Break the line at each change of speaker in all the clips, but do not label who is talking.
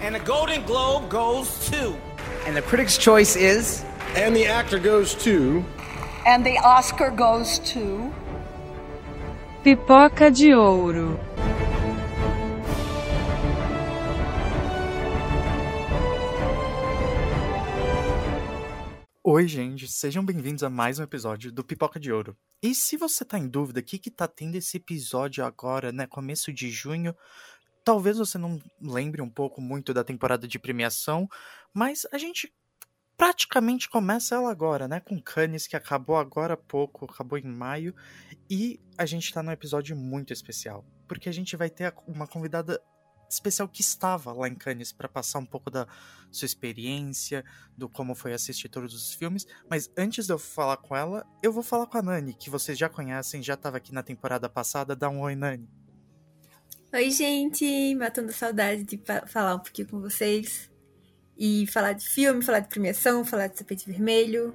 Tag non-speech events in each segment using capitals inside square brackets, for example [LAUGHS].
And the Golden Globe goes to.
And the Critics' Choice is.
And the actor goes to.
And the Oscar goes to.
Pipoca de Ouro.
Oi, gente, sejam bem-vindos a mais um episódio do Pipoca de Ouro. E se você tá em dúvida, o que que tá tendo esse episódio agora, né, começo de junho, talvez você não lembre um pouco muito da temporada de premiação, mas a gente praticamente começa ela agora, né, com Cannes, que acabou agora há pouco, acabou em maio, e a gente tá num episódio muito especial, porque a gente vai ter uma convidada especial que estava lá em Cannes para passar um pouco da sua experiência, do como foi assistir todos os filmes. Mas antes de eu falar com ela, eu vou falar com a Nani, que vocês já conhecem, já estava aqui na temporada passada. Dá um oi, Nani.
Oi, gente! Matando saudade de falar um pouquinho com vocês. E falar de filme, falar de premiação, falar de tapete vermelho.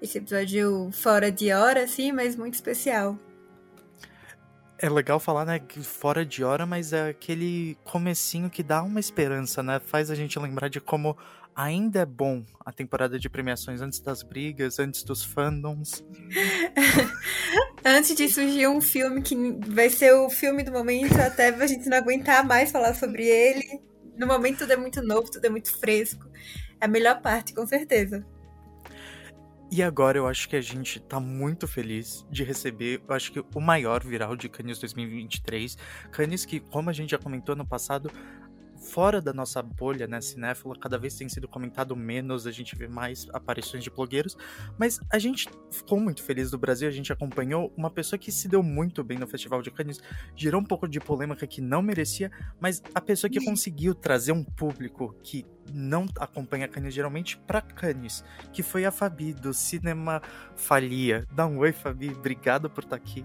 Esse episódio fora de hora, assim, mas muito especial
é legal falar, né, fora de hora, mas é aquele comecinho que dá uma esperança, né? Faz a gente lembrar de como ainda é bom a temporada de premiações antes das brigas, antes dos fandoms. [LAUGHS]
antes de surgir um filme que vai ser o filme do momento, até a gente não aguentar mais falar sobre ele. No momento tudo é muito novo, tudo é muito fresco. É a melhor parte, com certeza.
E agora eu acho que a gente tá muito feliz de receber, eu acho que o maior viral de Cannes 2023. Cannes que, como a gente já comentou no passado, fora da nossa bolha, né, cinéfila, cada vez tem sido comentado menos, a gente vê mais aparições de blogueiros, mas a gente ficou muito feliz do Brasil, a gente acompanhou uma pessoa que se deu muito bem no Festival de Cannes, gerou um pouco de polêmica que não merecia, mas a pessoa que conseguiu trazer um público que não acompanha Cannes geralmente para Cannes, que foi a Fabi do Cinema Falia. Dá um oi, Fabi, obrigado por estar tá aqui.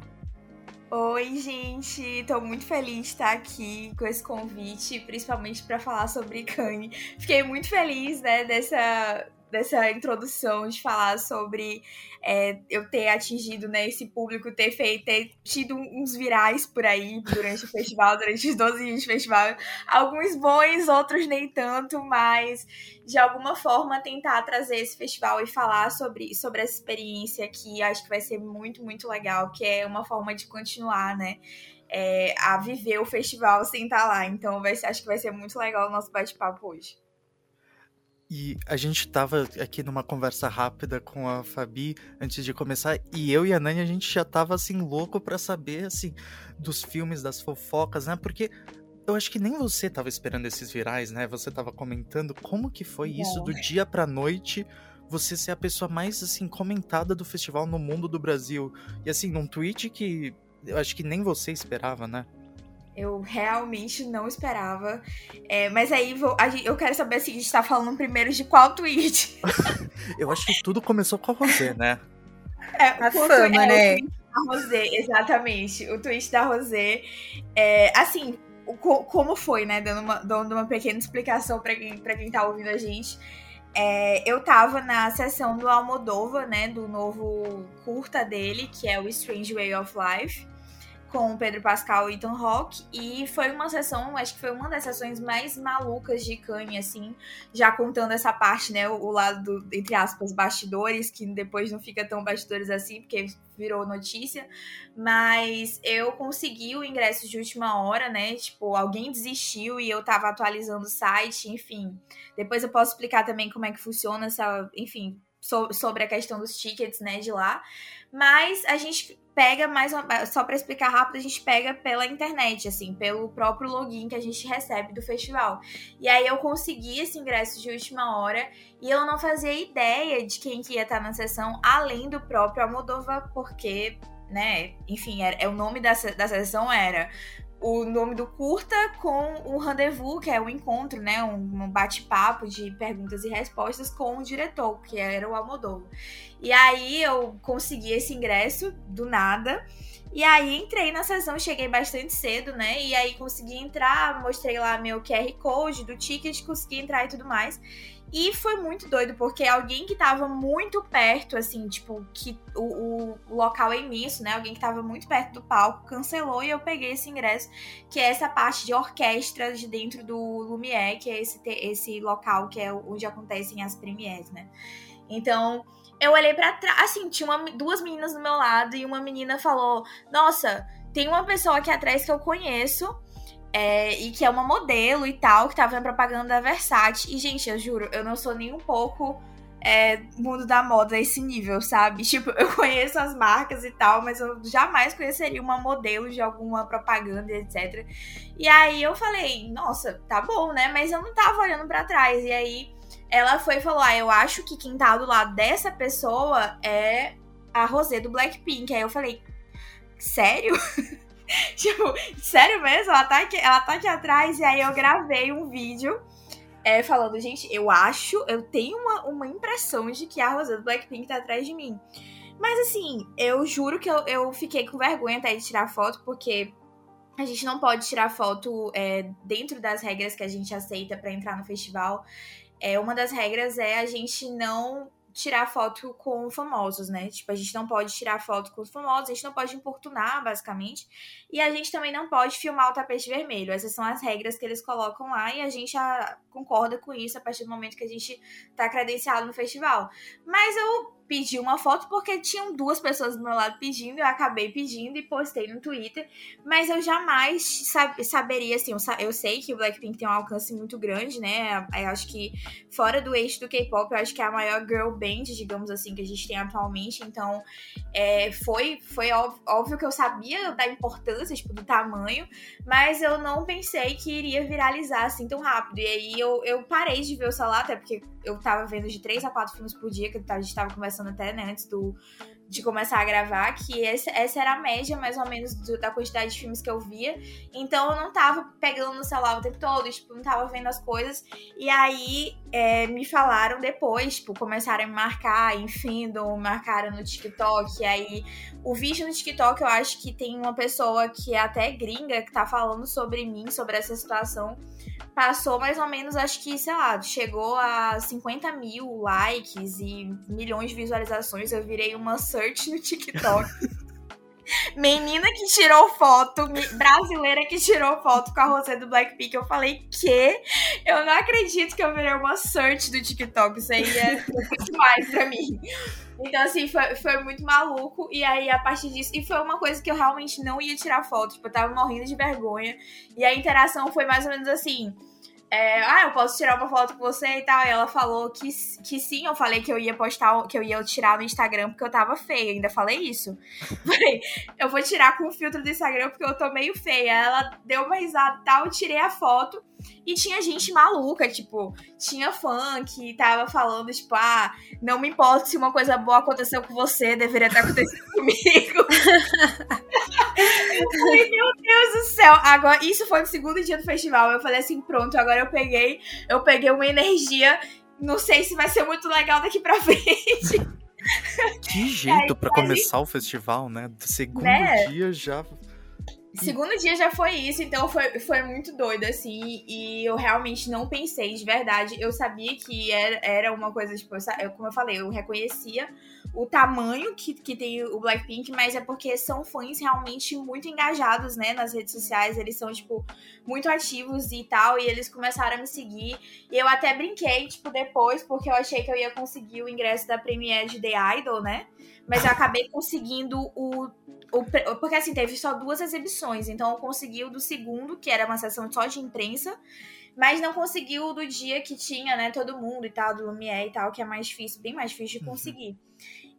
Oi, gente! Tô muito feliz de estar aqui com esse convite, principalmente para falar sobre Kanye. Fiquei muito feliz, né, dessa, dessa introdução de falar sobre é, eu ter atingido né, esse público, ter feito, ter tido uns virais por aí durante o [LAUGHS] festival, durante os 12 dias de festival. Alguns bons, outros nem tanto, mas de alguma forma tentar trazer esse festival e falar sobre, sobre essa experiência que acho que vai ser muito, muito legal, que é uma forma de continuar, né? É, a viver o festival sem estar lá. Então vai, acho que vai ser muito legal o nosso bate-papo hoje.
E a gente tava aqui numa conversa rápida com a Fabi antes de começar, e eu e a Nani a gente já tava assim louco para saber assim dos filmes, das fofocas, né? Porque eu acho que nem você tava esperando esses virais, né? Você tava comentando como que foi isso do dia pra noite você ser a pessoa mais assim comentada do festival no mundo do Brasil. E assim, num tweet que eu acho que nem você esperava, né?
Eu realmente não esperava. É, mas aí vou, eu quero saber assim, a gente tá falando primeiro de qual tweet. [LAUGHS]
eu acho que tudo começou com a Rosé, né?
É, a fama, é, né? O Rosé, exatamente. O tweet da Rosé. É, assim, o, como foi, né? Dando uma, dando uma pequena explicação para quem, pra quem tá ouvindo a gente. É, eu tava na sessão do Almodova, né? Do novo curta dele, que é o Strange Way of Life com o Pedro Pascal e Ethan Hawke e foi uma sessão, acho que foi uma das sessões mais malucas de Kanye, assim, já contando essa parte, né, o, o lado, do, entre aspas, bastidores, que depois não fica tão bastidores assim, porque virou notícia, mas eu consegui o ingresso de última hora, né, tipo, alguém desistiu e eu tava atualizando o site, enfim, depois eu posso explicar também como é que funciona essa, enfim, so, sobre a questão dos tickets, né, de lá, mas a gente pega mais uma, só para explicar rápido, a gente pega pela internet, assim, pelo próprio login que a gente recebe do festival. E aí eu consegui esse ingresso de última hora e eu não fazia ideia de quem que ia estar na sessão, além do próprio Almodova, porque, né, enfim, é, é o nome da, da sessão era o nome do curta com o rendezvous, que é o encontro, né? Um, um bate-papo de perguntas e respostas com o diretor, que era o Almodóvar. E aí eu consegui esse ingresso do nada. E aí entrei na sessão, cheguei bastante cedo, né? E aí consegui entrar, mostrei lá meu QR Code do ticket, consegui entrar e tudo mais. E foi muito doido, porque alguém que tava muito perto, assim, tipo, que o, o, local é imenso, né? Alguém que tava muito perto do palco cancelou e eu peguei esse ingresso, que é essa parte de orquestra de dentro do Lumière, que é esse, esse local que é onde acontecem as premieres, né? Então, eu olhei para trás, assim, tinha uma, duas meninas do meu lado e uma menina falou: Nossa, tem uma pessoa aqui atrás que eu conheço é, e que é uma modelo e tal, que tava na propaganda da Versace. E, gente, eu juro, eu não sou nem um pouco é, mundo da moda a esse nível, sabe? [LAUGHS] Tipo, eu conheço as marcas e tal, mas eu jamais conheceria uma modelo de alguma propaganda, etc. E aí eu falei, nossa, tá bom, né? Mas eu não tava olhando para trás. E aí ela foi e falou: Ah, eu acho que quem tá do lado dessa pessoa é a Rosé do Blackpink. Aí eu falei, sério? [LAUGHS] [LAUGHS] tipo, sério mesmo? Ela tá, aqui, ela tá aqui atrás. E aí eu gravei um vídeo é, falando, gente, eu acho, eu tenho uma, uma impressão de que a Rosé do Blackpink tá atrás de mim. Mas assim, eu juro que eu, eu fiquei com vergonha até de tirar foto, porque a gente não pode tirar foto é, dentro das regras que a gente aceita para entrar no festival. É, uma das regras é a gente não tirar foto com famosos, né? Tipo, a gente não pode tirar foto com os famosos, a gente não pode importunar, basicamente. E a gente também não pode filmar o tapete vermelho. Essas são as regras que eles colocam lá e a gente concorda com isso a partir do momento que a gente tá credenciado no festival. Mas eu pedi uma foto porque tinham duas pessoas do meu lado pedindo, eu acabei pedindo e postei no Twitter, mas eu jamais sab saberia, assim, eu, eu, sei que o Blackpink tem um alcance muito grande, né, eu acho que fora do eixo do K-pop, eu acho que é a maior girl band, digamos assim, que a gente tem atualmente, então é, foi, foi óbvio que eu sabia da importância, tipo, do tamanho, mas eu não pensei que iria viralizar assim tão rápido, e aí eu, eu parei de ver o celular, até porque eu tava vendo de três a quatro filmes por dia, que a gente tava conversando até, né, antes do, de começar a gravar, que essa era a média, mais ou menos, do, da quantidade de filmes que eu via. Então eu não tava pegando no celular o tempo todo, tipo, não tava vendo as coisas. E aí é, me falaram depois, tipo, começaram a me marcar, enfim, do, marcaram no TikTok. E aí o vídeo no TikTok eu acho que tem uma pessoa que é até gringa que tá falando sobre mim, sobre essa situação passou mais ou menos, acho que, sei lá, chegou a 50 mil likes e milhões de visualizações. Eu virei uma search no TikTok. [LAUGHS] Menina que tirou foto, brasileira que tirou foto com a Rosé do Blackpink. Eu falei, que? Eu não acredito que eu virei uma search do TikTok. Isso aí é [LAUGHS] demais pra mim. Então, assim, foi, foi muito maluco. E aí, a partir disso. E foi uma coisa que eu realmente não ia tirar foto. Tipo, eu tava morrendo de vergonha. E a interação foi mais ou menos assim é, ah, eu posso tirar uma foto com você e tal. E ela falou que, que sim, eu falei que eu ia postar, que eu ia tirar no Instagram porque eu tava feia. ainda falei isso. [LAUGHS] Falei, eu vou tirar com o filtro do Instagram porque eu tô meio feia. Ela deu uma risada e tal, eu tirei a foto. E tinha gente maluca, tipo, tinha fã que tava falando, tipo, ah, não me importa se uma coisa boa aconteceu com você, deveria ter acontecido [LAUGHS] comigo. [LAUGHS] eu falei, meu Deus do céu. Agora, isso foi no segundo dia do festival. Eu falei assim, pronto, agora eu peguei, eu peguei uma energia. Não sei se vai ser muito legal daqui pra frente.
Que [LAUGHS] jeito para começar o festival, né? Do segundo né? dia já
Segundo dia já foi isso, então foi, foi muito doido, assim, e eu realmente não pensei, de verdade. Eu sabia que era, era uma coisa, tipo, eu, como eu falei, eu reconhecia o tamanho que, que tem o Blackpink, mas é porque são fãs realmente muito engajados, né, nas redes sociais, eles são, tipo, muito ativos e tal, e eles começaram a me seguir, e eu até brinquei, tipo, depois, porque eu achei que eu ia conseguir o ingresso da Premiere de The Idol, né, mas eu acabei conseguindo o, o. Porque assim, teve só duas exibições. Então eu consegui o do segundo, que era uma sessão só de imprensa. Mas não consegui o do dia que tinha, né, todo mundo e tal, do Lumière e tal, que é mais difícil, bem mais difícil de uhum. conseguir. Uhum.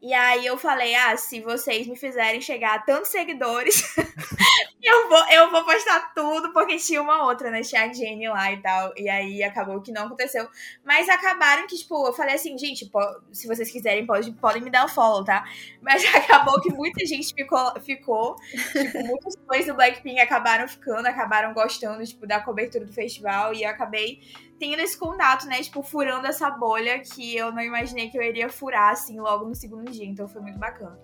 E aí eu falei, ah, se vocês me fizerem chegar a tantos seguidores, [LAUGHS] eu, vou, eu vou postar tudo, porque tinha uma outra, né? Tinha a Jenny lá e tal. E aí acabou que não aconteceu. Mas acabaram que, tipo, eu falei assim, gente, se vocês quiserem, pode, podem me dar um follow, tá? Mas [LAUGHS] acabou que muita gente ficou, ficou. Tipo, muitos fãs do Blackpink acabaram ficando, acabaram gostando, tipo, da cobertura do festival. E eu acabei tendo esse contato, né? Tipo, furando essa bolha que eu não imaginei que eu iria furar, assim, logo no segundo dia. Então foi muito bacana.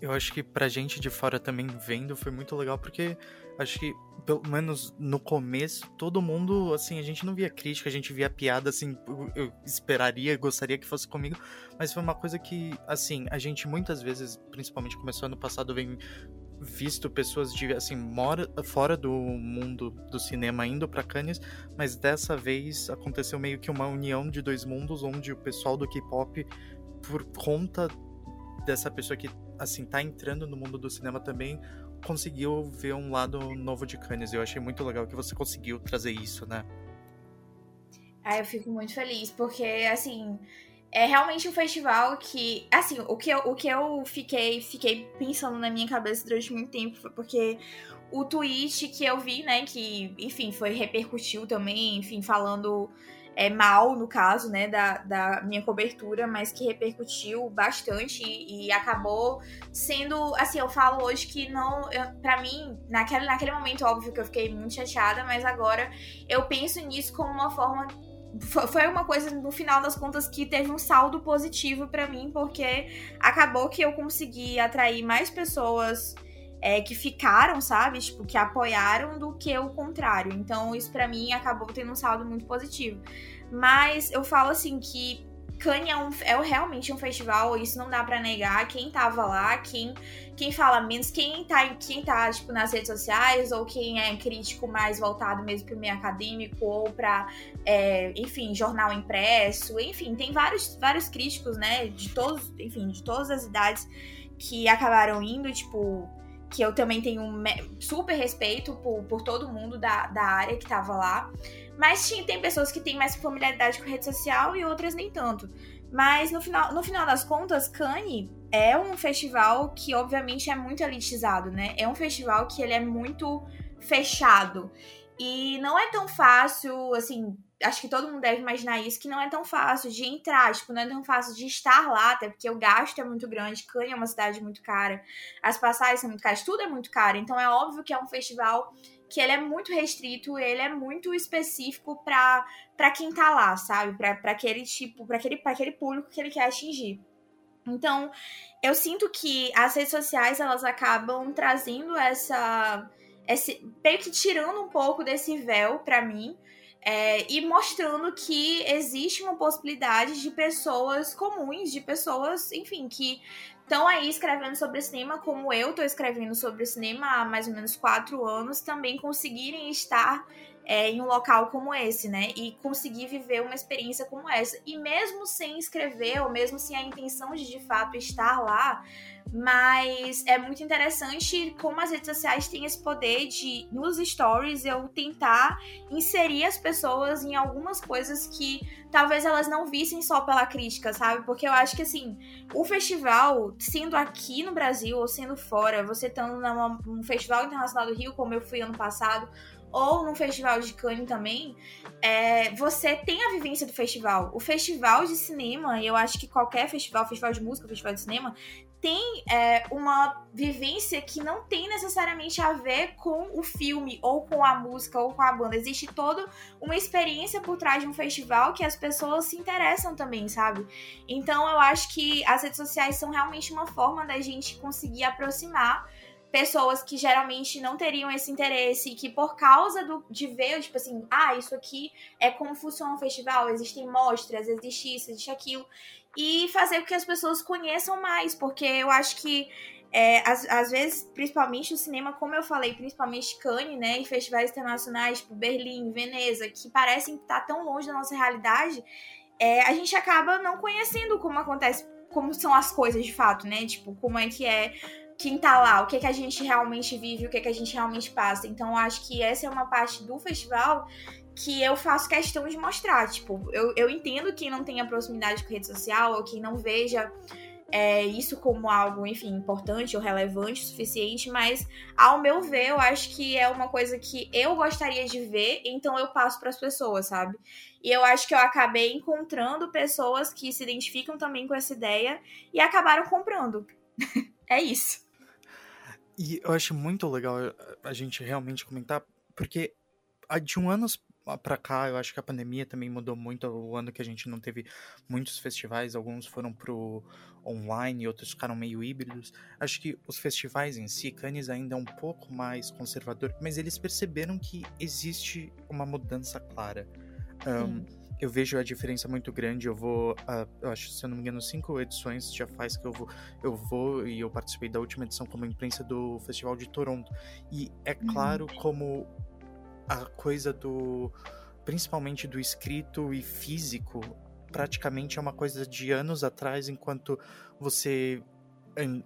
Eu acho que pra gente de fora também vendo foi muito legal, porque acho que, pelo menos no começo, todo mundo, assim, a gente não via crítica, a gente via piada, assim, eu esperaria, gostaria que fosse comigo, mas foi uma coisa que, assim, a gente muitas vezes, principalmente começou ano passado, vem visto pessoas de assim mora fora do mundo do cinema indo para Cannes, mas dessa vez aconteceu meio que uma união de dois mundos onde o pessoal do K-pop por conta dessa pessoa que assim tá entrando no mundo do cinema também conseguiu ver um lado novo de Cannes. Eu achei muito legal que você conseguiu trazer isso, né?
Ah, eu fico muito feliz porque assim, é realmente um festival que, assim, o que eu, o que eu fiquei, fiquei pensando na minha cabeça durante muito tempo foi porque o tweet que eu vi, né, que, enfim, foi repercutiu também, enfim, falando é, mal, no caso, né, da, da minha cobertura, mas que repercutiu bastante e, e acabou sendo, assim, eu falo hoje que não, para mim, naquele, naquele momento, óbvio que eu fiquei muito chateada, mas agora eu penso nisso como uma forma foi uma coisa no final das contas que teve um saldo positivo para mim, porque acabou que eu consegui atrair mais pessoas é, que ficaram, sabe? Tipo, que apoiaram do que o contrário. Então, isso para mim acabou tendo um saldo muito positivo. Mas eu falo assim que Cannes é, um, é realmente um festival, isso não dá para negar. Quem tava lá, quem, quem fala menos, quem tá, quem tá tipo, nas redes sociais, ou quem é crítico mais voltado mesmo pro meio acadêmico, ou pra, é, enfim, jornal impresso, enfim, tem vários, vários críticos, né, de todos, enfim, de todas as idades que acabaram indo, tipo, que eu também tenho um super respeito por, por todo mundo da, da área que tava lá. Mas tinha, tem pessoas que têm mais familiaridade com rede social e outras nem tanto. Mas no final, no final das contas, Cannes é um festival que obviamente é muito elitizado, né? É um festival que ele é muito fechado. E não é tão fácil, assim, acho que todo mundo deve imaginar isso, que não é tão fácil de entrar, tipo, não é tão fácil de estar lá, até porque o gasto é muito grande, Cannes é uma cidade muito cara, as passagens são muito caras, tudo é muito caro. Então é óbvio que é um festival que ele é muito restrito, ele é muito específico para para quem tá lá, sabe? Para aquele tipo, para aquele para aquele público que ele quer atingir. Então, eu sinto que as redes sociais elas acabam trazendo essa esse meio que tirando um pouco desse véu para mim. É, e mostrando que existe uma possibilidade de pessoas comuns, de pessoas, enfim, que estão aí escrevendo sobre cinema, como eu estou escrevendo sobre cinema há mais ou menos quatro anos, também conseguirem estar é, em um local como esse, né? E conseguir viver uma experiência como essa. E mesmo sem escrever, ou mesmo sem a intenção de de fato estar lá, mas é muito interessante como as redes sociais têm esse poder de, nos stories, eu tentar inserir as pessoas em algumas coisas que talvez elas não vissem só pela crítica, sabe? Porque eu acho que, assim, o festival, sendo aqui no Brasil ou sendo fora, você estando num Festival Internacional do Rio, como eu fui ano passado, ou num festival de Cannes também, é, você tem a vivência do festival. O festival de cinema, e eu acho que qualquer festival, festival de música, festival de cinema, tem é, uma vivência que não tem necessariamente a ver com o filme, ou com a música, ou com a banda. Existe toda uma experiência por trás de um festival que as pessoas se interessam também, sabe? Então eu acho que as redes sociais são realmente uma forma da gente conseguir aproximar pessoas que geralmente não teriam esse interesse, que por causa do, de ver, tipo assim, ah, isso aqui é como funciona um festival, existem mostras, existe isso, existe aquilo e fazer com que as pessoas conheçam mais, porque eu acho que é, às, às vezes, principalmente o cinema, como eu falei, principalmente Cannes, né, e festivais internacionais, tipo Berlim, Veneza, que parecem estar tão longe da nossa realidade, é, a gente acaba não conhecendo como acontece, como são as coisas de fato, né, tipo, como é que é quem tá lá, o que, que a gente realmente vive, o que, que a gente realmente passa. Então, acho que essa é uma parte do festival que eu faço questão de mostrar. Tipo, eu, eu entendo quem não tenha proximidade com rede social ou quem não veja é, isso como algo, enfim, importante ou relevante o suficiente, mas ao meu ver, eu acho que é uma coisa que eu gostaria de ver, então eu passo para as pessoas, sabe? E eu acho que eu acabei encontrando pessoas que se identificam também com essa ideia e acabaram comprando. [LAUGHS] é isso.
E eu acho muito legal a gente realmente comentar, porque de um ano para cá, eu acho que a pandemia também mudou muito. O ano que a gente não teve muitos festivais, alguns foram pro online, outros ficaram meio híbridos. Acho que os festivais em si, Cannes ainda é um pouco mais conservador, mas eles perceberam que existe uma mudança clara. Um, eu vejo a diferença muito grande. Eu vou, uh, eu acho, se eu não me engano, cinco edições já faz que eu vou, eu vou e eu participei da última edição como imprensa do Festival de Toronto. E é claro uhum. como a coisa do, principalmente do escrito e físico, praticamente é uma coisa de anos atrás, enquanto você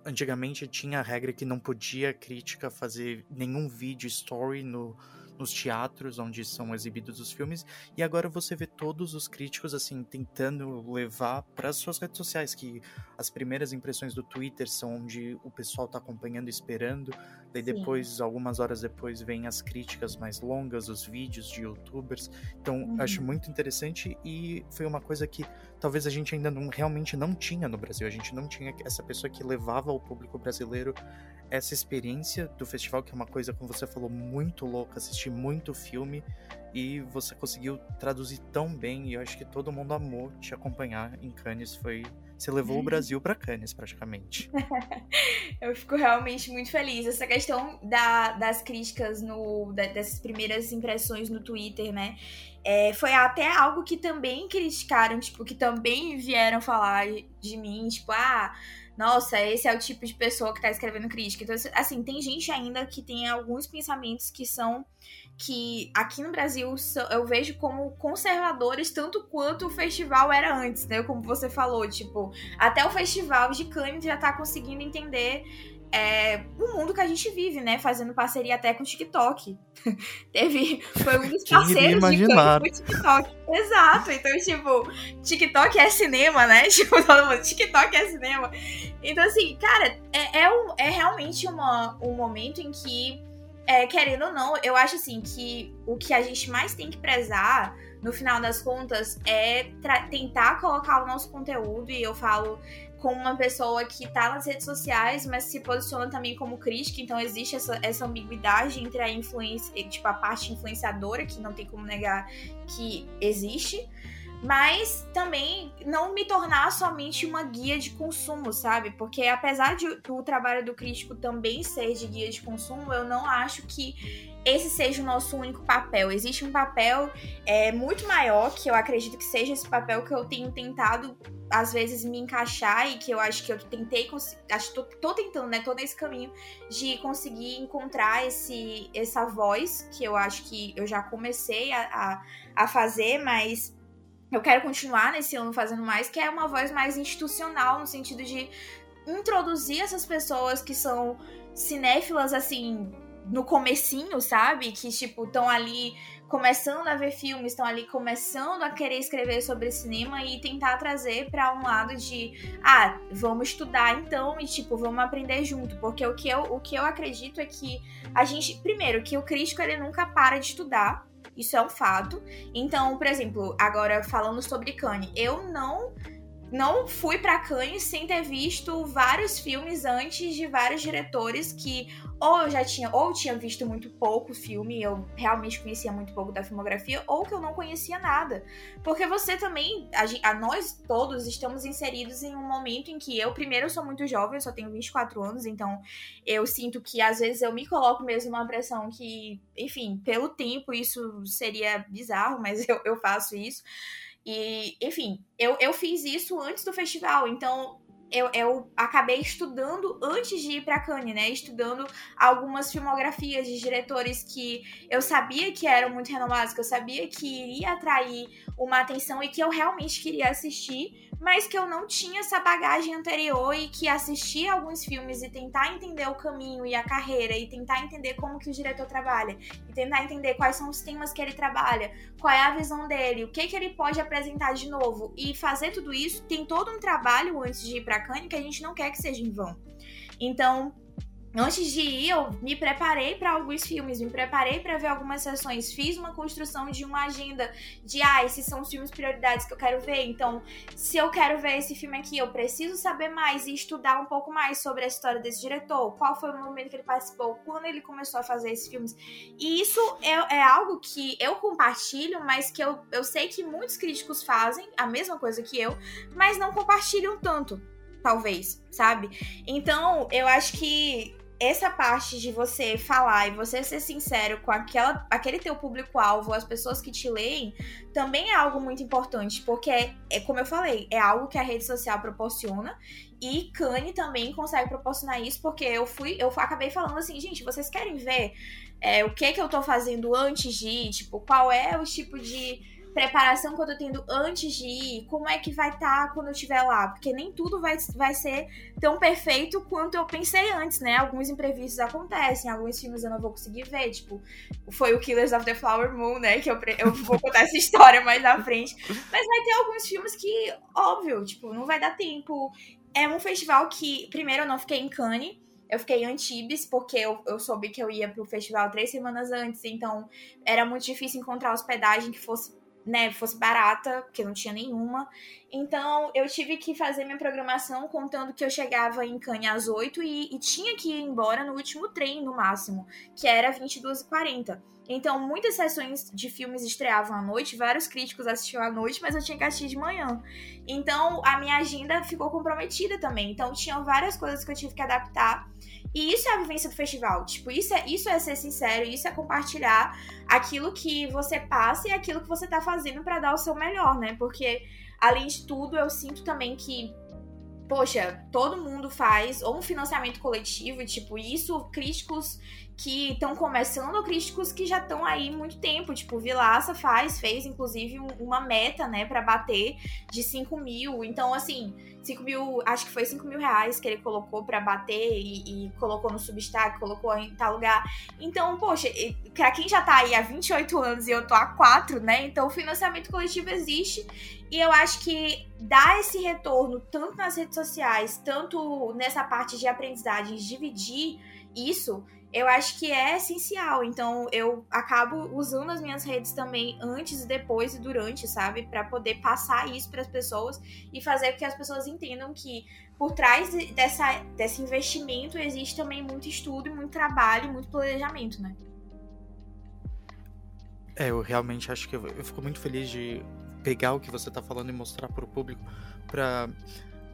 antigamente tinha a regra que não podia crítica fazer nenhum vídeo story no nos teatros onde são exibidos os filmes, e agora você vê todos os críticos assim tentando levar para as suas redes sociais, que as primeiras impressões do Twitter são onde o pessoal está acompanhando, esperando, daí Sim. depois, algumas horas depois, vem as críticas mais longas, os vídeos de youtubers. Então, uhum. acho muito interessante e foi uma coisa que talvez a gente ainda não realmente não tinha no Brasil. A gente não tinha essa pessoa que levava ao público brasileiro essa experiência do festival, que é uma coisa, como você falou, muito louca, assistir muito filme e você conseguiu traduzir tão bem e eu acho que todo mundo amou te acompanhar em Cannes, foi você levou o Brasil para Cannes, praticamente. [LAUGHS]
eu fico realmente muito feliz. Essa questão da, das críticas, no, da, dessas primeiras impressões no Twitter, né? É, foi até algo que também criticaram, tipo, que também vieram falar de mim, tipo, ah nossa, esse é o tipo de pessoa que tá escrevendo crítica. Então, assim, tem gente ainda que tem alguns pensamentos que são que aqui no Brasil eu vejo como conservadores tanto quanto o festival era antes, né? Como você falou, tipo, até o festival de Cannes já tá conseguindo entender é, o mundo que a gente vive, né? Fazendo parceria até com o TikTok. [LAUGHS] Teve. Foi um dos parceiros de com o TikTok. Exato. Então, tipo, TikTok é cinema, né? [LAUGHS] Tipo, todo mundo, TikTok é cinema. Então, assim, cara, é, é, um, é realmente uma, um momento em que, é, querendo ou não, eu acho assim que o que a gente mais tem que prezar no final das contas, é tentar colocar o nosso conteúdo, e eu falo com uma pessoa que tá nas redes sociais, mas se posiciona também como crítica, então existe essa, essa ambiguidade entre a influência, tipo, a parte influenciadora, que não tem como negar que existe, mas também não me tornar somente uma guia de consumo, sabe? Porque apesar de o trabalho do crítico também ser de guia de consumo, eu não acho que esse seja o nosso único papel. Existe um papel é, muito maior, que eu acredito que seja esse papel que eu tenho tentado, às vezes, me encaixar e que eu acho que eu tentei, acho tô, tô tentando, né? Tô nesse caminho de conseguir encontrar esse, essa voz, que eu acho que eu já comecei a, a, a fazer, mas eu quero continuar nesse ano fazendo mais, que é uma voz mais institucional, no sentido de introduzir essas pessoas que são cinéfilas, assim, no comecinho, sabe? Que, tipo, estão ali começando a ver filmes, estão ali começando a querer escrever sobre cinema e tentar trazer para um lado de, ah, vamos estudar então e, tipo, vamos aprender junto. Porque o que eu, o que eu acredito é que a gente, primeiro, que o crítico ele nunca para de estudar. Isso é um fato. Então, por exemplo, agora falando sobre Kanye, eu não não fui para Cannes sem ter visto vários filmes antes de vários diretores que ou eu já tinha ou tinha visto muito pouco filme, eu realmente conhecia muito pouco da filmografia, ou que eu não conhecia nada. Porque você também, a, a nós todos estamos inseridos em um momento em que eu primeiro eu sou muito jovem, eu só tenho 24 anos, então eu sinto que às vezes eu me coloco mesmo numa pressão que, enfim, pelo tempo isso seria bizarro, mas [LAUGHS] eu, eu faço isso. E, enfim, eu, eu fiz isso antes do festival, então eu, eu acabei estudando antes de ir para Cannes, né? Estudando algumas filmografias de diretores que eu sabia que eram muito renomados, que eu sabia que iria atrair uma atenção e que eu realmente queria assistir, mas que eu não tinha essa bagagem anterior e que assistir alguns filmes e tentar entender o caminho e a carreira e tentar entender como que o diretor trabalha e tentar entender quais são os temas que ele trabalha, qual é a visão dele, o que que ele pode apresentar de novo e fazer tudo isso tem todo um trabalho antes de ir para Cannes que a gente não quer que seja em vão. Então, Antes de ir, eu me preparei para alguns filmes, me preparei para ver algumas sessões, fiz uma construção de uma agenda de ah, esses são os filmes prioridades que eu quero ver. Então, se eu quero ver esse filme aqui, eu preciso saber mais e estudar um pouco mais sobre a história desse diretor, qual foi o momento que ele participou, quando ele começou a fazer esses filmes. E isso é, é algo que eu compartilho, mas que eu, eu sei que muitos críticos fazem a mesma coisa que eu, mas não compartilham tanto talvez, sabe? Então, eu acho que essa parte de você falar e você ser sincero com aquela, aquele teu público-alvo, as pessoas que te leem, também é algo muito importante, porque é, é como eu falei, é algo que a rede social proporciona e Kanye também consegue proporcionar isso, porque eu fui, eu acabei falando assim, gente, vocês querem ver é, o que que eu tô fazendo antes de ir, tipo, qual é o tipo de preparação que eu tô tendo antes de ir, como é que vai estar tá quando eu estiver lá, porque nem tudo vai, vai ser tão perfeito quanto eu pensei antes, né? Alguns imprevistos acontecem, alguns filmes eu não vou conseguir ver, tipo, foi o Killers of the Flower Moon, né? Que eu, eu vou contar essa [LAUGHS] história mais na frente. Mas vai ter alguns filmes que, óbvio, tipo, não vai dar tempo. É um festival que, primeiro, eu não fiquei em Cannes, eu fiquei em Antibes, porque eu, eu soube que eu ia pro festival três semanas antes, então era muito difícil encontrar hospedagem que fosse né, fosse barata, porque não tinha nenhuma. Então eu tive que fazer minha programação contando que eu chegava em Cannes às 8 e, e tinha que ir embora no último trem, no máximo, que era 22h40. Então, muitas sessões de filmes estreavam à noite, vários críticos assistiam à noite, mas eu tinha que assistir de manhã. Então, a minha agenda ficou comprometida também. Então, tinham várias coisas que eu tive que adaptar. E isso é a vivência do festival. Tipo, isso é, isso é ser sincero, isso é compartilhar aquilo que você passa e aquilo que você tá fazendo para dar o seu melhor, né? Porque, além de tudo, eu sinto também que poxa, todo mundo faz ou um financiamento coletivo, tipo, isso críticos que estão começando ou críticos que já estão aí muito tempo. Tipo, Vilaça faz, fez inclusive uma meta, né, para bater de 5 mil. Então, assim, 5 mil, acho que foi 5 mil reais que ele colocou para bater e, e, colocou no Substack, colocou em tal lugar. Então, poxa, pra quem já tá aí há 28 anos e eu tô há 4, né? Então, o financiamento coletivo existe e eu acho que dar esse retorno, tanto nas redes sociais, tanto nessa parte de aprendizagem, dividir isso eu acho que é essencial. Então, eu acabo usando as minhas redes também antes, depois e durante, sabe? para poder passar isso para as pessoas e fazer com que as pessoas entendam que por trás dessa, desse investimento existe também muito estudo, muito trabalho, muito planejamento, né?
É, eu realmente acho que eu, eu fico muito feliz de pegar o que você está falando e mostrar para o público, para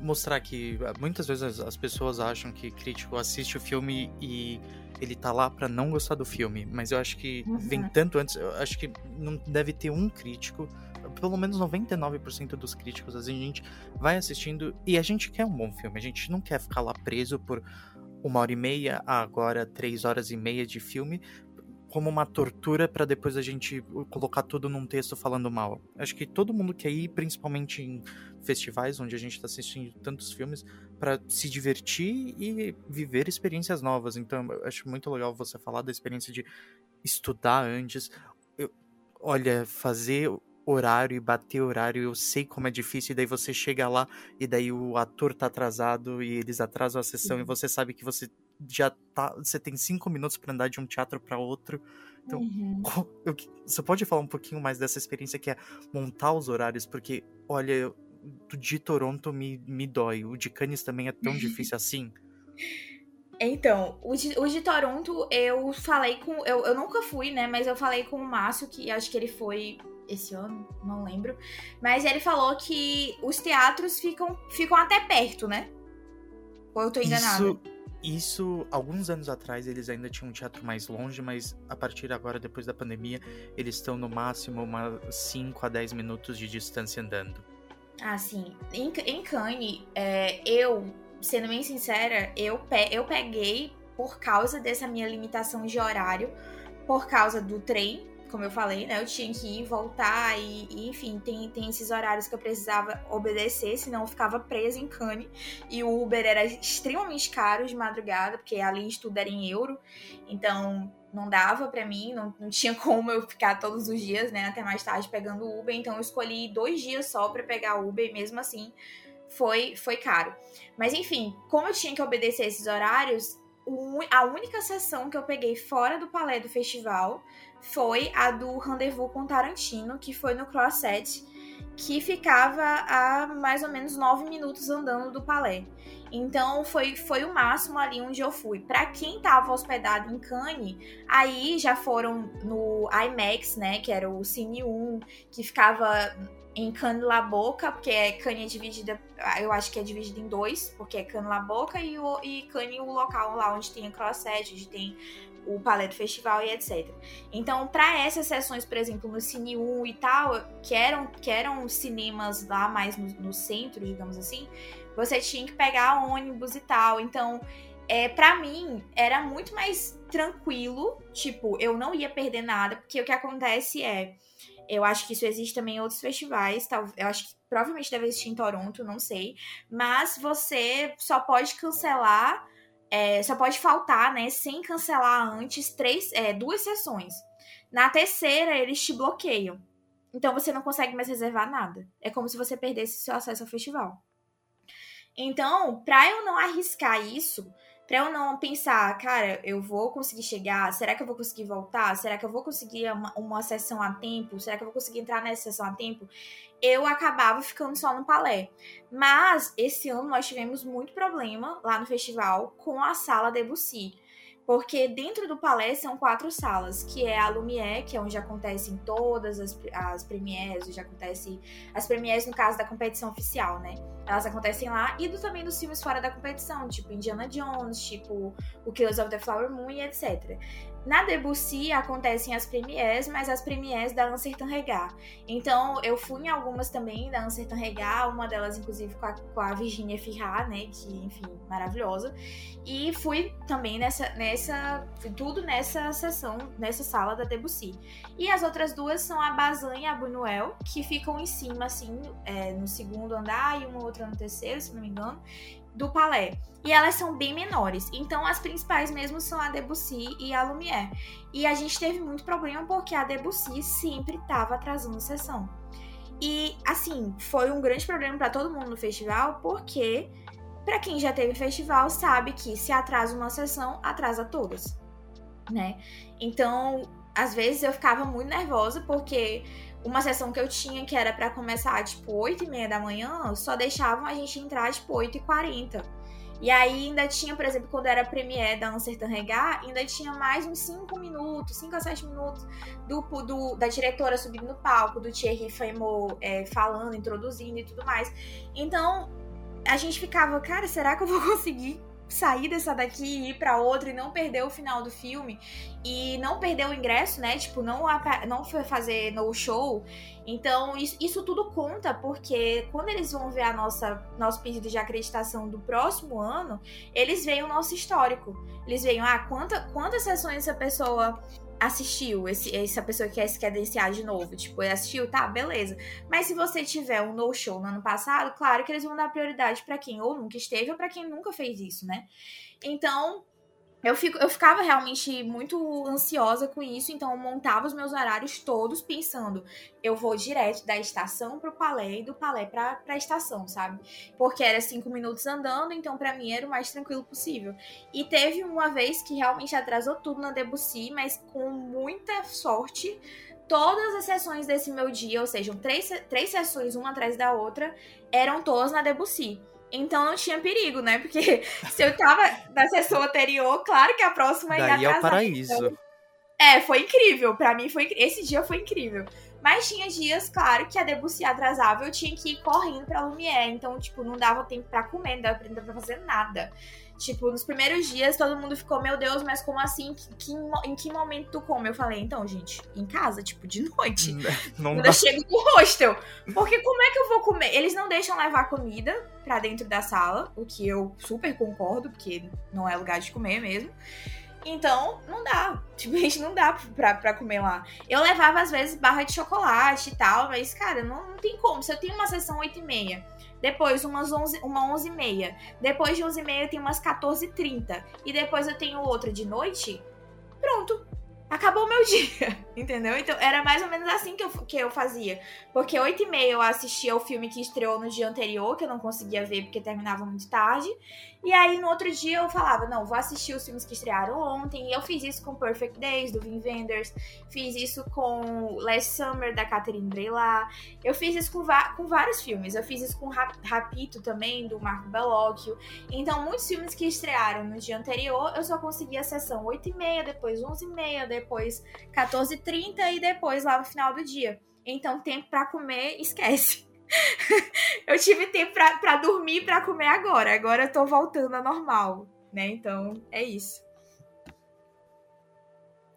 mostrar que muitas vezes as pessoas acham que crítico assiste o filme e ele tá lá para não gostar do filme, mas eu acho que uhum. vem tanto antes, eu acho que não deve ter um crítico, pelo menos 99% dos críticos, assim, a gente vai assistindo e a gente quer um bom filme, a gente não quer ficar lá preso por uma hora e meia, agora três horas e meia de filme, como uma tortura para depois a gente colocar tudo num texto falando mal. Acho que todo mundo quer ir, principalmente em festivais onde a gente está assistindo tantos filmes, para se divertir e viver experiências novas. Então, eu acho muito legal você falar da experiência de estudar antes. Eu, olha, fazer horário e bater horário, eu sei como é difícil, e daí você chega lá e daí o ator tá atrasado e eles atrasam a sessão uhum. e você sabe que você já tá, você tem cinco minutos para andar de um teatro para outro. Então, uhum. eu, você pode falar um pouquinho mais dessa experiência que é montar os horários, porque olha, o de Toronto me, me dói, o de Cannes também é tão [LAUGHS] difícil assim.
Então, o de, o de Toronto, eu falei com. Eu, eu nunca fui, né? Mas eu falei com o Márcio, que acho que ele foi esse ano, não lembro. Mas ele falou que os teatros ficam, ficam até perto, né? Ou eu tô enganada?
Isso, isso, alguns anos atrás, eles ainda tinham um teatro mais longe, mas a partir agora, depois da pandemia, eles estão no máximo uma 5 a 10 minutos de distância andando.
Ah, sim. Em, em Cannes, é, eu, sendo bem sincera, eu, pe eu peguei por causa dessa minha limitação de horário, por causa do trem, como eu falei, né? Eu tinha que ir, voltar e, e, enfim, tem, tem esses horários que eu precisava obedecer, senão eu ficava presa em Cane. E o Uber era extremamente caro de madrugada, porque ali tudo era em euro. Então, não dava para mim, não, não tinha como eu ficar todos os dias, né, até mais tarde pegando Uber. Então, eu escolhi dois dias só para pegar Uber e mesmo assim foi, foi caro. Mas enfim, como eu tinha que obedecer esses horários, a única sessão que eu peguei fora do palé do festival foi a do Rendezvous com Tarantino, que foi no Crossset, que ficava a mais ou menos nove minutos andando do palé. Então foi, foi o máximo ali onde eu fui. Para quem tava hospedado em Cannes, aí já foram no IMAX, né, que era o Cine 1, que ficava em Cannes La Boca, porque é Cannes é dividida, eu acho que é dividida em dois, porque é Cannes La Boca e, o, e Cannes o local lá onde tem a Crossset, onde tem o Palais do Festival e etc. Então, para essas sessões, por exemplo, no Cine 1 e tal, que eram, que eram cinemas lá mais no, no centro, digamos assim, você tinha que pegar ônibus e tal. Então, é, para mim, era muito mais tranquilo. Tipo, eu não ia perder nada, porque o que acontece é. Eu acho que isso existe também em outros festivais. Tal, eu acho que provavelmente deve existir em Toronto, não sei. Mas você só pode cancelar é, só pode faltar, né, sem cancelar antes três, é, duas sessões. Na terceira, eles te bloqueiam. Então você não consegue mais reservar nada. É como se você perdesse seu acesso ao festival. Então, para eu não arriscar isso, para eu não pensar, cara, eu vou conseguir chegar, será que eu vou conseguir voltar? Será que eu vou conseguir uma, uma sessão a tempo? Será que eu vou conseguir entrar nessa sessão a tempo? eu acabava ficando só no palé. Mas esse ano nós tivemos muito problema lá no festival com a sala Debussy. Porque dentro do palé são quatro salas, que é a Lumière, que é onde acontecem todas as, as premières, onde acontece as premières no caso da competição oficial, né? Elas acontecem lá, e do, também dos filmes fora da competição, tipo Indiana Jones, tipo O Killers of the Flower Moon e etc. Na Debussy acontecem as premières, mas as premières da Uncertain Regard. Então, eu fui em algumas também da Uncertain Regard, uma delas, inclusive, com a, com a Virginia Firrar, né? Que, enfim, maravilhosa. E fui também nessa, nessa. Tudo nessa sessão, nessa sala da Debussy. E as outras duas são a Bazin e a Buñuel, que ficam em cima, assim, é, no segundo andar e uma outra no terceiro, se não me engano do Palais. E elas são bem menores. Então, as principais mesmo são a Debussy e a Lumière. E a gente teve muito problema porque a Debussy sempre estava atrasando sessão. E, assim, foi um grande problema para todo mundo no festival, porque, para quem já teve festival, sabe que se atrasa uma sessão, atrasa todas, né? Então, às vezes eu ficava muito nervosa, porque uma sessão que eu tinha que era para começar tipo 8 e meia da manhã, só deixavam a gente entrar tipo 8 e 40. E aí ainda tinha, por exemplo, quando era a premiere da Uncertain Regard, ainda tinha mais uns 5 minutos, 5 a 7 minutos do, do, da diretora subindo no palco, do Thierry Frémaux é, falando, introduzindo e tudo mais. Então, a gente ficava, cara, será que eu vou [LAUGHS] conseguir sair dessa daqui e ir para outra e não perder o final do filme e não perder o ingresso, né? Tipo, não, não fazer no show. Então, isso, isso tudo conta, porque quando eles vão ver a nossa nosso pedido de acreditação do próximo ano, eles veem o nosso histórico. Eles veem, ah, quanta, quantas sessões essa pessoa assistiu, esse, essa pessoa que quer se credenciar de novo, tipo, assistiu, tá, beleza. Mas se você tiver um no-show no ano passado, claro que eles vão dar prioridade para quem ou nunca esteve ou para quem nunca fez isso, né? Então, eu, fico, eu ficava realmente muito ansiosa com isso, então eu montava os meus horários todos pensando, eu vou direto da estação pro palé e do palé pra, pra estação, sabe? Porque era cinco minutos andando, então para mim era o mais tranquilo possível. E teve uma vez que realmente atrasou tudo na Debussy, mas com muita sorte, todas as sessões desse meu dia, ou seja, três, três sessões uma atrás da outra, eram todas na Debussy. Então não tinha perigo, né? Porque [LAUGHS] se eu tava na sessão anterior, claro que a próxima ia
Daí é o paraíso.
Então, é, foi incrível. Para mim foi esse dia foi incrível. Mas tinha dias, claro, que a Debussy atrasava, eu tinha que ir correndo pra Lumière. Então, tipo, não dava tempo para comer, não dava tempo pra fazer nada. Tipo, nos primeiros dias todo mundo ficou, meu Deus, mas como assim? Que, em que momento tu come? Eu falei, então, gente, em casa, tipo, de noite. [LAUGHS] Não Quando dá. eu chego no hostel. Porque como é que eu vou comer? Eles não deixam levar comida pra dentro da sala, o que eu super concordo, porque não é lugar de comer mesmo. Então, não dá. Tipo, a gente não dá pra, pra comer lá. Eu levava, às vezes, barra de chocolate e tal, mas, cara, não, não tem como. Se eu tenho uma sessão 8 e meia depois umas 11, uma 11 e meia. Depois de 11 e meia tem umas 14 e 30. E depois eu tenho outra de noite. Pronto. acabou o meu [LAUGHS] dia, entendeu? Então era mais ou menos assim que eu, que eu fazia. Porque 8 e meia eu assistia o filme que estreou no dia anterior, que eu não conseguia ver porque terminava muito tarde. E aí no outro dia eu falava, não, vou assistir os filmes que estrearam ontem. E eu fiz isso com Perfect Days, do Vin Wenders. Fiz isso com Last Summer, da Catherine Breillat. Eu fiz isso com, com vários filmes. Eu fiz isso com Rapito também, do Marco Bellocchio. Então muitos filmes que estrearam no dia anterior, eu só conseguia a sessão 8 e meia, depois 11 e meia, depois 14h30 e depois lá no final do dia. Então, tempo para comer, esquece. [LAUGHS] eu tive tempo para dormir para comer agora. Agora eu tô voltando a normal, né? Então, é isso.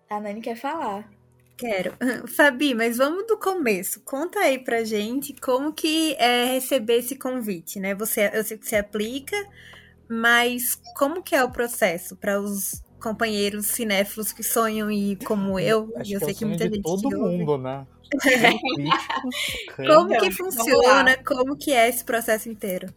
A Nani quer falar.
Quero. [LAUGHS] Fabi, mas vamos do começo. Conta aí pra gente como que é receber esse convite, né? Você, eu sei que você aplica, mas como que é o processo para os companheiros cinéfilos que sonham e como eu,
Acho
eu
que
sei
é
que muita gente
todo
ouve.
mundo, né? [LAUGHS]
Como que funciona? Como que é esse processo inteiro?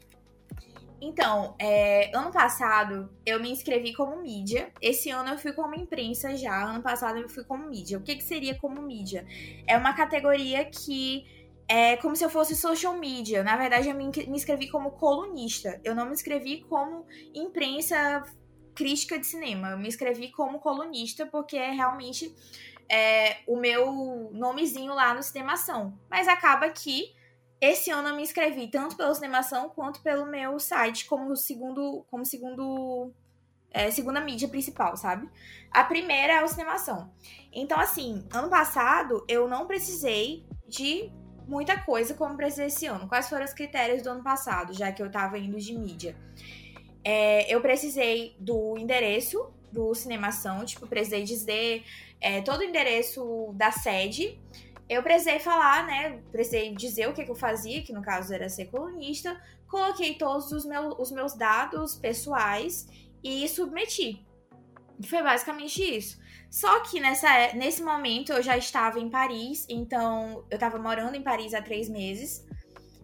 Então, é, ano passado eu me inscrevi como mídia. Esse ano eu fui como imprensa já. Ano passado eu fui como mídia. O que, que seria como mídia? É uma categoria que é como se eu fosse social media. Na verdade, eu me me inscrevi como colunista. Eu não me inscrevi como imprensa crítica de cinema. Eu me inscrevi como colunista porque é realmente é, o meu nomezinho lá no Cinemação. Mas acaba que esse ano eu me inscrevi tanto pelo Cinemação quanto pelo meu site como segundo, como segundo é, segunda mídia principal, sabe? A primeira é o Cinemação. Então, assim, ano passado eu não precisei de muita coisa como precisei esse ano. Quais foram os critérios do ano passado, já que eu tava indo de mídia? É, eu precisei do endereço do Cinemação, tipo, precisei dizer é, todo o endereço da sede. Eu precisei falar, né? Precisei dizer o que, que eu fazia, que no caso era ser colunista. Coloquei todos os, meu, os meus dados pessoais e submeti. Foi basicamente isso. Só que nessa, nesse momento eu já estava em Paris, então eu estava morando em Paris há três meses.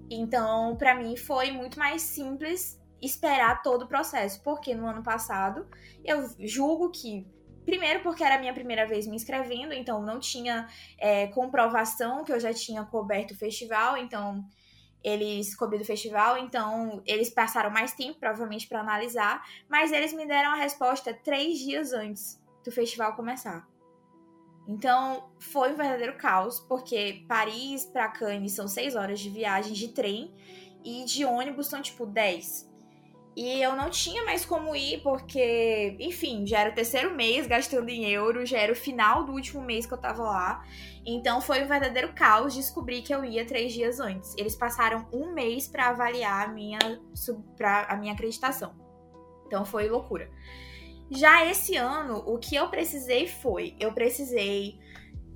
Então, para mim foi muito mais simples esperar todo o processo, porque no ano passado eu julgo que Primeiro, porque era a minha primeira vez me inscrevendo, então não tinha é, comprovação que eu já tinha coberto o festival, então eles cobriram o festival, então eles passaram mais tempo, provavelmente, para analisar, mas eles me deram a resposta três dias antes do festival começar. Então foi um verdadeiro caos, porque Paris para Cannes são seis horas de viagem de trem e de ônibus são tipo 10. E eu não tinha mais como ir, porque, enfim, já era o terceiro mês gastando em euro, já era o final do último mês que eu tava lá. Então foi um verdadeiro caos descobrir que eu ia três dias antes. Eles passaram um mês para avaliar a minha, pra, a minha acreditação. Então foi loucura. Já esse ano, o que eu precisei foi: eu precisei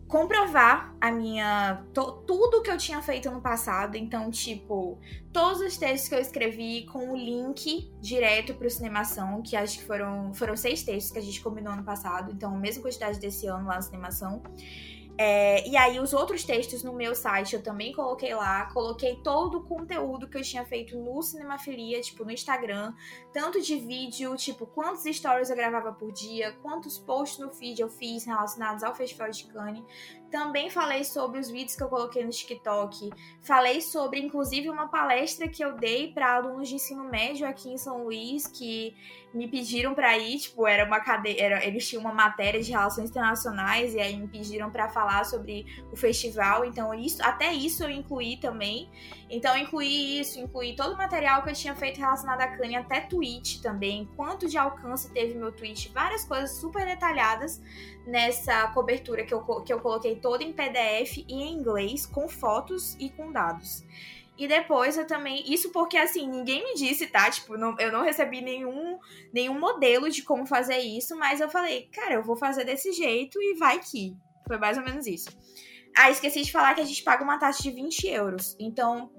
comprovar a minha tudo que eu tinha feito no passado, então tipo, todos os textos que eu escrevi com o link direto para o Cinemação, que acho que foram foram seis textos que a gente combinou ano passado, então a mesma quantidade desse ano lá no Cinemação. É, e aí, os outros textos no meu site eu também coloquei lá. Coloquei todo o conteúdo que eu tinha feito no Cinemafilia, tipo, no Instagram. Tanto de vídeo, tipo, quantos stories eu gravava por dia, quantos posts no feed eu fiz relacionados ao Festival de Cannes. Também falei sobre os vídeos que eu coloquei no TikTok. Falei sobre, inclusive, uma palestra que eu dei para alunos de ensino médio aqui em São Luís, que me pediram para ir, tipo, era uma cadeira, eles tinham uma matéria de relações internacionais e aí me pediram para falar sobre o festival, então isso, até isso eu incluí também. Então incluí isso, incluí todo o material que eu tinha feito relacionado à Kanye, até tweet também, quanto de alcance teve meu tweet, várias coisas super detalhadas nessa cobertura que eu, que eu coloquei toda em PDF e em inglês, com fotos e com dados. E depois eu também. Isso porque, assim, ninguém me disse, tá? Tipo, não, eu não recebi nenhum, nenhum modelo de como fazer isso, mas eu falei, cara, eu vou fazer desse jeito e vai que. Foi mais ou menos isso. Ah, esqueci de falar que a gente paga uma taxa de 20 euros. Então,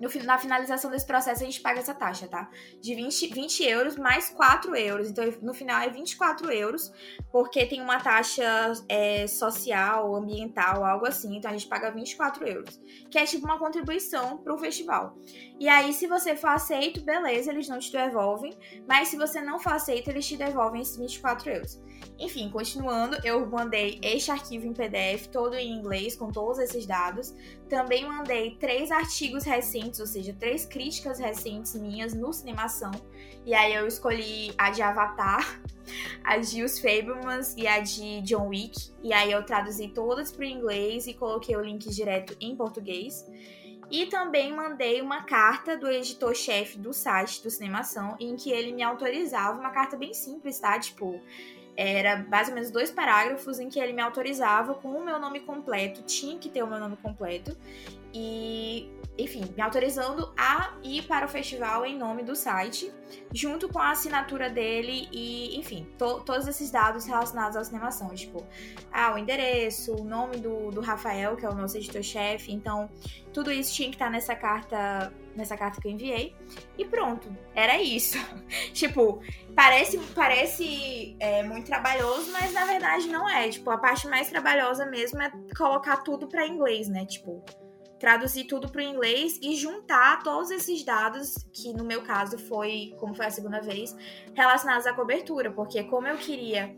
no, na finalização desse processo a gente paga essa taxa, tá? De 20, 20 euros mais 4 euros. Então, no final é 24 euros, porque tem uma taxa é, social, ambiental, algo assim. Então, a gente paga 24 euros. Que é tipo uma contribuição pro festival. E aí, se você for aceito, beleza, eles não te devolvem. Mas se você não for aceito, eles te devolvem esses 24 euros. Enfim, continuando, eu mandei este arquivo em PDF, todo em inglês, com todos esses dados. Também mandei três artigos recentes, ou seja, três críticas recentes minhas no Cinemação. E aí eu escolhi a de Avatar, [LAUGHS] a de Os Fablemans e a de John Wick. E aí eu traduzi todas para o inglês e coloquei o link direto em português. E também mandei uma carta do editor-chefe do site do Cinemação, em que ele me autorizava, uma carta bem simples, tá? Tipo, era mais ou menos dois parágrafos em que ele me autorizava com o meu nome completo, tinha que ter o meu nome completo, e enfim, me autorizando a ir para o festival em nome do site, junto com a assinatura dele e, enfim, to todos esses dados relacionados à cinemação, tipo, ah, o endereço, o nome do, do Rafael, que é o nosso editor-chefe, então tudo isso tinha que estar nessa carta, nessa carta que eu enviei, e pronto, era isso. [LAUGHS] tipo, parece, parece é, muito trabalhoso, mas na verdade não é, tipo, a parte mais trabalhosa mesmo é colocar tudo para inglês, né, tipo traduzir tudo para o inglês e juntar todos esses dados, que no meu caso foi, como foi a segunda vez, relacionados à cobertura, porque como eu queria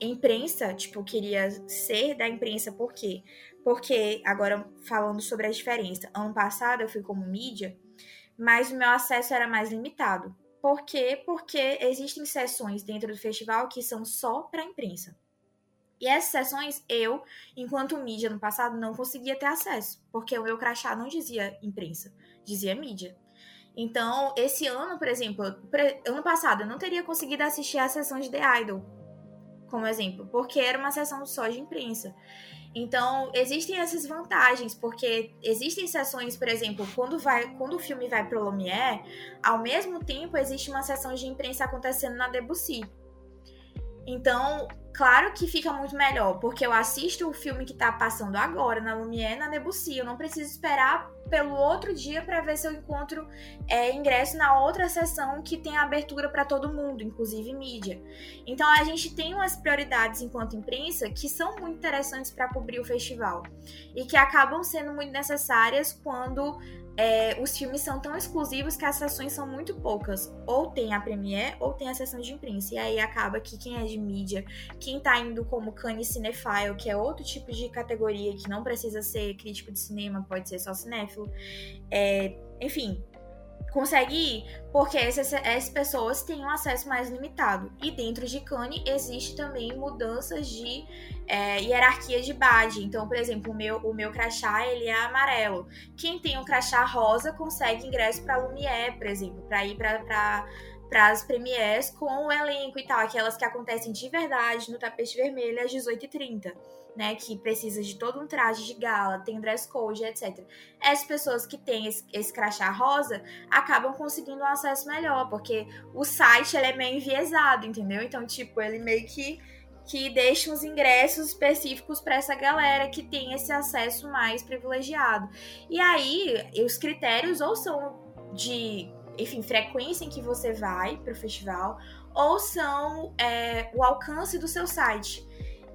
imprensa, tipo, queria ser da imprensa, por quê? Porque, agora falando sobre a diferença, ano passado eu fui como mídia, mas o meu acesso era mais limitado. Por quê? Porque existem sessões dentro do festival que são só para imprensa. E essas sessões eu, enquanto mídia no passado, não conseguia ter acesso, porque o meu crachá não dizia imprensa, dizia mídia. Então, esse ano, por exemplo, ano passado eu não teria conseguido assistir a sessão de The Idol, como exemplo, porque era uma sessão só de imprensa. Então, existem essas vantagens, porque existem sessões, por exemplo, quando, vai, quando o filme vai pro Lumière, ao mesmo tempo existe uma sessão de imprensa acontecendo na Debussy. Então, Claro que fica muito melhor, porque eu assisto o filme que tá passando agora na Lumière, na Debussy. Eu não preciso esperar pelo outro dia para ver se eu encontro é, ingresso na outra sessão que tem abertura para todo mundo, inclusive mídia. Então a gente tem umas prioridades enquanto imprensa que são muito interessantes para cobrir o festival e que acabam sendo muito necessárias quando é, os filmes são tão exclusivos que as sessões são muito poucas. Ou tem a premiere ou tem a sessão de imprensa. E aí acaba que quem é de mídia, quem tá indo como Cane Cinefile, que é outro tipo de categoria que não precisa ser crítico de cinema, pode ser só cinéfilo. É, enfim, consegue ir, porque essas, essas pessoas têm um acesso mais limitado. E dentro de Cane existe também mudanças de é, hierarquia de badge. Então, por exemplo, o meu, o meu crachá ele é amarelo. Quem tem um crachá rosa consegue ingresso para Lumière, por exemplo, para ir para para as premiers com o elenco e tal, aquelas que acontecem de verdade no tapete vermelho às 18h30 né, que precisa de todo um traje de gala, tem dress code, etc. As pessoas que têm esse, esse crachá rosa acabam conseguindo um acesso melhor, porque o site ele é meio enviesado, entendeu? Então, tipo, ele meio que que deixa uns ingressos específicos para essa galera que tem esse acesso mais privilegiado. E aí, os critérios ou são de, enfim, frequência em que você vai para o festival, ou são é, o alcance do seu site.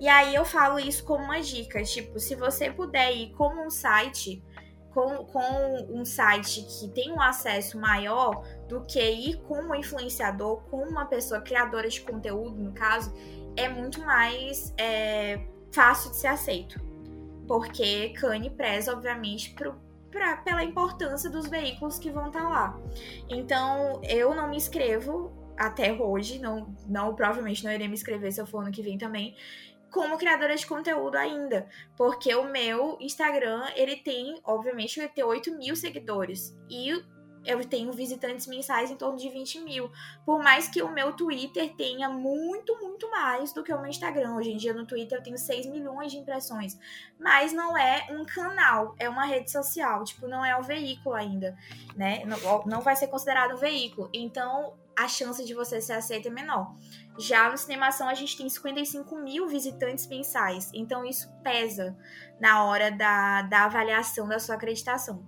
E aí eu falo isso como uma dica, tipo, se você puder ir como um site, com, com um site que tem um acesso maior do que ir com um influenciador, com uma pessoa criadora de conteúdo, no caso, é muito mais é, fácil de ser aceito. Porque Kanye preza, obviamente, pro, pra, pela importância dos veículos que vão estar tá lá. Então, eu não me inscrevo até hoje, não, não provavelmente não irei me inscrever se eu for ano que vem também como criadora de conteúdo ainda. Porque o meu Instagram, ele tem, obviamente, vai ter 8 mil seguidores. E eu tenho visitantes mensais em torno de 20 mil. Por mais que o meu Twitter tenha muito, muito mais do que o meu Instagram. Hoje em dia no Twitter eu tenho 6 milhões de impressões. Mas não é um canal, é uma rede social. Tipo, não é um veículo ainda, né? Não, não vai ser considerado um veículo. Então, a chance de você ser aceito é menor. Já no Cinemação, a gente tem 55 mil visitantes mensais, então isso pesa na hora da, da avaliação da sua acreditação.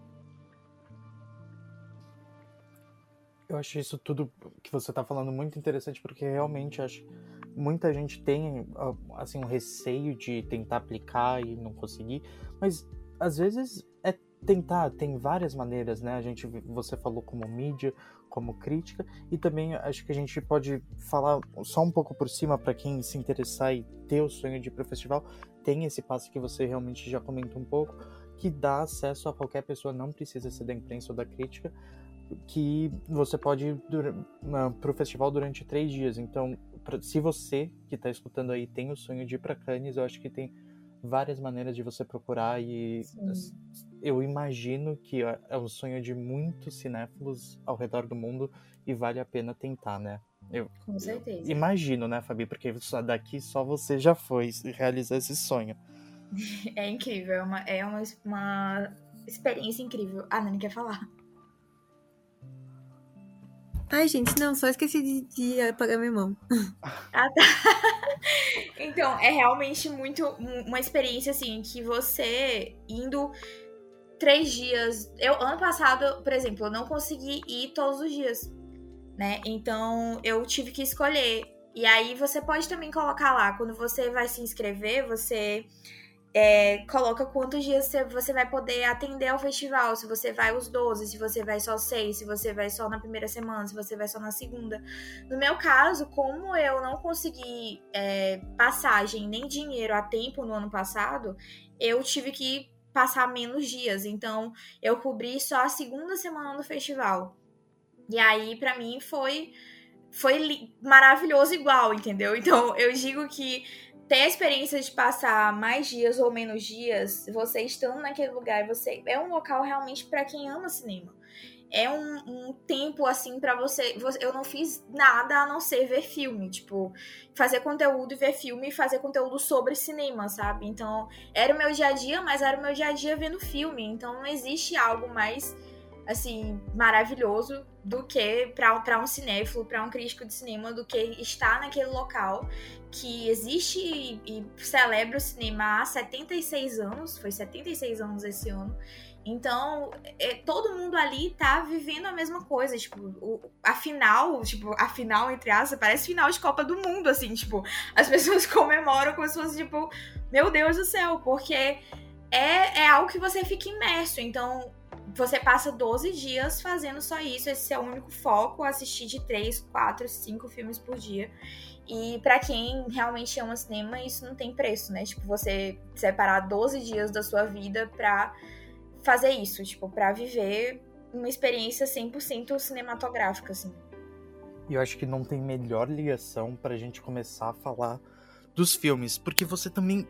Eu acho isso tudo que você está falando muito interessante, porque realmente acho muita gente tem assim um receio de tentar aplicar e não conseguir, mas às vezes é tentar, tem várias maneiras, né? A gente você falou como mídia, como crítica e também acho que a gente pode falar só um pouco por cima para quem se interessar e ter o sonho de ir para o festival, tem esse passo que você realmente já comentou um pouco, que dá acesso a qualquer pessoa, não precisa ser da imprensa ou da crítica, que você pode ir para o festival durante três dias. Então, pra, se você que está escutando aí tem o sonho de ir para Cannes, eu acho que tem várias maneiras de você procurar e Sim. eu imagino que é, é um sonho de muitos cinéfilos ao redor do mundo e vale a pena tentar, né?
Eu, Com certeza.
imagino, né, Fabi? Porque daqui só você já foi realizar esse sonho. [LAUGHS]
É incrível, é uma, é uma, uma experiência incrível. A Nani quer falar.
Ai, gente, não, só esqueci de, de apagar minha mão. [LAUGHS]
Ah, tá. Então, é realmente muito uma experiência, assim, que você indo três dias. Eu, ano passado, por exemplo, eu não consegui ir todos os dias, né? Então, eu tive que escolher. E aí, você pode também colocar lá, quando você vai se inscrever, você é, coloca quantos dias você vai poder atender ao festival, se você vai os 12, se você vai só 6, se você vai só na primeira semana, se você vai só na segunda. No meu caso, como eu não consegui é, passagem nem dinheiro a tempo no ano passado, eu tive que passar menos dias. Então, eu cobri só a segunda semana do festival. E aí, para mim, foi foi maravilhoso igual, entendeu? Então, eu digo que ter a experiência de passar mais dias ou menos dias, você estando naquele lugar, você é um local realmente para quem ama cinema. É um, um tempo assim para você, você. Eu não fiz nada a não ser ver filme, tipo, fazer conteúdo e ver filme e fazer conteúdo sobre cinema, sabe? Então, era o meu dia a dia, mas era o meu dia a dia vendo filme. Então, não existe algo mais assim, maravilhoso do que para um cinéfilo, para um crítico de cinema, do que estar naquele local que existe e, e, celebra o cinema há 76 anos, foi 76 anos esse ano. Então, é, todo mundo ali tá vivendo a mesma coisa, tipo, o, a final, tipo, a final, entre aspas, parece final de Copa do Mundo, assim, tipo, as [LAUGHS] pessoas comemoram como se fosse, tipo, meu Deus do céu, porque é, é algo que você fica imerso, então você passa 12 dias fazendo só isso, esse é o único foco, assistir de 3, 4, 5 filmes por dia. E para quem realmente ama cinema, isso não tem preço, né? Tipo, você separar 12 dias da sua vida pra fazer isso, tipo, pra viver uma experiência 100% cinematográfica, assim.
E eu acho que não tem melhor ligação pra gente começar a falar dos filmes, porque você também,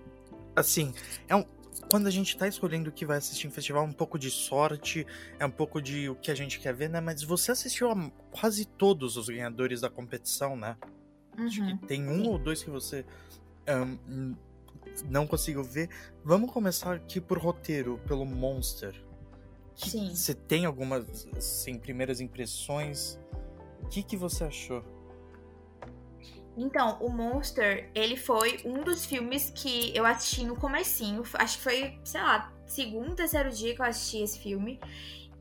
assim, é um, quando a gente tá escolhendo o que vai assistir em festival, é um pouco de sorte, é um pouco de o que a gente quer ver, né? Mas você assistiu a quase todos os ganhadores da competição, né? Uhum. Acho que uhum. tem um ou dois que você um, não conseguiu ver. Vamos começar aqui por roteiro, pelo Monster.
Sim.
Você tem algumas assim, primeiras impressões? O que, que você achou?
Então, o Monster, ele foi um dos filmes que eu assisti no comecinho. Acho que foi, sei lá, segundo, terceiro dia que eu assisti esse filme.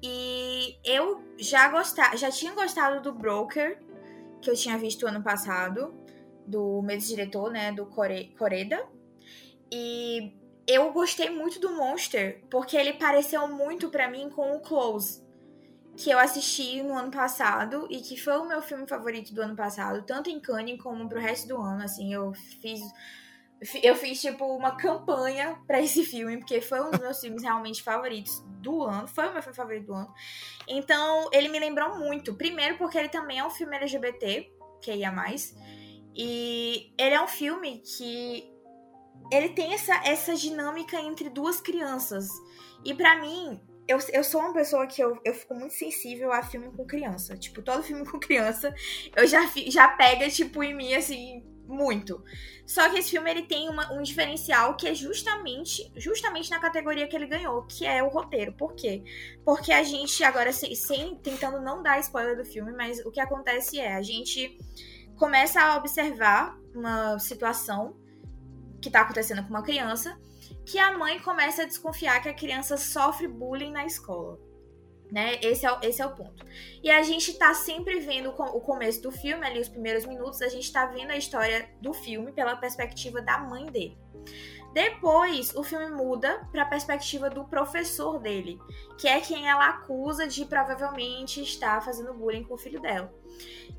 E eu já gostava, já tinha gostado do Broker, que eu tinha visto ano passado, do mesmo diretor, né, do Core, Coreda. E eu gostei muito do Monster, porque ele pareceu muito para mim com o Close que eu assisti no ano passado e que foi o meu filme favorito do ano passado, tanto em Cannes como pro resto do ano, assim, eu fiz eu fiz tipo uma campanha para esse filme, porque foi um dos meus filmes realmente favoritos do ano, foi o meu filme favorito do ano. Então, ele me lembrou muito, primeiro porque ele também é um filme LGBT, que ia mais, e ele é um filme que ele tem essa, essa dinâmica entre duas crianças. E para mim, eu, eu sou uma pessoa que eu, eu fico muito sensível a filme com criança. Tipo, todo filme com criança, eu já, já pega, tipo, em mim, assim, muito. Só que esse filme, ele tem uma, um diferencial que é justamente, justamente na categoria que ele ganhou, que é o roteiro. Por quê? Porque a gente, agora, sem, sem tentando não dar spoiler do filme, mas o que acontece é, a gente começa a observar uma situação que tá acontecendo com uma criança que a mãe começa a desconfiar que a criança sofre bullying na escola. Né? Esse, é, esse é o ponto. E a gente tá sempre vendo o começo do filme, ali os primeiros minutos, a gente tá vendo a história do filme pela perspectiva da mãe dele. Depois, o filme muda para a perspectiva do professor dele, que é quem ela acusa de provavelmente estar fazendo bullying com o filho dela.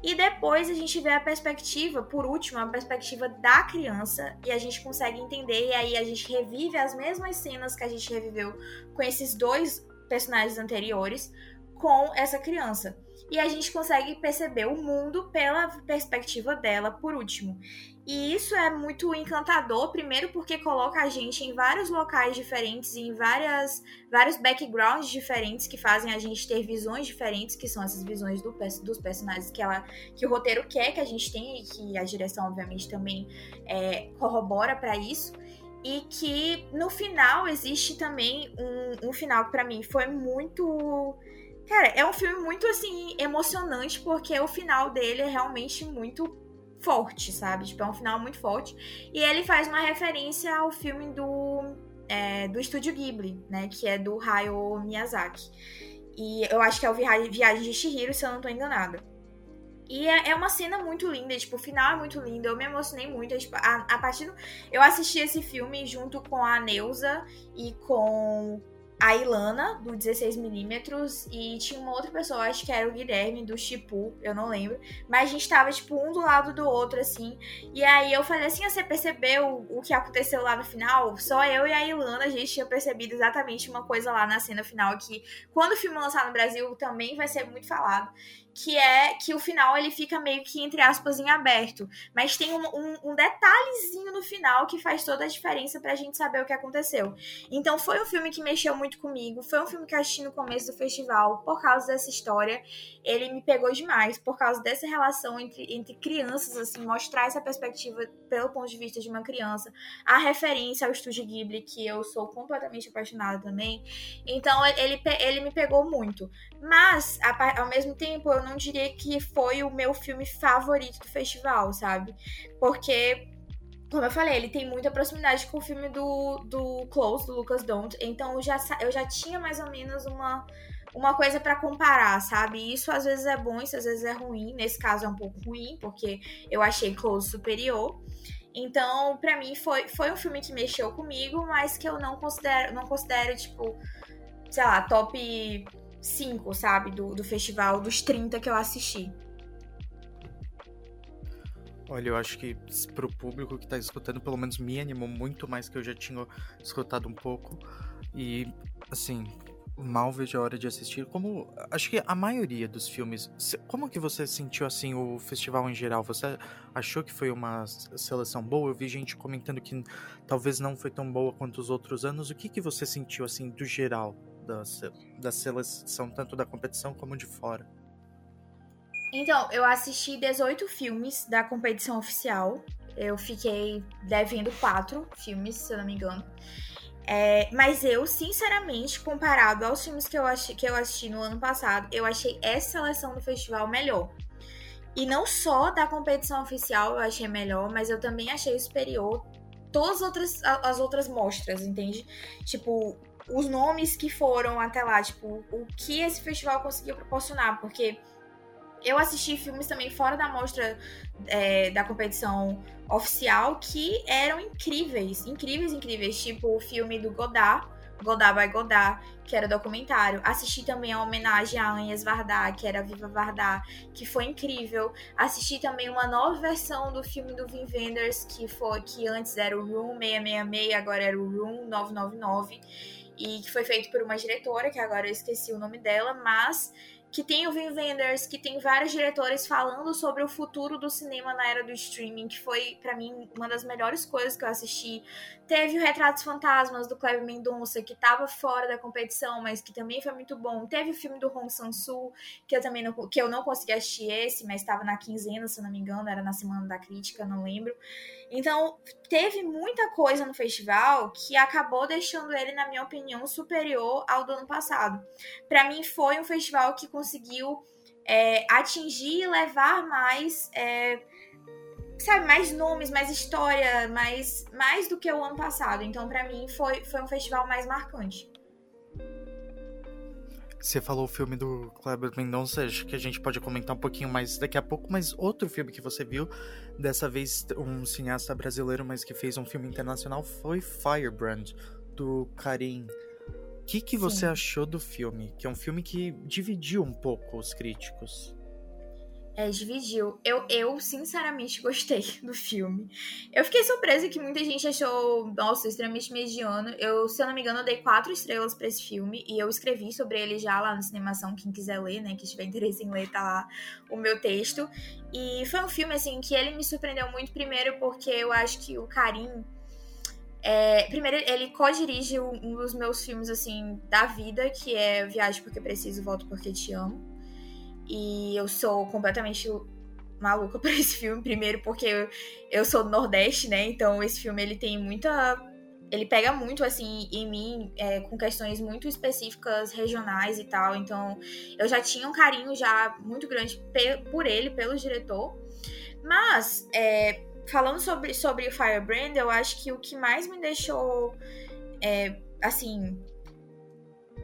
E depois a gente vê a perspectiva, por último, a perspectiva da criança, e a gente consegue entender, e aí a gente revive as mesmas cenas que a gente reviveu com esses dois personagens anteriores, com essa criança. E a gente consegue perceber o mundo pela perspectiva dela, por último. E isso é muito encantador, primeiro porque coloca a gente em vários locais diferentes, em várias, vários backgrounds diferentes que fazem a gente ter visões diferentes, que são essas visões do, dos personagens que, ela, que o roteiro quer que a gente tenha e que a direção, obviamente, também é, corrobora para isso. E que no final existe também um, um final que para mim foi muito. Cara, é um filme muito assim emocionante, porque o final dele é realmente muito forte, sabe? Tipo, é um final muito forte. E ele faz uma referência ao filme do, é, do estúdio Ghibli, né? Que é do Hayao Miyazaki. E eu acho que é o Viagem de Shihiro, se eu não tô enganada. E é, é uma cena muito linda, tipo, o final é muito lindo, eu me emocionei muito. Tipo, a, a partir do... Eu assisti esse filme junto com a Neuza e com a Ilana, do 16mm, e tinha uma outra pessoa, acho que era o Guilherme, do Chipu, eu não lembro. Mas a gente tava, tipo, um do lado do outro, assim. E aí eu falei assim: ah, você percebeu o que aconteceu lá no final? Só eu e a Ilana, a gente tinha percebido exatamente uma coisa lá na cena final, que quando o filme lançar no Brasil também vai ser muito falado que é que o final ele fica meio que, entre aspas, em aberto. Mas tem um, um, um, detalhezinho no final que faz toda a diferença pra gente saber o que aconteceu. Então foi um filme que mexeu muito comigo. Foi um filme que eu assisti no começo do festival por causa dessa história. Ele me pegou demais por causa dessa relação entre, entre crianças, assim, mostrar essa perspectiva pelo ponto de vista de uma criança. A referência ao Estúdio Ghibli, que eu sou completamente apaixonada também. Então ele, ele me pegou muito. Mas, ao mesmo tempo, eu não diria que foi o meu filme favorito do festival, sabe? Porque, como eu falei, ele tem muita proximidade com o filme do, do Close, do Lucas Don't. Então eu já, eu já tinha mais ou menos uma, uma coisa para comparar, sabe? Isso às vezes é bom, isso às vezes é ruim. Nesse caso é um pouco ruim, porque eu achei Close superior. Então, para mim, foi, foi um filme que mexeu comigo, mas que eu não considero, não considero, tipo, sei lá, top 5, sabe? Do, do festival, dos 30 que eu assisti.
Olha, eu acho que pro público que tá escutando, pelo menos me animou muito mais que eu já tinha escutado um pouco. E, assim, mal vejo a hora de assistir. Como, acho que a maioria dos filmes... Como que você sentiu, assim, o festival em geral? Você achou que foi uma seleção boa? Eu vi gente comentando que talvez não foi tão boa quanto os outros anos. O que que você sentiu, assim, do geral? da, da seleção, tanto da competição como de fora?
Então, eu assisti 18 filmes da competição oficial. Eu fiquei devendo quatro filmes, se eu não me engano. É, mas eu, sinceramente, comparado aos filmes que eu, achei, que eu assisti no ano passado, eu achei essa seleção do festival melhor. E não só da competição oficial eu achei melhor, mas eu também achei superior todas as outras, as outras mostras, entende? Tipo, os nomes que foram até lá, tipo, o que esse festival conseguiu proporcionar, porque eu assisti filmes também fora da mostra é, da competição oficial que eram incríveis, incríveis, incríveis, tipo o filme do Godard, Godard by Godard, que era documentário. Assisti também a homenagem a Agnes Varda, que era Viva Varda, que foi incrível. Assisti também uma nova versão do filme do Vin Wenders, que foi que antes era o Room 666, agora era o Room 999 e que foi feito por uma diretora, que agora eu esqueci o nome dela, mas que tem o Vin Wenders, que tem vários diretores falando sobre o futuro do cinema na era do streaming, que foi para mim uma das melhores coisas que eu assisti. Teve o Retratos Fantasmas do Kleber Mendonça, que estava fora da competição, mas que também foi muito bom. Teve o filme do Hong Sang-soo, que eu também não, que eu não consegui assistir esse, mas estava na quinzena, se não me engano, era na semana da crítica, não lembro. Então, teve muita coisa no festival que acabou deixando ele, na minha opinião, superior ao do ano passado. Para mim, foi um festival que conseguiu é, atingir e levar mais. É, sabe, mais nomes, mais história, mais, mais do que o ano passado. Então, para mim, foi, foi um festival mais marcante.
Você falou o filme do Kleber Mendonça, acho que a gente pode comentar um pouquinho mais daqui a pouco, mas outro filme que você viu, dessa vez um cineasta brasileiro, mas que fez um filme internacional, foi Firebrand, do Karim. O que, que você achou do filme? Que é um filme que dividiu um pouco os críticos.
É, dividiu. Eu, eu, sinceramente, gostei [LAUGHS] do filme. Eu fiquei surpresa que muita gente achou, nossa, extremamente mediano. Eu, se eu não me engano, dei quatro estrelas para esse filme e eu escrevi sobre ele já lá no Cinemação. Quem quiser ler, né, que tiver interesse em ler, tá lá o meu texto. E foi um filme, assim, que ele me surpreendeu muito, primeiro porque eu acho que o Karim é, primeiro, ele co-dirige um dos meus filmes, assim, da vida, que é Viagem Porque Preciso, Volto Porque Te Amo. E eu sou completamente maluca [LAUGHS] por esse filme, primeiro porque eu, eu sou do Nordeste, né? Então esse filme, ele tem muita... Ele pega muito, assim, em mim, é, com questões muito específicas, regionais e tal. Então, eu já tinha um carinho já muito grande por ele, pelo diretor. Mas, é, falando sobre, sobre o Firebrand, eu acho que o que mais me deixou, é, assim,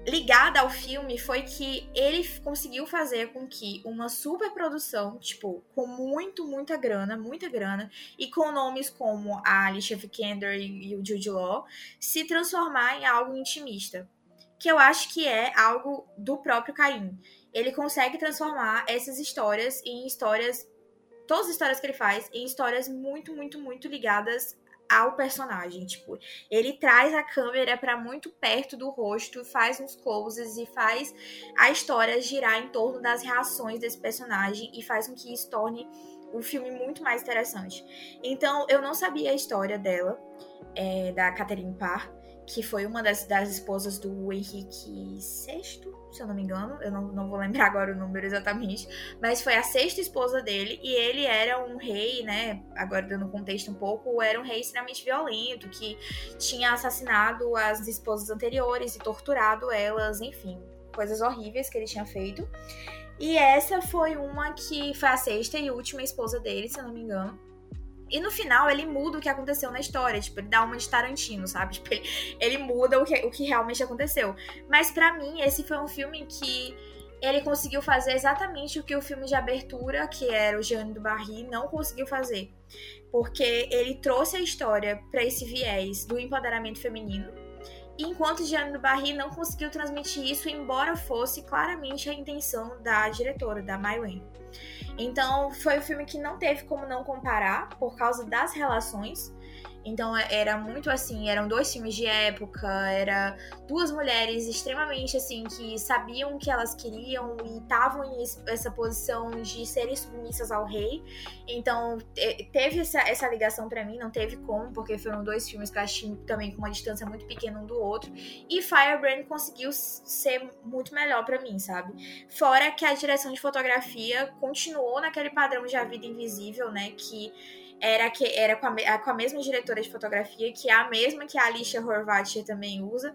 ligada ao filme foi que ele conseguiu fazer com que uma super produção, tipo, com muito, muita grana, muita grana, e com nomes como a Alicia Vikander e o Jude Law, se transformar em algo intimista. Que eu acho que é algo do próprio Caim. Ele consegue transformar essas histórias em histórias todas as histórias que ele faz em histórias muito, muito, muito ligadas ao personagem. Tipo, ele traz a câmera para muito perto do rosto, faz uns closes e faz a história girar em torno das reações desse personagem e faz com que isso torne o filme muito mais interessante. Então, eu não sabia a história dela, é, da Catherine Parr que foi uma das, das esposas do Henrique VI, se eu não me engano, eu não, não vou lembrar agora o número exatamente, mas foi a sexta esposa dele e ele era um rei, né? Agora dando contexto um pouco, era um rei extremamente violento que tinha assassinado as esposas anteriores e torturado elas, enfim, coisas horríveis que ele tinha feito. E essa foi uma que foi a sexta e última esposa dele, se eu não me engano. E no final ele muda o que aconteceu na história. Tipo, ele dá uma de Tarantino, sabe? [LAUGHS] Tipo, ele, ele muda o que, o que realmente aconteceu. Mas para mim, esse foi um filme que ele conseguiu fazer exatamente o que o filme de abertura, que era o Jeanne do Barry, não conseguiu fazer. Porque ele trouxe a história para esse viés do empoderamento feminino. Enquanto Jeanne do Barry não conseguiu transmitir isso, embora fosse claramente a intenção da diretora, da Mai Wen. Então, foi um filme que não teve como não comparar por causa das relações. Então era muito assim, eram dois filmes de época, era duas mulheres extremamente assim que sabiam o que elas queriam e estavam em essa posição de serem submissas ao rei. Então teve essa, essa ligação para mim, não teve como, porque foram dois filmes que eu achei também com uma distância muito pequena um do outro. E Firebrand conseguiu ser muito melhor para mim, sabe? Fora que a direção de fotografia continuou naquele padrão de A Vida Invisível, né, que era, que, era com, a, com a mesma diretora de fotografia, que é a mesma que a Alicia Horvath também usa.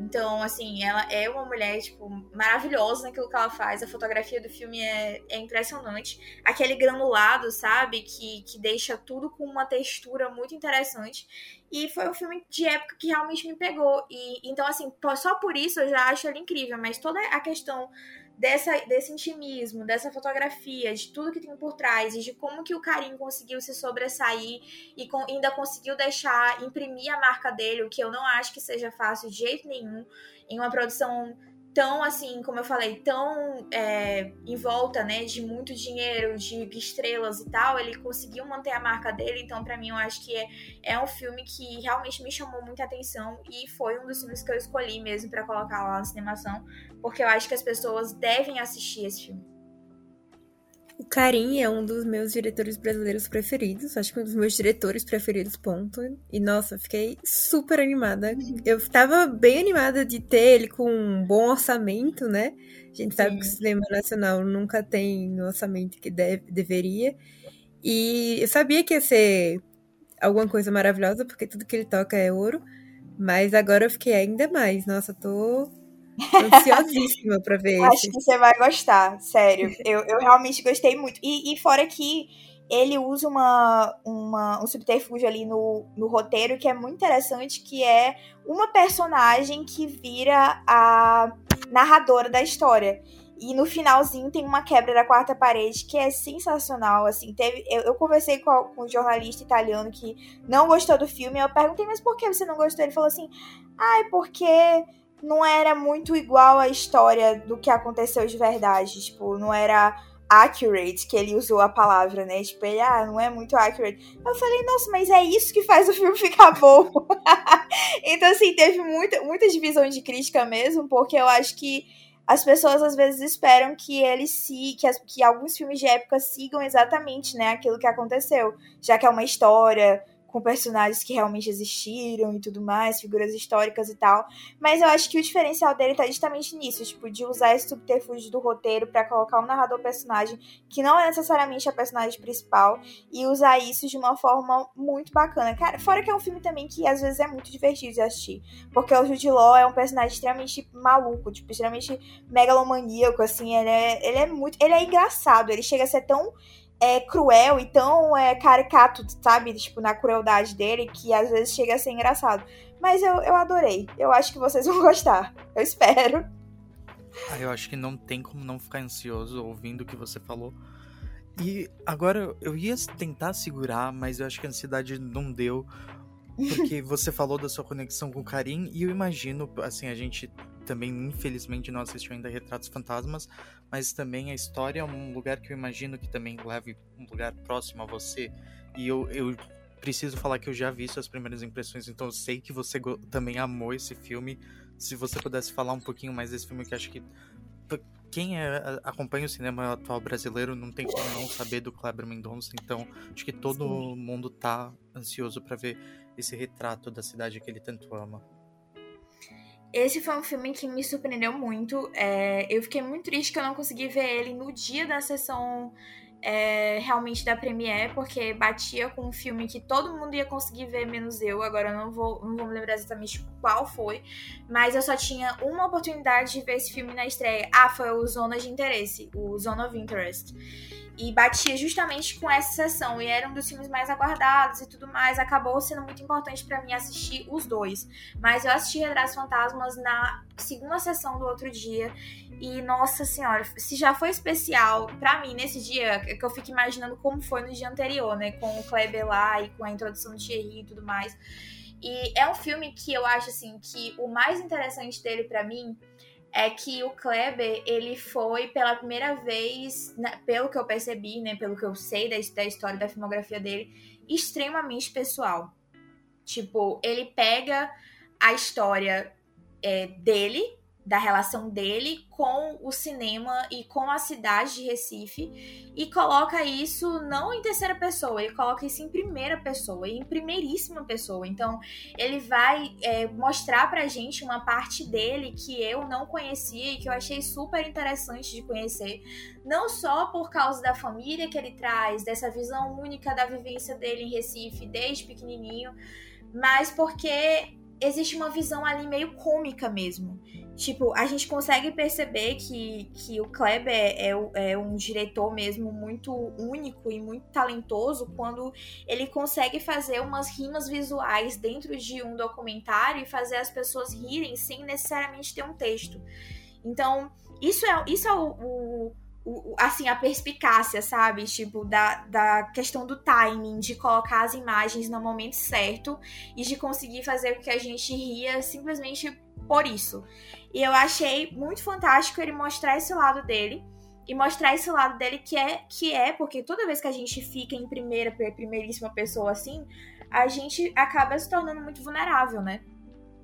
Então, assim, ela é uma mulher, tipo, maravilhosa naquilo que ela faz. A fotografia do filme é, é impressionante. Aquele granulado, sabe? Que, que deixa tudo com uma textura muito interessante. E foi um filme de época que realmente me pegou. E então, assim, só por isso eu já acho ele incrível, mas toda a questão dessa, desse intimismo, dessa fotografia, de tudo que tem por trás e de como que o Karim conseguiu se sobressair e com, ainda conseguiu deixar, imprimir a marca dele, o que eu não acho que seja fácil de jeito nenhum, em uma produção tão assim, como eu falei, tão é, em volta, né, de muito dinheiro, de estrelas e tal, ele conseguiu manter a marca dele, então para mim eu acho que é, é um filme que realmente me chamou muita atenção e foi um dos filmes que eu escolhi mesmo para colocar lá na cinemação, porque eu acho que as pessoas devem assistir esse filme.
O Karim é um dos meus diretores brasileiros preferidos, acho que um dos meus diretores preferidos, ponto. E nossa, fiquei super animada. Eu tava bem animada de ter ele com um bom orçamento, né? A gente sabe Sim. que o cinema nacional nunca tem o orçamento que deve, deveria. E eu sabia que ia ser alguma coisa maravilhosa, porque tudo que ele toca é ouro. Mas agora eu fiquei ainda mais. Nossa, tô Ansiosíssima pra ver [LAUGHS]
Acho esse. que você vai gostar, sério. [LAUGHS] Eu, eu realmente gostei muito. E, e fora que ele usa uma, uma, um subterfúgio ali no, no roteiro que é muito interessante, que é uma personagem que vira a narradora da história. E no finalzinho tem uma quebra da quarta parede que é sensacional, assim. Teve, eu, eu conversei com, com, um jornalista italiano que não gostou do filme. Eu perguntei, mas por que você não gostou? Ele falou assim: ai, ah, porque não era muito igual a história do que aconteceu de verdade. Tipo, não era accurate, que ele usou a palavra, né? Tipo, ele, ah, não é muito accurate. Eu falei, nossa, mas é isso que faz o filme [LAUGHS] ficar bom. [LAUGHS] então, assim, teve muita, muita divisão de crítica mesmo, porque eu acho que as pessoas às vezes esperam que eles se que, as, que alguns filmes de época sigam exatamente né aquilo que aconteceu já que é uma história com personagens que realmente existiram e tudo mais, figuras históricas e tal. Mas eu acho que o diferencial dele tá justamente nisso, tipo, de usar esse subterfúgio do roteiro para colocar um narrador personagem que não é necessariamente a personagem principal e usar isso de uma forma muito bacana. Cara, fora que é um filme também que às vezes é muito divertido de assistir, porque o Jude Law é um personagem extremamente maluco, tipo, extremamente megalomaníaco, assim, ele é, ele é muito, ele é engraçado, ele chega a ser tão é cruel e tão é, caricato, sabe? Tipo, na crueldade dele, que às vezes chega a ser engraçado. Mas eu, eu adorei. Eu acho que vocês [LAUGHS] vão gostar. Eu espero.
Ah, eu acho que não tem como não ficar ansioso ouvindo o que você falou. E agora eu ia tentar segurar, mas eu acho que a ansiedade não deu. Porque [LAUGHS] você falou da sua conexão com o Karim, e eu imagino, assim, a gente também, infelizmente, não assistiu ainda Retratos Fantasmas, mas também a história é um lugar que eu imagino que também leve um lugar próximo a você. E eu, eu preciso falar que eu já vi suas primeiras impressões, então eu sei que você também amou esse filme. Se você pudesse falar um pouquinho mais desse filme, que acho que quem é, acompanha o cinema atual brasileiro não tem como não saber do Kleber Mendonça, então acho que todo Sim. mundo tá ansioso para ver esse retrato da cidade que ele tanto ama.
Esse foi um filme que me surpreendeu muito. É, eu fiquei muito triste que eu não consegui ver ele no dia da sessão é, realmente da Premiere, porque batia com um filme que todo mundo ia conseguir ver, menos eu. Agora eu não vou, não vou me lembrar exatamente qual foi, mas eu só tinha uma oportunidade de ver esse filme na estreia. Ah, foi o Zona de Interesse, o Zone of Interest e batia justamente com essa sessão e era um dos filmes mais aguardados e tudo mais. Acabou sendo muito importante para mim assistir os dois. Mas eu assisti Retratos Fantasmas na segunda sessão do outro dia e nossa senhora, se já foi especial para mim nesse dia, que eu fico imaginando como foi no dia anterior, né, com o Kleber lá e com a introdução do Thierry e tudo mais. E é um filme que eu acho assim que o mais interessante dele para mim é que o Kleber, ele foi pela primeira vez, né, pelo que eu percebi, né, pelo que eu sei da, da história da filmografia dele, extremamente pessoal. Tipo, ele pega a história é, dele da relação dele com o cinema e com a cidade de Recife e coloca isso não em terceira pessoa, ele coloca isso em primeira pessoa, em primeiríssima pessoa. Então, ele vai é, mostrar pra gente uma parte dele que eu não conhecia e que eu achei super interessante de conhecer, não só por causa da família que ele traz, dessa visão única da vivência dele em Recife desde pequenininho, mas porque existe uma visão ali meio cômica mesmo. Tipo, a gente consegue perceber que, que o Kleber é, é, é, um diretor mesmo muito único e muito talentoso quando ele consegue fazer umas rimas visuais dentro de um documentário e fazer as pessoas rirem sem necessariamente ter um texto. Então, isso é, isso é o, o o, assim, a perspicácia, sabe? Tipo, da, da questão do timing, de colocar as imagens no momento certo e de conseguir fazer com que a gente ria simplesmente por isso. E eu achei muito fantástico ele mostrar esse lado dele e mostrar esse lado dele que é que é porque toda vez que a gente fica em primeira primeiríssima pessoa assim a gente acaba se tornando muito vulnerável né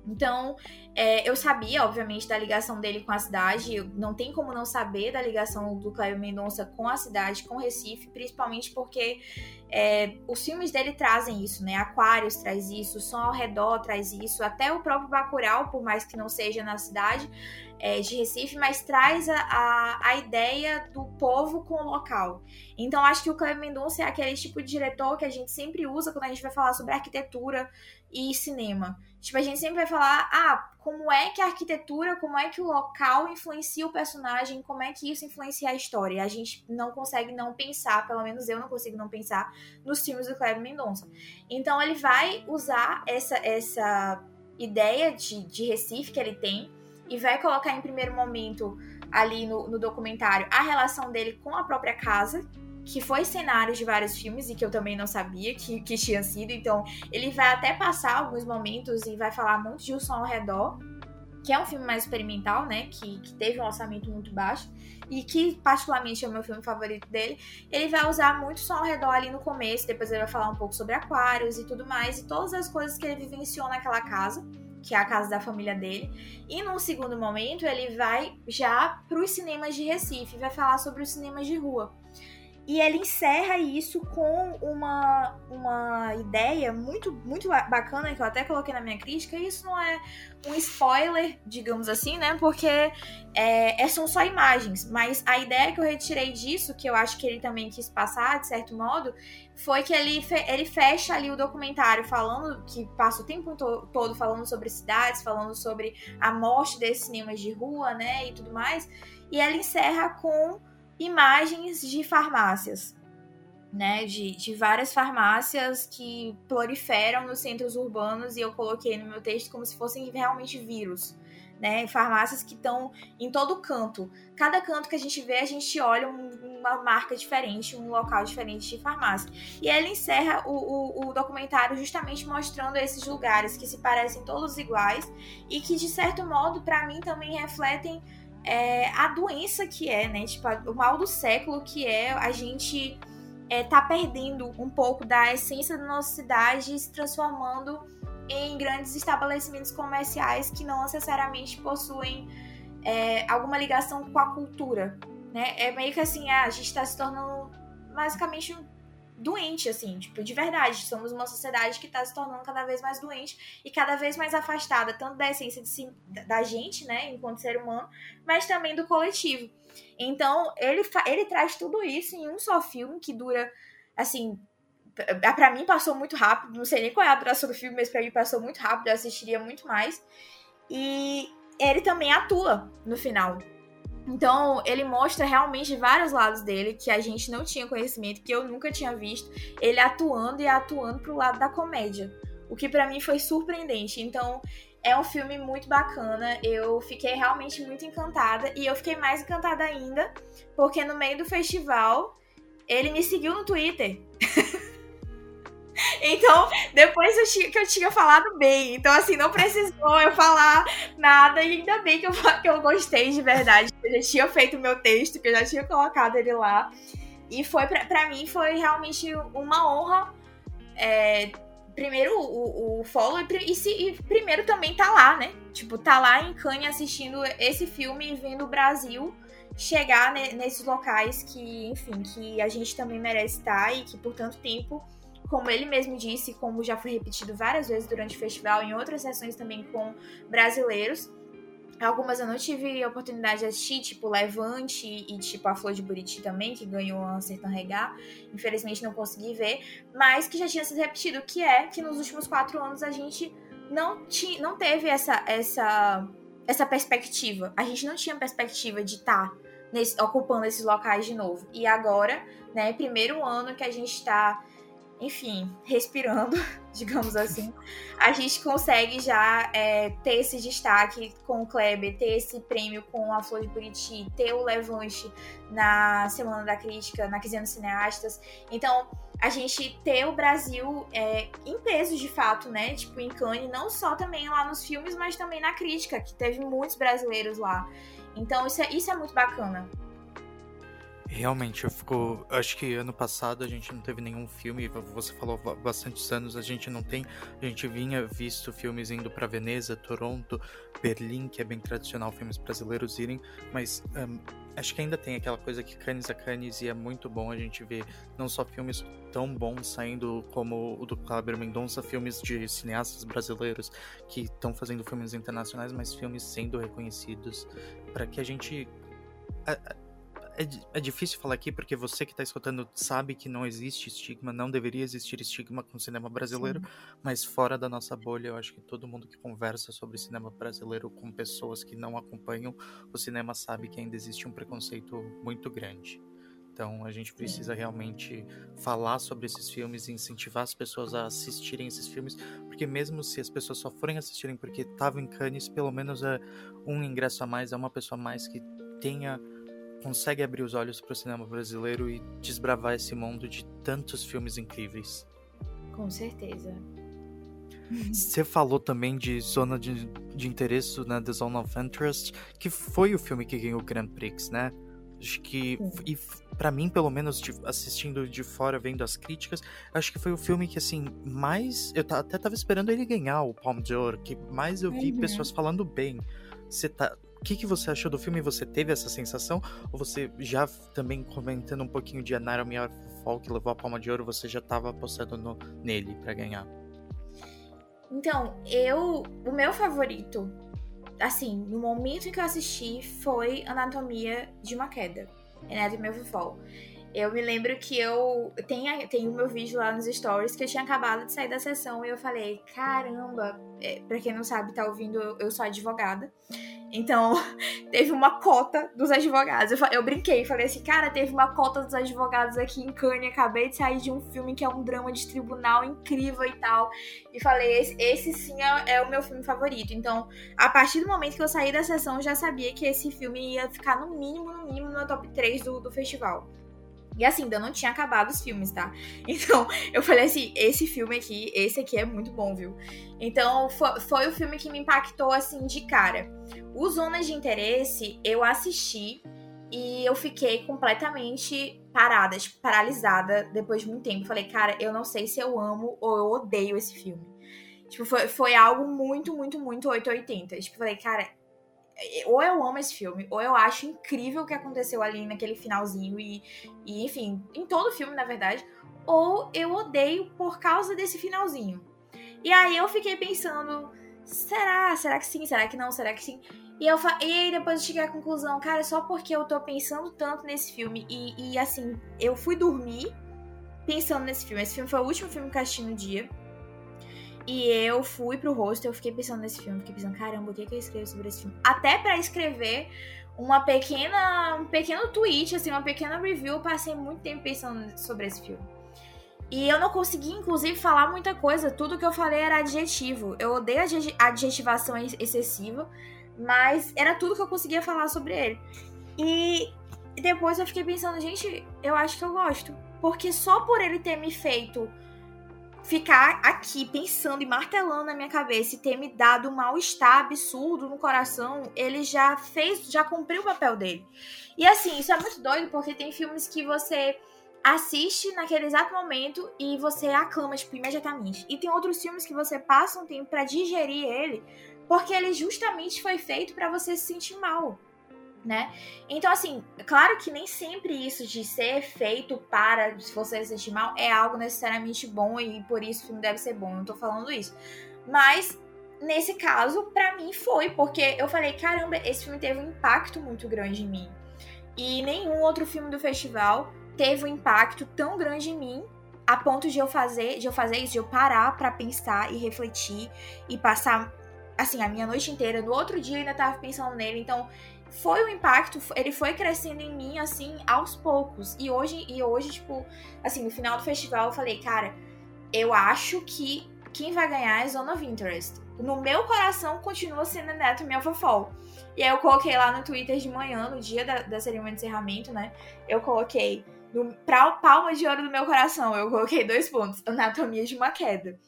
então, é, eu sabia, obviamente, da ligação dele com a cidade. Não tem como não saber da ligação do Cléber Mendonça com a cidade, com Recife, principalmente porque é, os filmes dele trazem isso, né? Aquários traz isso, Som ao Redor traz isso, até o próprio Bacurau, por mais que não seja na cidade é, de Recife, mas traz a, a, a, ideia do povo com o local. Então, acho que o Cleber Mendonça é aquele tipo de diretor que a gente sempre usa quando a gente vai falar sobre arquitetura e cinema. Tipo, a gente sempre vai falar, ah, como é que a arquitetura, como é que o local influencia o personagem, como é que isso influencia a história. A gente não consegue não pensar, pelo menos eu não consigo não pensar, nos filmes do Kleber Mendonça. Então ele vai usar essa, essa ideia de, de Recife que ele tem e vai colocar em primeiro momento ali no, no documentário a relação dele com a própria casa, que foi cenário de vários filmes e que eu também não sabia que, que tinha sido. Então, ele vai até passar alguns momentos e vai falar muito de O Som ao Redor, que é um filme mais experimental, né? Que, que teve um orçamento muito baixo e que, particularmente, é o meu filme favorito dele. Ele vai usar muito som ao redor ali no começo, depois ele vai falar um pouco sobre aquários e tudo mais, e todas as coisas que ele vivenciou naquela casa que é a casa da família dele. E num segundo momento, ele vai já para os cinemas de Recife, vai falar sobre os cinemas de rua. E ele encerra isso com uma, uma ideia muito, muito bacana, que eu até coloquei na minha crítica. Isso não é um spoiler, digamos assim, né? Porque é, é, são só imagens. Mas a ideia que eu retirei disso, que eu acho que ele também quis passar, de certo modo, foi que ele, fe ele fecha ali o documentário falando, que passa o tempo to todo falando sobre cidades, falando sobre a morte desses cinemas de rua, né? E tudo mais. E ela encerra com imagens de farmácias, né? De, de várias farmácias que proliferam nos centros urbanos e eu coloquei no meu texto como se fossem realmente vírus. Né, farmácias que estão em todo canto. Cada canto que a gente vê, a gente olha um, uma marca diferente, um local diferente de farmácia. E ela encerra o, o, o, documentário justamente mostrando esses lugares que se parecem todos iguais e que, de certo modo, para mim também refletem é, a doença que é, né? Tipo, o mal do século que é a gente é, tá perdendo um pouco da essência da nossa cidade e se transformando em grandes estabelecimentos comerciais que não necessariamente possuem é, alguma ligação com a cultura, né? É meio que assim, ah, a gente está se tornando basicamente doente, assim, tipo, de verdade. Somos uma sociedade que está se tornando cada vez mais doente e cada vez mais afastada, tanto da essência de si, da gente, né, enquanto ser humano, mas também do coletivo. Então, ele, ele traz tudo isso em um só filme que dura, assim, para mim passou muito rápido, não sei nem qual é a duração do filme, mas pra mim passou muito rápido, eu assistiria muito mais. E ele também atua no final. Então, ele mostra realmente vários lados dele que a gente não tinha conhecimento, que eu nunca tinha visto, ele atuando e atuando pro lado da comédia. O que para mim foi surpreendente. Então, é um filme muito bacana. Eu fiquei realmente muito encantada e eu fiquei mais encantada ainda porque no meio do festival ele me seguiu no Twitter. [LAUGHS] [LAUGHS] Então, depois eu tinha, que eu tinha falado bem. Então, assim, não precisou eu falar nada. E ainda bem que eu, que eu gostei de verdade. Eu já tinha feito o meu texto, que eu já tinha colocado ele lá. E foi, pra mim, foi realmente uma honra. É, primeiro, o, o follow. E, e, se, e primeiro também tá lá, né? Tipo, tá lá em Cannes assistindo esse filme e vendo o Brasil chegar nesses locais que, enfim, que a gente também merece estar e que por tanto tempo como ele mesmo disse, como já foi repetido várias vezes durante o festival, em outras sessões também com brasileiros. Algumas eu não tive a oportunidade de assistir, tipo Levante e tipo a Flor de Buriti também, que ganhou a Sertão Regar. Infelizmente não consegui ver, mas que já tinha sido repetido, que é que nos últimos quatro anos a gente não, tinha, não teve essa, essa, essa perspectiva. A gente não tinha perspectiva de estar tá ocupando esses locais de novo. E agora, né, primeiro ano que a gente está enfim, respirando, [LAUGHS] digamos assim, a gente consegue já é, ter esse destaque com o Kleber, ter esse prêmio com a Flor de Buriti, ter o Levante na Semana da Crítica, na Quinzena Cineastas. Então, a gente ter o Brasil é, em peso, de fato, né? Tipo, em Cannes, não só também lá nos filmes, mas também na crítica, que teve muitos brasileiros lá. Então, isso é, isso é muito bacana.
Realmente, eu fico. Acho que ano passado a gente não teve nenhum filme. Você falou bastantes anos, a gente não tem. A gente vinha visto filmes indo para Veneza, Toronto, Berlim, que é bem tradicional filmes brasileiros irem, mas um, acho que ainda tem aquela coisa que Cannes a Cannes e é muito bom a gente ver não só filmes tão bons saindo como o do Kleber Mendonça, filmes de cineastas brasileiros que estão fazendo filmes internacionais, mas filmes sendo reconhecidos para que a gente. A, é, é difícil falar aqui porque você que está escutando sabe que não existe estigma, não deveria existir estigma com o cinema brasileiro, Sim. mas fora da nossa bolha, eu acho que todo mundo que conversa sobre cinema brasileiro com pessoas que não acompanham o cinema sabe que ainda existe um preconceito muito grande. Então a gente precisa realmente falar sobre esses filmes e incentivar as pessoas a assistirem esses filmes, porque mesmo se as pessoas só forem assistirem porque estavam em Cannes, pelo menos é um ingresso a mais, é uma pessoa a mais que tenha consegue abrir os olhos para o cinema brasileiro e desbravar esse mundo de tantos filmes incríveis.
Com certeza. [LAUGHS]
Você falou também de Zona de, de Interesse, né, The Zone of Interest, que foi o filme que ganhou o Grand Prix, né? Acho que, e para mim, pelo menos, de, assistindo de fora, vendo as críticas, acho que foi o filme que, assim, mais. Eu até tava esperando ele ganhar o Palme d'Or, que mais eu vi uhum. pessoas falando bem. Você tá. Que, que você achou do filme? Você teve essa sensação? Ou você já também comentando um pouquinho de Anatomy of Fall, que levou a Palma de Ouro, você já tava apostando no, nele para ganhar?
Então, eu. O meu favorito assim, no momento em que eu assisti foi Anatomia de uma Queda. Anatomy of a Fall. Eu me lembro que eu. Tem, tem o meu vídeo lá nos stories que eu tinha acabado de sair da sessão e eu falei: caramba, é, pra quem não sabe, tá ouvindo, eu sou advogada. Então, [LAUGHS] teve uma cota dos advogados. Eu, eu brinquei, falei assim: cara, teve uma cota dos advogados aqui em Cannes. Acabei de sair de um filme que é um drama de tribunal incrível e tal. E falei: esse, esse sim é, é o meu filme favorito. Então, a partir do momento que eu saí da sessão, eu já sabia que esse filme ia ficar no mínimo, no mínimo, no top 3 do, do festival. E assim, ainda não tinha acabado os filmes, tá? [LAUGHS] Então, eu falei assim: esse filme aqui, esse aqui é muito bom, viu? Então, foi, foi o filme que me impactou, assim, de cara. O Zonas de Interesse, eu assisti e eu fiquei completamente parada, tipo, paralisada depois de muito tempo. Falei, cara, eu não sei se eu amo ou eu odeio esse filme. Tipo, foi, foi algo muito, muito, muito 880. Tipo, falei, cara, ou eu amo esse filme, ou eu acho incrível o que aconteceu ali naquele finalzinho e, e enfim, em todo o filme, na verdade, ou eu odeio por causa desse finalzinho. E aí eu fiquei pensando, será? Será que sim? Será que não? Será que sim? E, eu, e aí depois eu cheguei à conclusão, cara, só porque eu tô pensando tanto nesse filme e, e assim, eu fui dormir pensando nesse filme. Esse filme foi o último filme que eu assisti no dia. E eu fui pro rosto, eu fiquei pensando nesse filme, fiquei pensando, caramba, o que, é que eu escrevo sobre esse filme? Até para escrever uma pequena, um pequeno tweet, assim, uma pequena review, eu passei muito tempo pensando sobre esse filme. E eu não consegui, inclusive, falar muita coisa. Tudo que eu falei era adjetivo. Eu odeio a adjetivação excessiva, mas era tudo que eu conseguia falar sobre ele. E depois eu fiquei pensando, gente, eu acho que eu gosto. Porque só por ele ter me feito ficar aqui pensando e martelando na minha cabeça e ter me dado um mal-estar absurdo no coração, ele já fez, já cumpriu o papel dele. E assim, isso é muito doido porque tem filmes que você assiste naquele exato momento e você aclama, tipo, imediatamente. E tem outros filmes que você passa um tempo para digerir ele, porque ele justamente foi feito para você se sentir mal né? Então, assim, claro que nem sempre isso de ser feito para se você se sentir mal é algo necessariamente bom e por isso o filme deve ser bom. Não tô falando isso. Mas nesse caso, para mim foi, porque eu falei, caramba, esse filme teve um impacto muito grande em mim. E nenhum outro filme do festival teve um impacto tão grande em mim a ponto de eu fazer, de eu fazer isso, de eu parar para pensar e refletir e passar assim a minha noite inteira. No outro dia eu ainda tava pensando nele, então foi o um impacto, ele foi crescendo em mim, assim, aos poucos. E hoje, e hoje, tipo, assim, no final do festival eu falei, cara, eu acho que quem vai ganhar é Zone of Interest. No meu coração continua sendo Anatomy of a Fall. E aí eu coloquei lá no Twitter de manhã, no dia da, da cerimônia de encerramento, né? Eu coloquei, no, pra palma de ouro do meu coração, eu coloquei dois pontos. Anatomia de uma queda.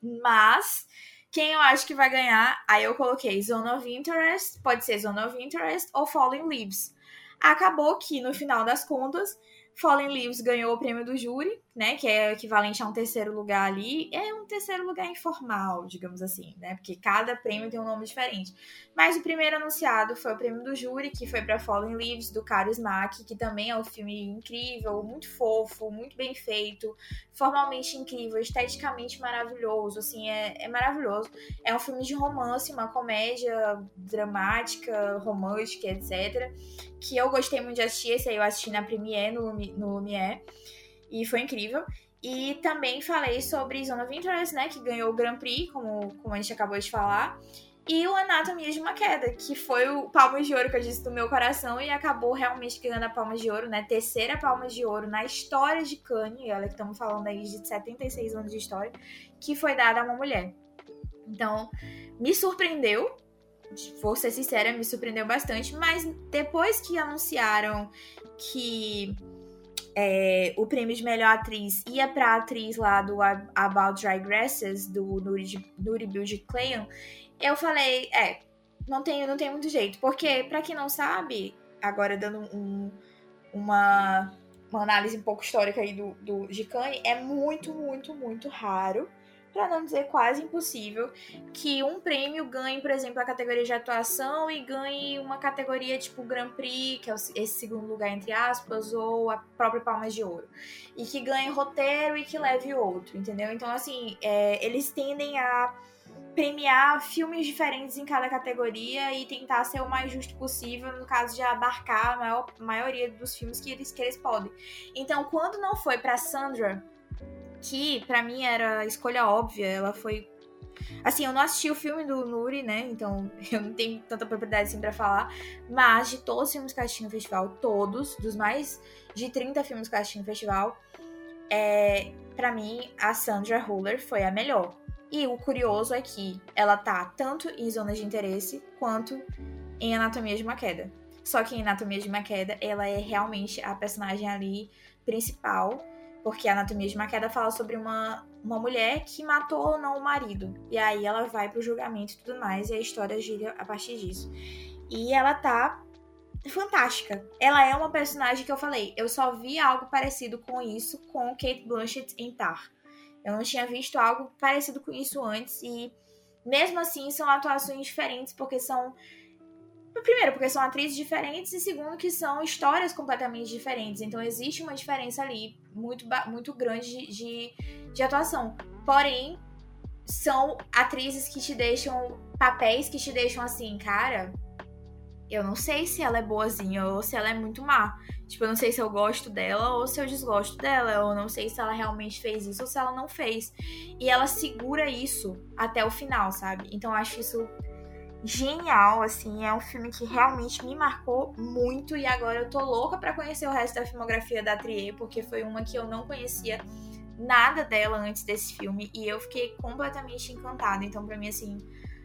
Mas quem eu acho que vai ganhar? Aí eu coloquei Zone of Interest, pode ser Zone of Interest ou Falling Leaves. Acabou que, no final das contas, Fallen Leaves ganhou o prêmio do júri, né? Que é equivalente a um terceiro lugar ali. É um terceiro lugar informal, digamos assim, né? Porque cada prêmio tem um nome diferente. Mas o primeiro anunciado foi o prêmio do júri, que foi para Fallen Leaves, do Caro Smack, que também é um filme incrível, muito fofo, muito bem feito, formalmente incrível, esteticamente maravilhoso, assim, é, é maravilhoso. É um filme de romance, uma comédia dramática, romântica, etc que eu gostei muito de assistir. Esse aí eu assisti na Premiere, no, no Lumière, e foi incrível. E também falei sobre Zone of Interest, né, que ganhou o Grand Prix, como, como a gente acabou de falar. e o Anatomia de uma Queda, que foi o Palmas de Ouro que eu disse do meu coração e acabou realmente ganhando a Palmas de Ouro, né? Terceira Palmas de Ouro na história de Cannes, e olha que estamos falando aí de 76 anos de história, que foi dada a uma mulher. Então, me surpreendeu, vou ser sincera, me surpreendeu bastante, mas depois que anunciaram que é, o prêmio de melhor atriz ia pra atriz lá do About Dry Grasses, do Nuri, Nuri Bilge Cleon, eu falei, é, não tem, não tem muito jeito. Porque, para quem não sabe, agora dando um, uma, uma análise um pouco histórica aí do, do Gicane, é muito, muito, muito raro para não dizer quase impossível, que um prêmio ganhe, por exemplo, a categoria de atuação e ganhe uma categoria tipo Grand Prix, que é esse segundo lugar, entre aspas, ou a própria Palmas de Ouro. E que ganhe roteiro e que leve outro, entendeu? Então, assim, é, eles tendem a premiar filmes diferentes em cada categoria e tentar ser o mais justo possível, no caso de abarcar a maior, maioria dos filmes que eles, que eles podem. Então, quando não foi para Sandra que para mim era a escolha óbvia. Ela foi. Assim, eu não assisti o filme do Nuri, né? Então [LAUGHS] eu não tenho tanta propriedade assim pra falar. Mas de todos os filmes que eu assisti no festival, todos, dos mais de 30 filmes que eu assisti no festival, é, para mim, a Sandra Huller foi a melhor. E o curioso é que ela tá tanto em Zonas de Interesse quanto em Anatomia de uma Queda. Só que em Anatomia de uma Queda, ela é realmente a personagem ali principal porque a Anatomia de uma Queda fala sobre uma, uma mulher que matou ou não o marido. E aí ela vai pro julgamento e tudo mais, e a história gira a partir disso. E ela tá fantástica. Ela é uma personagem que eu falei, eu só vi algo parecido com isso com Kate Blanchett em Tar. Eu não tinha visto algo parecido com isso antes e mesmo assim são atuações diferentes porque são Primeiro, porque são atrizes diferentes, e segundo, que são histórias completamente diferentes. Então existe uma diferença ali muito, muito grande de, de, atuação. Porém, são atrizes que te deixam. papéis que te deixam assim, cara. Eu não sei se ela é boazinha ou se ela é muito má. Tipo, eu não sei se eu gosto dela ou se eu desgosto dela. Eu não sei se ela realmente fez isso ou se ela não fez. E ela segura isso até o final, sabe? Então eu acho isso genial, assim, é um filme que realmente me marcou muito e agora eu tô louca para conhecer o resto da filmografia da Trier, porque foi uma que eu não conhecia nada dela antes desse filme e eu fiquei completamente encantada. Então, para mim assim,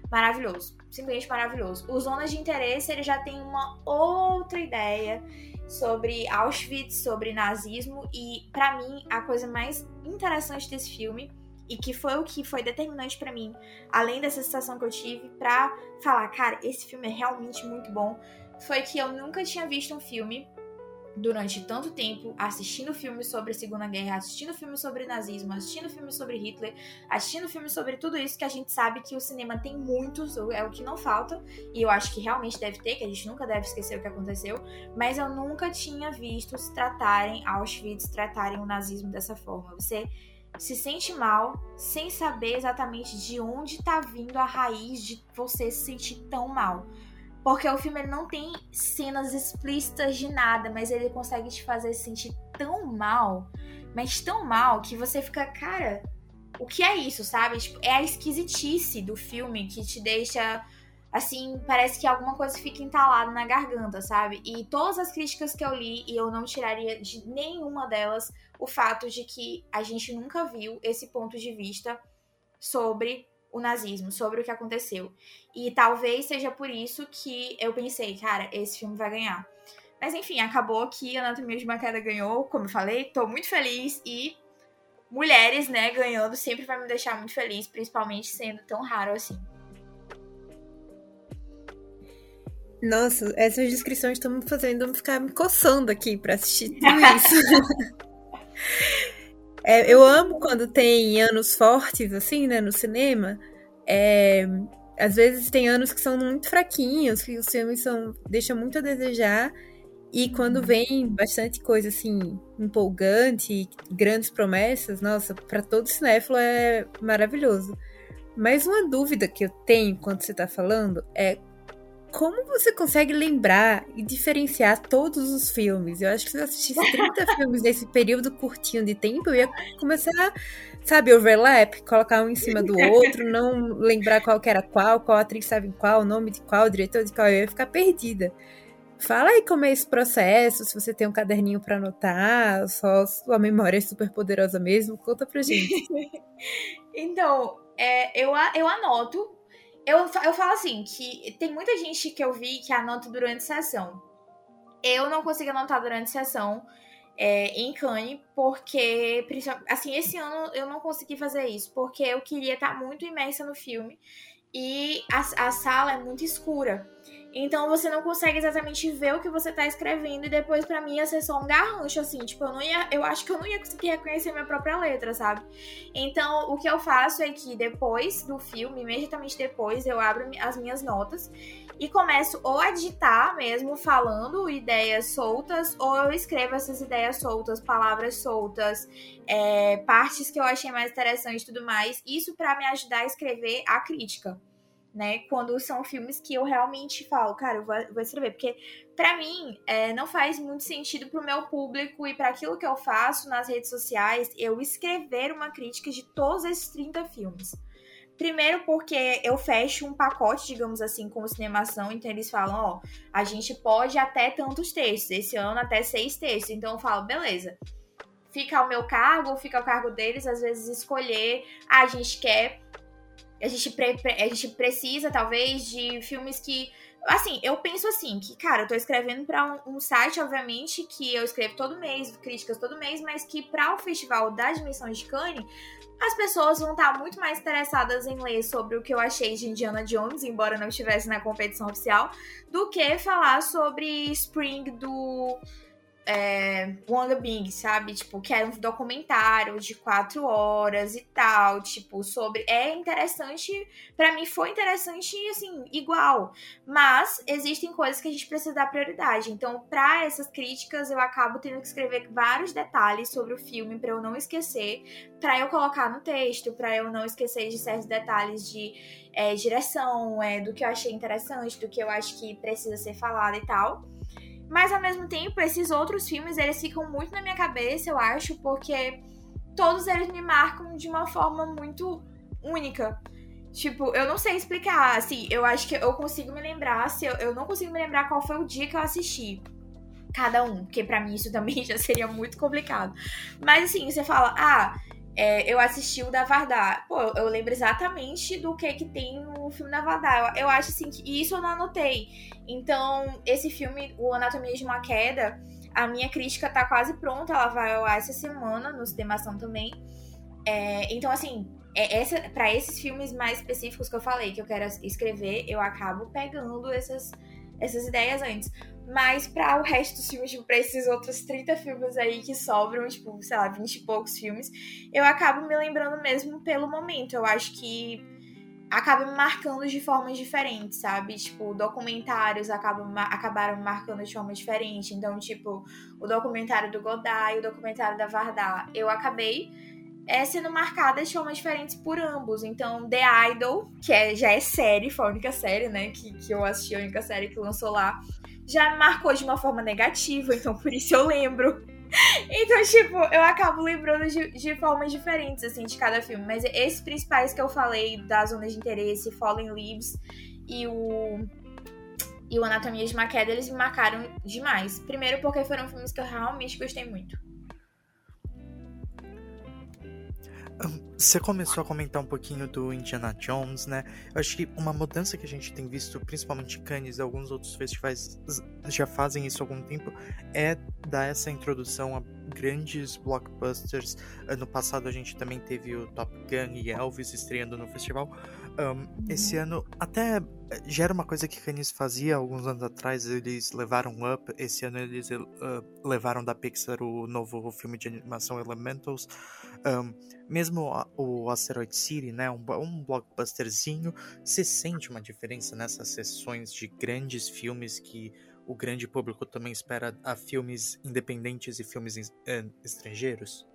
maravilhoso, simplesmente maravilhoso. O Zonas de Interesse, ele já tem uma outra ideia sobre Auschwitz, sobre nazismo e para mim a coisa mais interessante desse filme e que foi o que foi determinante para mim, além dessa sensação que eu tive para falar, cara, esse filme é realmente muito bom, foi que eu nunca tinha visto um filme durante tanto tempo assistindo filmes sobre a Segunda Guerra, assistindo filmes sobre nazismo, assistindo filmes sobre Hitler, assistindo filmes sobre tudo isso que a gente sabe que o cinema tem muitos, é o que não falta, e eu acho que realmente deve ter, que a gente nunca deve esquecer o que aconteceu, mas eu nunca tinha visto se tratarem Auschwitz, tratarem o nazismo dessa forma. Você se sente mal sem saber exatamente de onde tá vindo a raiz de você se sentir tão mal. Porque o filme não tem cenas explícitas de nada, mas ele consegue te fazer se sentir tão mal, mas tão mal que você fica, cara, o que é isso, sabe? Tipo, é a esquisitice do filme que te deixa assim, parece que alguma coisa fica entalada na garganta, sabe? E todas as críticas que eu li, e eu não tiraria de nenhuma delas o fato de que a gente nunca viu esse ponto de vista sobre o nazismo, sobre o que aconteceu. E talvez seja por isso que eu pensei, cara, esse filme vai ganhar. Mas enfim, acabou que Anatomia de uma Queda ganhou, como eu falei, tô muito feliz e mulheres, né, ganhando sempre vai me deixar muito feliz, principalmente sendo tão raro assim.
Nossa, essas descrições estão me fazendo ficar me coçando aqui para assistir tudo [LAUGHS] isso. é, eu amo quando tem anos fortes, assim, né, no cinema. É, às vezes tem anos que são muito fraquinhos, que os filmes são, deixam muito a desejar. E quando vem bastante coisa assim, empolgante, grandes promessas, nossa, para todo cinéfilo é maravilhoso. Mas uma dúvida que eu tenho quando você está falando é como você consegue lembrar e diferenciar todos os filmes? Eu acho que se eu assistisse 30 [LAUGHS] filmes nesse período curtinho de tempo, eu ia começar, sabe, overlap, colocar um em cima do outro, não lembrar qual que era qual, qual atriz estava em qual, o nome de qual, o diretor de qual, eu ia ficar perdida. Fala aí como é esse processo, se você tem um caderninho para anotar, só sua memória é super poderosa mesmo, conta pra gente. [LAUGHS]
então, é, eu, eu anoto eu, eu falo assim, que tem muita gente que eu vi que anota durante sessão. Eu não consigo anotar durante sessão é, em Cannes, porque, assim, esse ano eu não consegui fazer isso, porque eu queria estar muito imersa no filme e a, a sala é muito escura. Então você não consegue exatamente ver o que você tá escrevendo e depois para mim ia ser só um garrancho assim, tipo, eu não ia, eu acho que eu não ia conseguir reconhecer minha própria letra, sabe? Então, o que eu faço é que depois do filme, imediatamente depois, eu abro as minhas notas e começo ou a digitar mesmo, falando ideias soltas, ou eu escrevo essas ideias soltas, palavras soltas, é, partes que eu achei mais interessantes e tudo mais. Isso para me ajudar a escrever a crítica né? Quando são filmes que eu realmente falo, cara, eu vou, vou escrever. Porque, para mim, é, não faz muito sentido pro meu público e para aquilo que eu faço nas redes sociais, eu escrever uma crítica de todos esses 30 filmes. Primeiro porque eu fecho um pacote, digamos assim, com o Cinemação, então eles falam, ó, a gente pode até tantos textos, esse ano até seis textos. Então eu falo, beleza, fica ao meu cargo, fica ao cargo deles, às vezes escolher, ah, a gente quer a gente, pre, a gente precisa, talvez, de filmes que. Assim, eu penso assim, que, cara, eu tô escrevendo para um, um, site, obviamente, que eu escrevo todo mês, críticas todo mês, mas que para o Festival da Dimensão de Cannes, as pessoas vão estar muito mais interessadas em ler sobre o que eu achei de Indiana Jones, embora não estivesse na competição oficial, do que falar sobre Spring do é, Wanda Bing, sabe? Tipo, que era um documentário de quatro horas e tal, tipo, sobre. É interessante, para mim foi interessante, assim, igual. Mas existem coisas que a gente precisa dar prioridade. Então, para essas críticas, eu acabo tendo que escrever vários detalhes sobre o filme para eu não esquecer, para eu colocar no texto, para eu não esquecer de certos detalhes de é, direção, é, do que eu achei interessante, do que eu acho que precisa ser falado e tal. Mas ao mesmo tempo, esses outros filmes, eles ficam muito na minha cabeça, eu acho, porque todos eles me marcam de uma forma muito única. Tipo, eu não sei explicar, assim, eu acho que eu consigo me lembrar, se eu, eu não consigo me lembrar qual foi o dia que eu assisti cada um, porque para mim isso também [LAUGHS] já seria muito complicado. Mas assim, você fala, ah, é, eu assisti o da Vardar. Pô, eu lembro exatamente do que que tem no filme da Vardar. Eu, eu acho assim que isso eu não anotei. Então, esse filme, o Anatomia de uma Queda, a minha crítica tá quase pronta. Ela vai ao ar essa semana, no Cinemação também. É, então, assim, é essa, para esses filmes mais específicos que eu falei, que eu quero escrever, eu acabo pegando essas, essas ideias antes. Mas para o resto dos filmes, tipo, pra esses outros 30 filmes aí que sobram, tipo, sei lá, 20 e poucos filmes, eu acabo me lembrando mesmo pelo momento. Eu acho que acaba me marcando de formas diferentes, sabe? Tipo, documentários acabam, acabaram me marcando de forma diferente. Então, tipo, o documentário do Godard e o documentário da Vardar, eu acabei é, sendo marcada de formas diferentes por ambos. Então, The Idol, que é, já é série, foi a única série, né, que, que eu assisti, a única série que lançou lá, já marcou de uma forma negativa, então por isso eu lembro. [LAUGHS] Então, tipo, eu acabo lembrando de, de formas diferentes, assim, de cada filme. Mas esses principais que eu falei, da Zona de Interesse, Fallen Leaves e o e o Anatomia de uma Queda, eles me marcaram demais. Primeiro porque foram filmes que eu realmente gostei muito.
Você começou a comentar um pouquinho do Indiana Jones, né? Eu acho que uma mudança que a gente tem visto, principalmente Cannes e alguns outros festivais já fazem isso há algum tempo, é dar essa introdução a grandes blockbusters. Ano passado a gente também teve o Top Gun e Elvis estreando no festival. Um, esse ano até já era uma coisa que Cannes fazia alguns anos atrás, eles levaram Up, esse ano eles uh, levaram da Pixar o novo filme de animação Elementals. Um, mesmo o Asteroid City, né, um, um blockbusterzinho, se sente uma diferença nessas sessões de grandes filmes que o grande público também espera a filmes independentes e filmes uh, estrangeiros?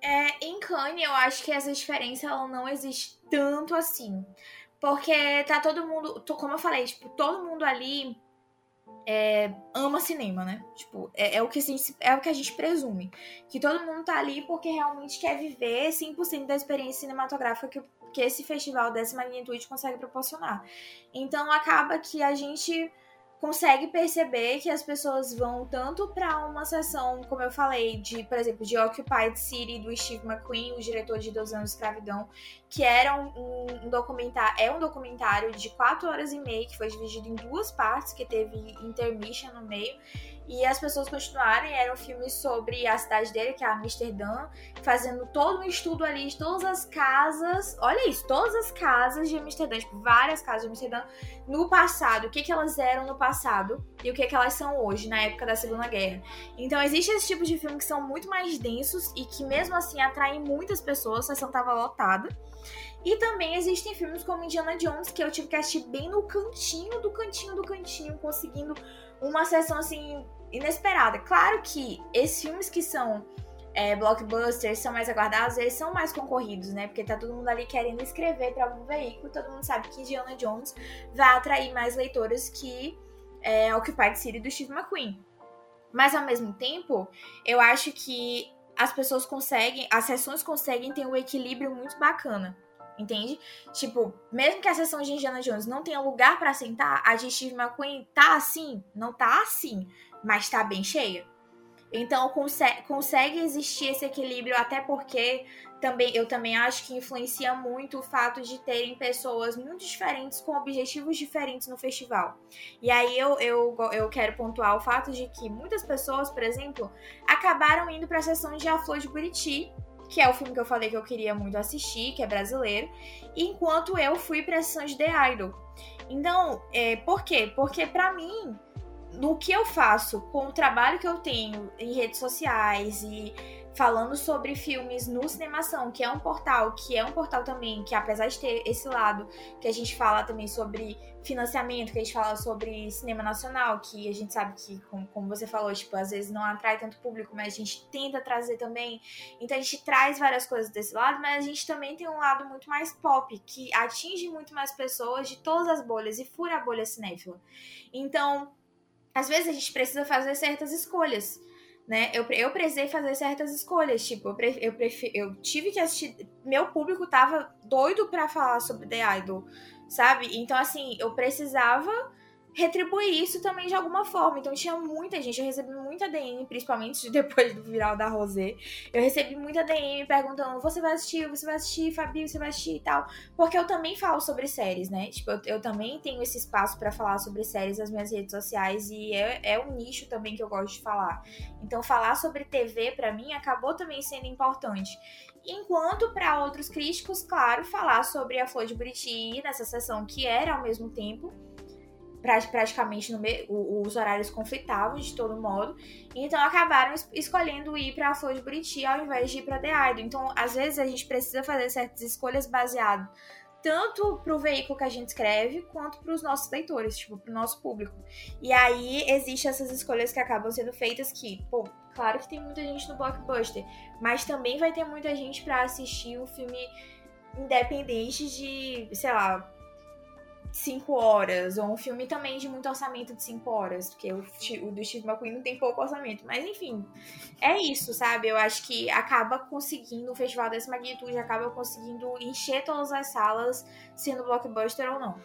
É, em Cannes, eu acho que essa diferença ela não existe tanto assim. Porque tá todo mundo, como eu falei, tipo, todo mundo ali é, ama cinema, né? Tipo, é, é, o que a gente, é o que a gente presume. Que todo mundo tá ali porque realmente quer viver 100% da experiência cinematográfica que, que esse festival dessa magnitude consegue proporcionar. Então acaba que a gente consegue perceber que as pessoas vão tanto para uma sessão, como eu falei, de, por exemplo, de Occupied City do Steve McQueen, o diretor de Dois Anos de Escravidão, que era um, um, documentário, é um documentário de quatro horas e meia que foi dividido em duas partes, que teve intermission no meio e as pessoas continuarem. Era um filme sobre a cidade dele, que é Amsterdã, fazendo todo um estudo ali de todas as casas. Olha isso, todas as casas de Amsterdã, tipo, várias casas de Amsterdã no passado, o que, que elas eram no passado e o que, que elas são hoje, na época da Segunda Guerra. Então, existe esse tipo de filme que são muito mais densos e que, mesmo assim, atraem muitas pessoas. A sessão tava lotada. E também existem filmes como Indiana Jones, que eu tive que assistir bem no cantinho do cantinho do cantinho, conseguindo uma sessão assim inesperada. Claro que esses filmes que são é, blockbusters, são mais aguardados, eles são mais concorridos, né? Porque tá todo mundo ali querendo escrever para algum veículo, todo mundo sabe que Indiana Jones vai atrair mais leitores que é, Occupied City do Steve McQueen. Mas ao mesmo tempo, eu acho que as pessoas conseguem, as sessões conseguem ter um equilíbrio muito bacana entende? Tipo, mesmo que a sessão de Indiana Jones não tenha lugar para sentar, a de Steve McQueen tá assim, não tá assim, mas tá bem cheia. Então consegue, consegue existir esse equilíbrio, até porque também eu também acho que influencia muito o fato de terem pessoas muito diferentes com objetivos diferentes no festival. E aí eu, eu, eu quero pontuar o fato de que muitas pessoas, por exemplo, acabaram indo para a sessão de A Flor de Buriti que é o filme que eu falei que eu queria muito assistir, que é brasileiro, enquanto eu fui pra sessão de The Idol. Então, é, por quê? Porque para mim, no que eu faço com o trabalho que eu tenho em redes sociais e falando sobre filmes no Cinemação, que é um portal, que é um portal também, que apesar de ter esse lado, que a gente fala também sobre financiamento, que a gente fala sobre cinema nacional, que a gente sabe que, como, você falou, tipo, às vezes não atrai tanto público, mas a gente tenta trazer também. Então a gente traz várias coisas desse lado, mas a gente também tem um lado muito mais pop, que atinge muito mais pessoas de todas as bolhas e fura a bolha cinéfila. Então, às vezes a gente precisa fazer certas escolhas né? Eu, eu precisei fazer certas escolhas, tipo, eu, eu, eu tive que assistir. Meu público tava doido para falar sobre The Idol, sabe? Então, assim, eu precisava retribuir isso também de alguma forma. Então tinha muita gente, eu recebi muita DM, principalmente [LAUGHS] depois do viral da Rosé. Eu recebi muita DM perguntando: você vai assistir, você vai assistir, Fabi, você vai assistir e tal. Porque eu também falo sobre séries, né? Tipo, eu, eu também tenho esse espaço para falar sobre séries nas minhas redes sociais e é, é um nicho também que eu gosto de falar. Então falar sobre TV para mim acabou também sendo importante. Enquanto para outros críticos, claro, falar sobre a Flor de Buriti nessa sessão que era ao mesmo tempo praticamente no me... os horários conflitavam de todo modo. Então acabaram escolhendo ir para a Flor de Buriti ao invés de ir para Idol. Então, às vezes a gente precisa fazer certas escolhas baseado tanto para o veículo que a gente escreve, quanto para os nossos leitores, tipo, para o nosso público. E aí existem essas escolhas que acabam sendo feitas que, pô, claro que tem muita gente no blockbuster, mas também vai ter muita gente para assistir um filme independente de, sei lá, 5 horas, ou um filme também de muito orçamento de 5 horas, porque o, o do Steve McQueen não tem pouco orçamento. Mas enfim, é isso, sabe? Eu acho que acaba conseguindo, um festival dessa magnitude acaba conseguindo encher todas as salas, sendo blockbuster ou não.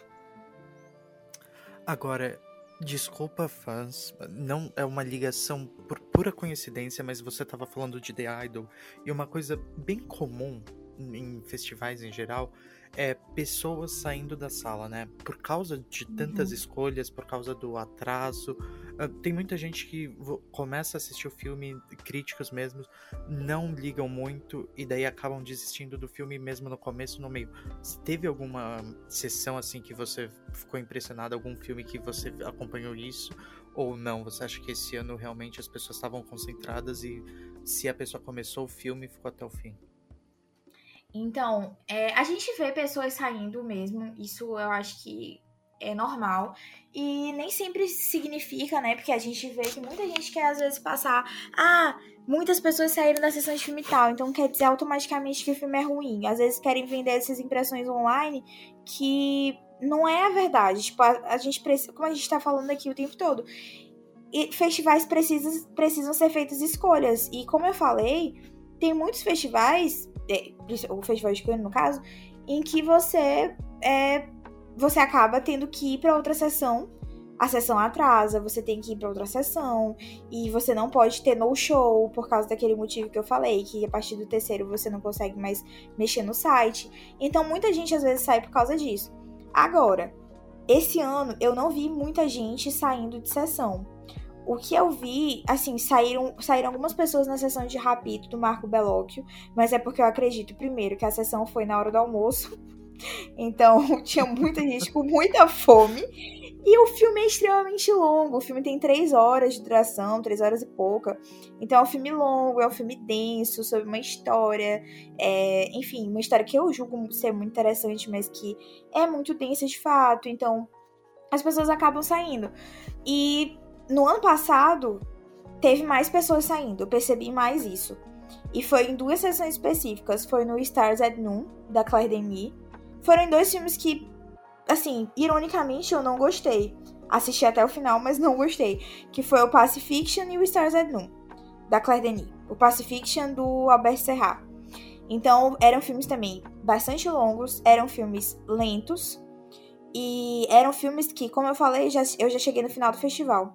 Agora, desculpa, fãs, não é uma ligação por pura coincidência, mas você estava falando de The Idol, e uma coisa bem comum em festivais em geral é pessoas saindo da sala, né? Por causa de tantas uhum. escolhas, por causa do atraso. Uh, tem muita gente que começa a assistir o filme, críticos mesmo, não ligam muito e daí acabam desistindo do filme mesmo no começo, no meio. Teve alguma sessão assim que você ficou impressionado, algum filme que você acompanhou isso? Ou não? Você acha que esse ano realmente as pessoas estavam concentradas e se a pessoa começou o filme, ficou até o fim?
Então, é, a gente vê pessoas saindo mesmo, isso eu acho que é normal. E nem sempre significa, né? Porque a gente vê que muita gente quer às vezes passar. Ah, muitas pessoas saíram da sessão de filme tal, então quer dizer automaticamente que o filme é ruim. Às vezes querem vender essas impressões online que não é a verdade. Tipo, a, a gente precisa. Como a gente tá falando aqui o tempo todo. E festivais precisam, precisam ser feitas escolhas. E como eu falei, tem muitos festivais, é, o Festival de Cannes no caso, em que você é, você acaba tendo que ir para outra sessão. A sessão atrasa, você tem que ir para outra sessão e você não pode ter no show por causa daquele motivo que eu falei, que a partir do terceiro você não consegue mais mexer no site. Então muita gente às vezes sai por causa disso. Agora, esse ano eu não vi muita gente saindo de sessão. O que eu vi, assim, saíram, saíram algumas pessoas na sessão de Rapito do Marco Bellocchio, mas é porque eu acredito, primeiro, que a sessão foi na hora do almoço [LAUGHS] então [LAUGHS] tinha muita gente com muita fome. E o filme é extremamente longo. O filme tem três horas de duração, três horas e pouca. Então é um filme longo, é um filme denso, sobre uma história. É, enfim, uma história que eu julgo ser muito interessante, mas que é muito densa de fato. Então as pessoas acabam saindo. E no ano passado, teve mais pessoas saindo. Eu percebi mais isso. E foi em duas sessões específicas. Foi no Stars at Noon, da Claire Denis foram dois filmes que, assim, ironicamente eu não gostei. Assisti até o final, mas não gostei. Que foi o Pacifiction e o Stars at Noon, da Claire Denis. O Pacifiction do Albert Serrat. Então, eram filmes também bastante longos, eram filmes lentos. E eram filmes que, como eu falei, já, eu já cheguei no final do festival.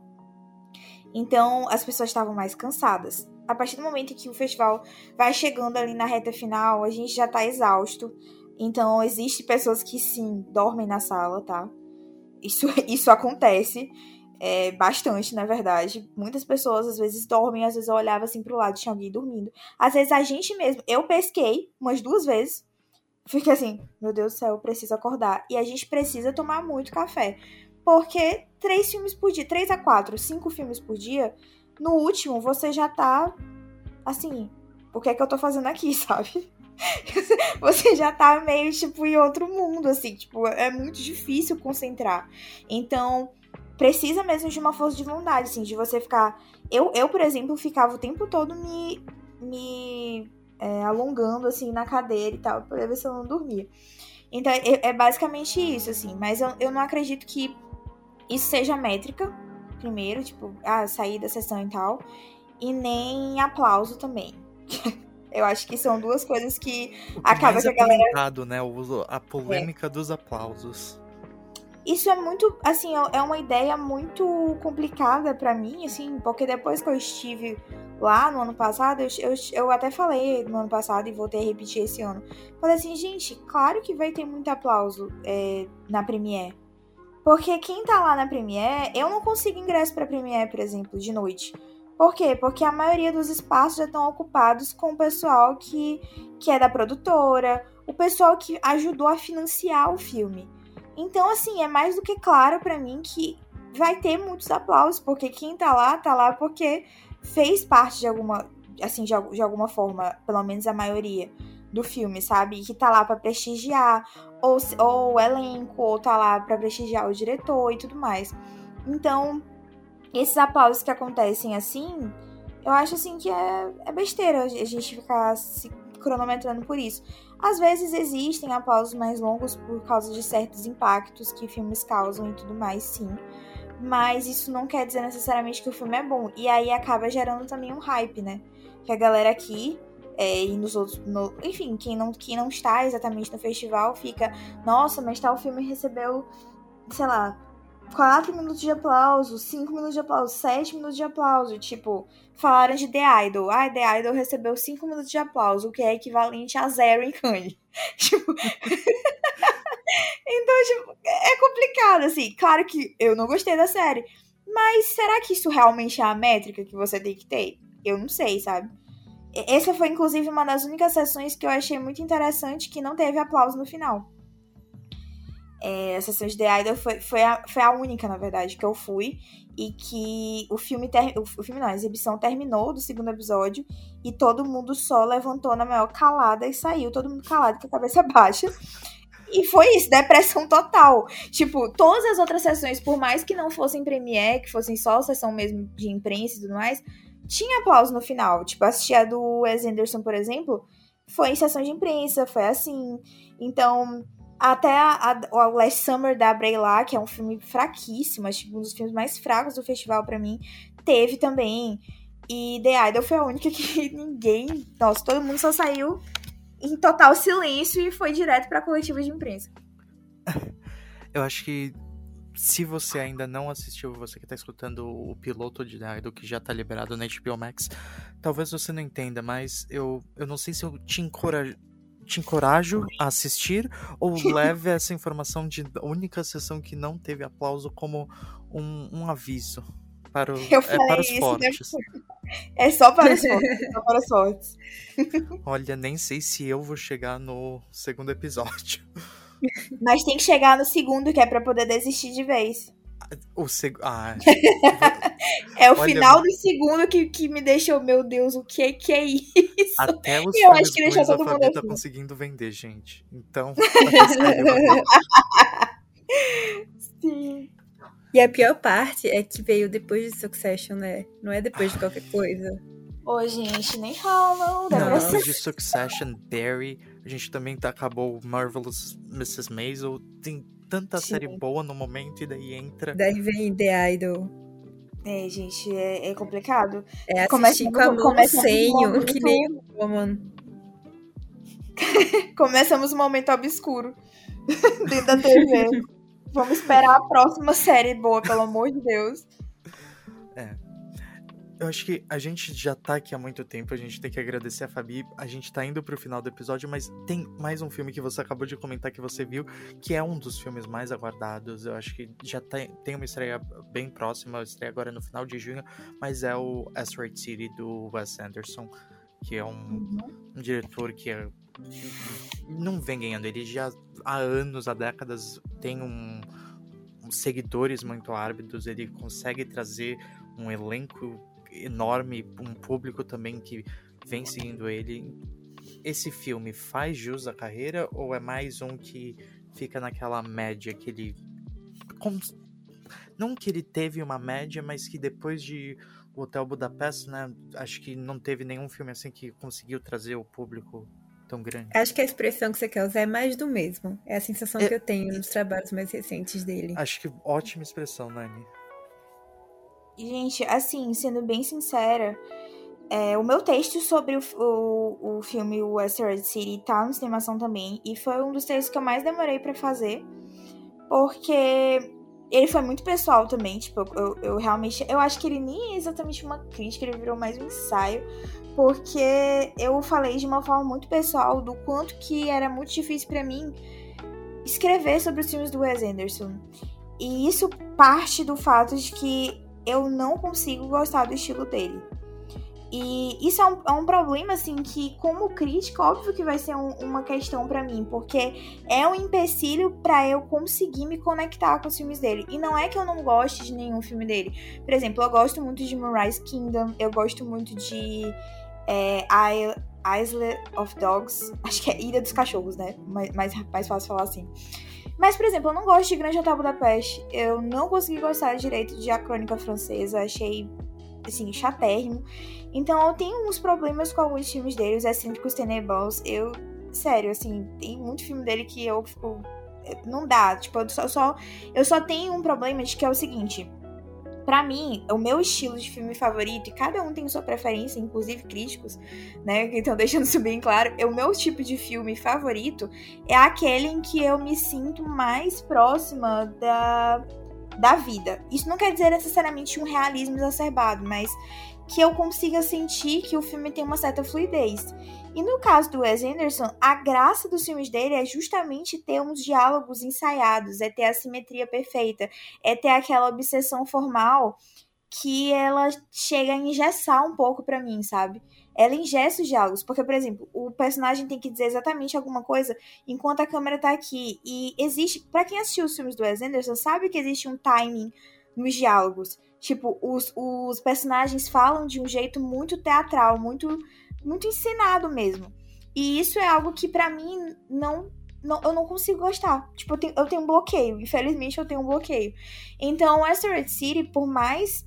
Então, as pessoas estavam mais cansadas. A partir do momento que o festival vai chegando ali na reta final, a gente já tá exausto. Então, existe pessoas que sim, dormem na sala, tá? Isso, [LAUGHS] isso acontece é, bastante, na verdade. Muitas pessoas às vezes dormem, às vezes eu olhava assim pro lado, tinha alguém dormindo. Às vezes a gente mesmo, eu pesquei umas duas vezes. Fiquei assim, meu Deus do céu, eu preciso acordar. E a gente precisa tomar muito café. Porque três filmes por dia, três a quatro, cinco filmes por dia, no último você já tá assim, o que é que eu tô fazendo aqui, [LAUGHS] sabe? você já tá meio, tipo, em outro mundo, assim, tipo, é muito difícil concentrar. Então, precisa mesmo de uma força de vontade, assim, de você ficar. Eu, eu por exemplo, ficava o tempo todo me, me é, alongando, assim, na cadeira e tal, pra ver se eu não dormia. Então, é, é basicamente isso, assim, mas eu, eu não acredito que isso seja métrica, primeiro, tipo, ah, sair da sessão e tal, e nem aplauso também. [LAUGHS] Eu acho que são duas coisas que acaba que a galera.
né? A polêmica é. dos aplausos.
Isso é muito, assim, é, é uma ideia muito complicada para mim, assim, porque depois que eu estive lá no ano passado, eu, eu, eu, até falei no ano passado e voltei a repetir esse ano. Falei assim, gente, claro que vai ter muito aplauso é, na Premiere. Porque quem tá lá na Premiere, eu não consigo ingresso pra Premiere, por exemplo, de noite. Por quê? Porque a maioria dos espaços já estão ocupados com o pessoal que, que é da produtora, o pessoal que ajudou a financiar o filme. Então, assim, é mais do que claro para mim que vai ter muitos aplausos, porque quem tá lá, tá lá porque fez parte de alguma, assim, de, de alguma forma, pelo menos a maioria do filme, sabe? Que tá lá para prestigiar, ou, ou o elenco, ou tá lá para prestigiar o diretor e tudo mais. Então, esses aplausos que acontecem assim, eu acho assim que é, é besteira a gente ficar se cronometrando por isso. Às vezes existem aplausos mais longos por causa de certos impactos que filmes causam e tudo mais, sim. Mas isso não quer dizer necessariamente que o filme é bom. E aí acaba gerando também um hype, né? Que a galera aqui é, e nos outros. No, enfim, quem não, quem não está exatamente no festival fica, nossa, mas tal filme recebeu, sei lá, 4 minutos de aplauso, 5 minutos de aplauso, 7 minutos de aplauso. Tipo, falaram de The Idol. Ah, The Idol recebeu 5 minutos de aplauso, o que é equivalente a zero em Cannes. [LAUGHS] tipo. [LAUGHS] então, tipo, é complicado, assim. Claro que eu não gostei da série. Mas será que isso realmente é a métrica que você tem que ter? Eu não sei, sabe? Essa foi, inclusive, uma das únicas sessões que eu achei muito interessante que não teve aplauso no final. É, a sessão de The Idol foi, foi, a, foi a única, na verdade, que eu fui. E que o filme, ter, o, filme não, a exibição terminou do segundo episódio. E todo mundo só levantou na maior calada e saiu, todo mundo calado com a cabeça [LAUGHS] baixa. E foi isso, depressão total. Tipo, todas as outras sessões, por mais que não fossem premiere, que fossem só sessão mesmo de imprensa e tudo mais, tinha aplauso no final. Tipo, assistir a do Wes Anderson, por exemplo, foi em sessão de imprensa, foi assim. Então, até a, a, o Last Summer da Bray lá, que é um filme fraquíssimo, acho que um dos filmes mais fracos do festival para mim, teve também. E The Idol foi a única [LAUGHS] que ninguém. Nossa, todo mundo só saiu em total silêncio e foi direto pra coletiva de imprensa. [LAUGHS]
Eu acho que se você ainda não assistiu, você que tá escutando o piloto de The Idol, que já tá liberado na HBO Max, talvez você não entenda, mas eu, eu não sei se eu te encorajo te encorajo a assistir ou [LAUGHS] leve essa informação de única sessão que não teve aplauso como um, um aviso para, o, é, para os fortes.
É só para os fortes. [LAUGHS] É só para os fortes.
Olha, nem sei se eu vou chegar no segundo episódio.
Mas tem que chegar no segundo, que é para poder desistir de vez.
O segundo. Ah, [LAUGHS]
é o Olha, final do segundo que, que me deixou, meu Deus, o que, que é isso?
Até os eu acho que deixou todo mundo tá assim. conseguindo vender, gente. Então. [LAUGHS] [LAUGHS]
Sim.
E a pior parte é que veio depois de Succession, né? Não é depois de qualquer coisa.
Ô, gente, nem rola.
Não, depois de Succession, Barry, a gente também tá, acabou Marvelous Mrs. Maisel. Tem tanta Sim. série boa no momento e daí entra.
Daí vem The Idol.
É, gente, é, é complicado.
É assistir com a mão senho, que nem o mano. [LAUGHS]
Começamos um momento obscuro [LAUGHS] dentro da TV. Vamos esperar a próxima série boa, pelo amor de Deus.
É. Eu acho que a gente já tá aqui há muito tempo, a gente tem que agradecer a Fabi. A gente tá indo pro final do episódio, mas tem mais um filme que você acabou de comentar que você viu, que é um dos filmes mais aguardados. Eu acho que já tem, tem uma estreia bem próxima, estreia agora no final de junho, mas é o Asteroid City do Wes Anderson, que é um, uhum. um diretor que é não vem ganhando. Ele já há anos, há décadas, tem um, um seguidores muito árbitros. Ele consegue trazer um elenco enorme, um público também que vem seguindo ele. Esse filme faz jus à carreira ou é mais um que fica naquela média que ele. Não que ele teve uma média, mas que depois de o Hotel Budapeste, né? Acho que não teve nenhum filme assim que conseguiu trazer o público tão grande.
Acho que a expressão que você quer usar é mais do mesmo. É a sensação é... que eu tenho nos trabalhos mais recentes dele.
Acho que ótima expressão, Nani.
Gente, assim, sendo bem sincera, é, o meu texto sobre o, o, o filme Western City tá no Cinemação também, e foi um dos textos que eu mais demorei para fazer, porque ele foi muito pessoal também, tipo, eu, eu realmente, eu acho que ele nem é exatamente uma crítica, ele virou mais um ensaio, porque eu falei de uma forma muito pessoal do quanto que era muito difícil para mim escrever sobre os filmes do Wes Anderson. E isso parte do fato de que eu não consigo gostar do estilo dele. E isso é um, é um problema, assim, que como crítica, óbvio que vai ser um, uma questão para mim, porque é um empecilho para eu conseguir me conectar com os filmes dele. E não é que eu não goste de nenhum filme dele. Por exemplo, eu gosto muito de Moonrise Kingdom, eu gosto muito de é, Isle of Dogs, acho que é Ilha dos Cachorros, né? Mais, mais, mais fácil falar assim. Mas, por exemplo, eu não gosto de Grande Hotel Budapeste. Eu não consegui gostar direito de A Crônica Francesa. Achei, assim, chatérrimo. Então, eu tenho uns problemas com alguns filmes dele, os Excêntricos. Eu, sério, assim, tem muito filme dele que eu fico... Não dá, tipo, eu só, só, eu só tenho um problema de que é o seguinte para mim, o meu estilo de filme favorito, e cada um tem sua preferência, inclusive críticos, né? Então, deixando isso bem claro, o meu tipo de filme favorito é aquele em que eu me sinto mais próxima da, da vida. Isso não quer dizer necessariamente um realismo exacerbado, mas que eu consiga sentir que o filme tem uma certa fluidez. E no caso do Wes Anderson, a graça dos filmes dele é justamente ter uns diálogos ensaiados, é ter a simetria perfeita, é ter aquela obsessão formal que ela chega a engessar um pouco para mim, sabe? Ela engessa os diálogos, porque, por exemplo, o personagem tem que dizer exatamente alguma coisa enquanto a câmera tá aqui. E existe, para quem assistiu os filmes do Wes Anderson, sabe que existe um timing nos diálogos. Tipo, os, os personagens falam de um jeito muito teatral, muito, muito ensinado mesmo. E isso é algo que para mim não não, eu não consigo gostar. Tipo, eu tenho, eu tenho um bloqueio. Infelizmente, eu tenho um bloqueio. Então, Asteroid City, por mais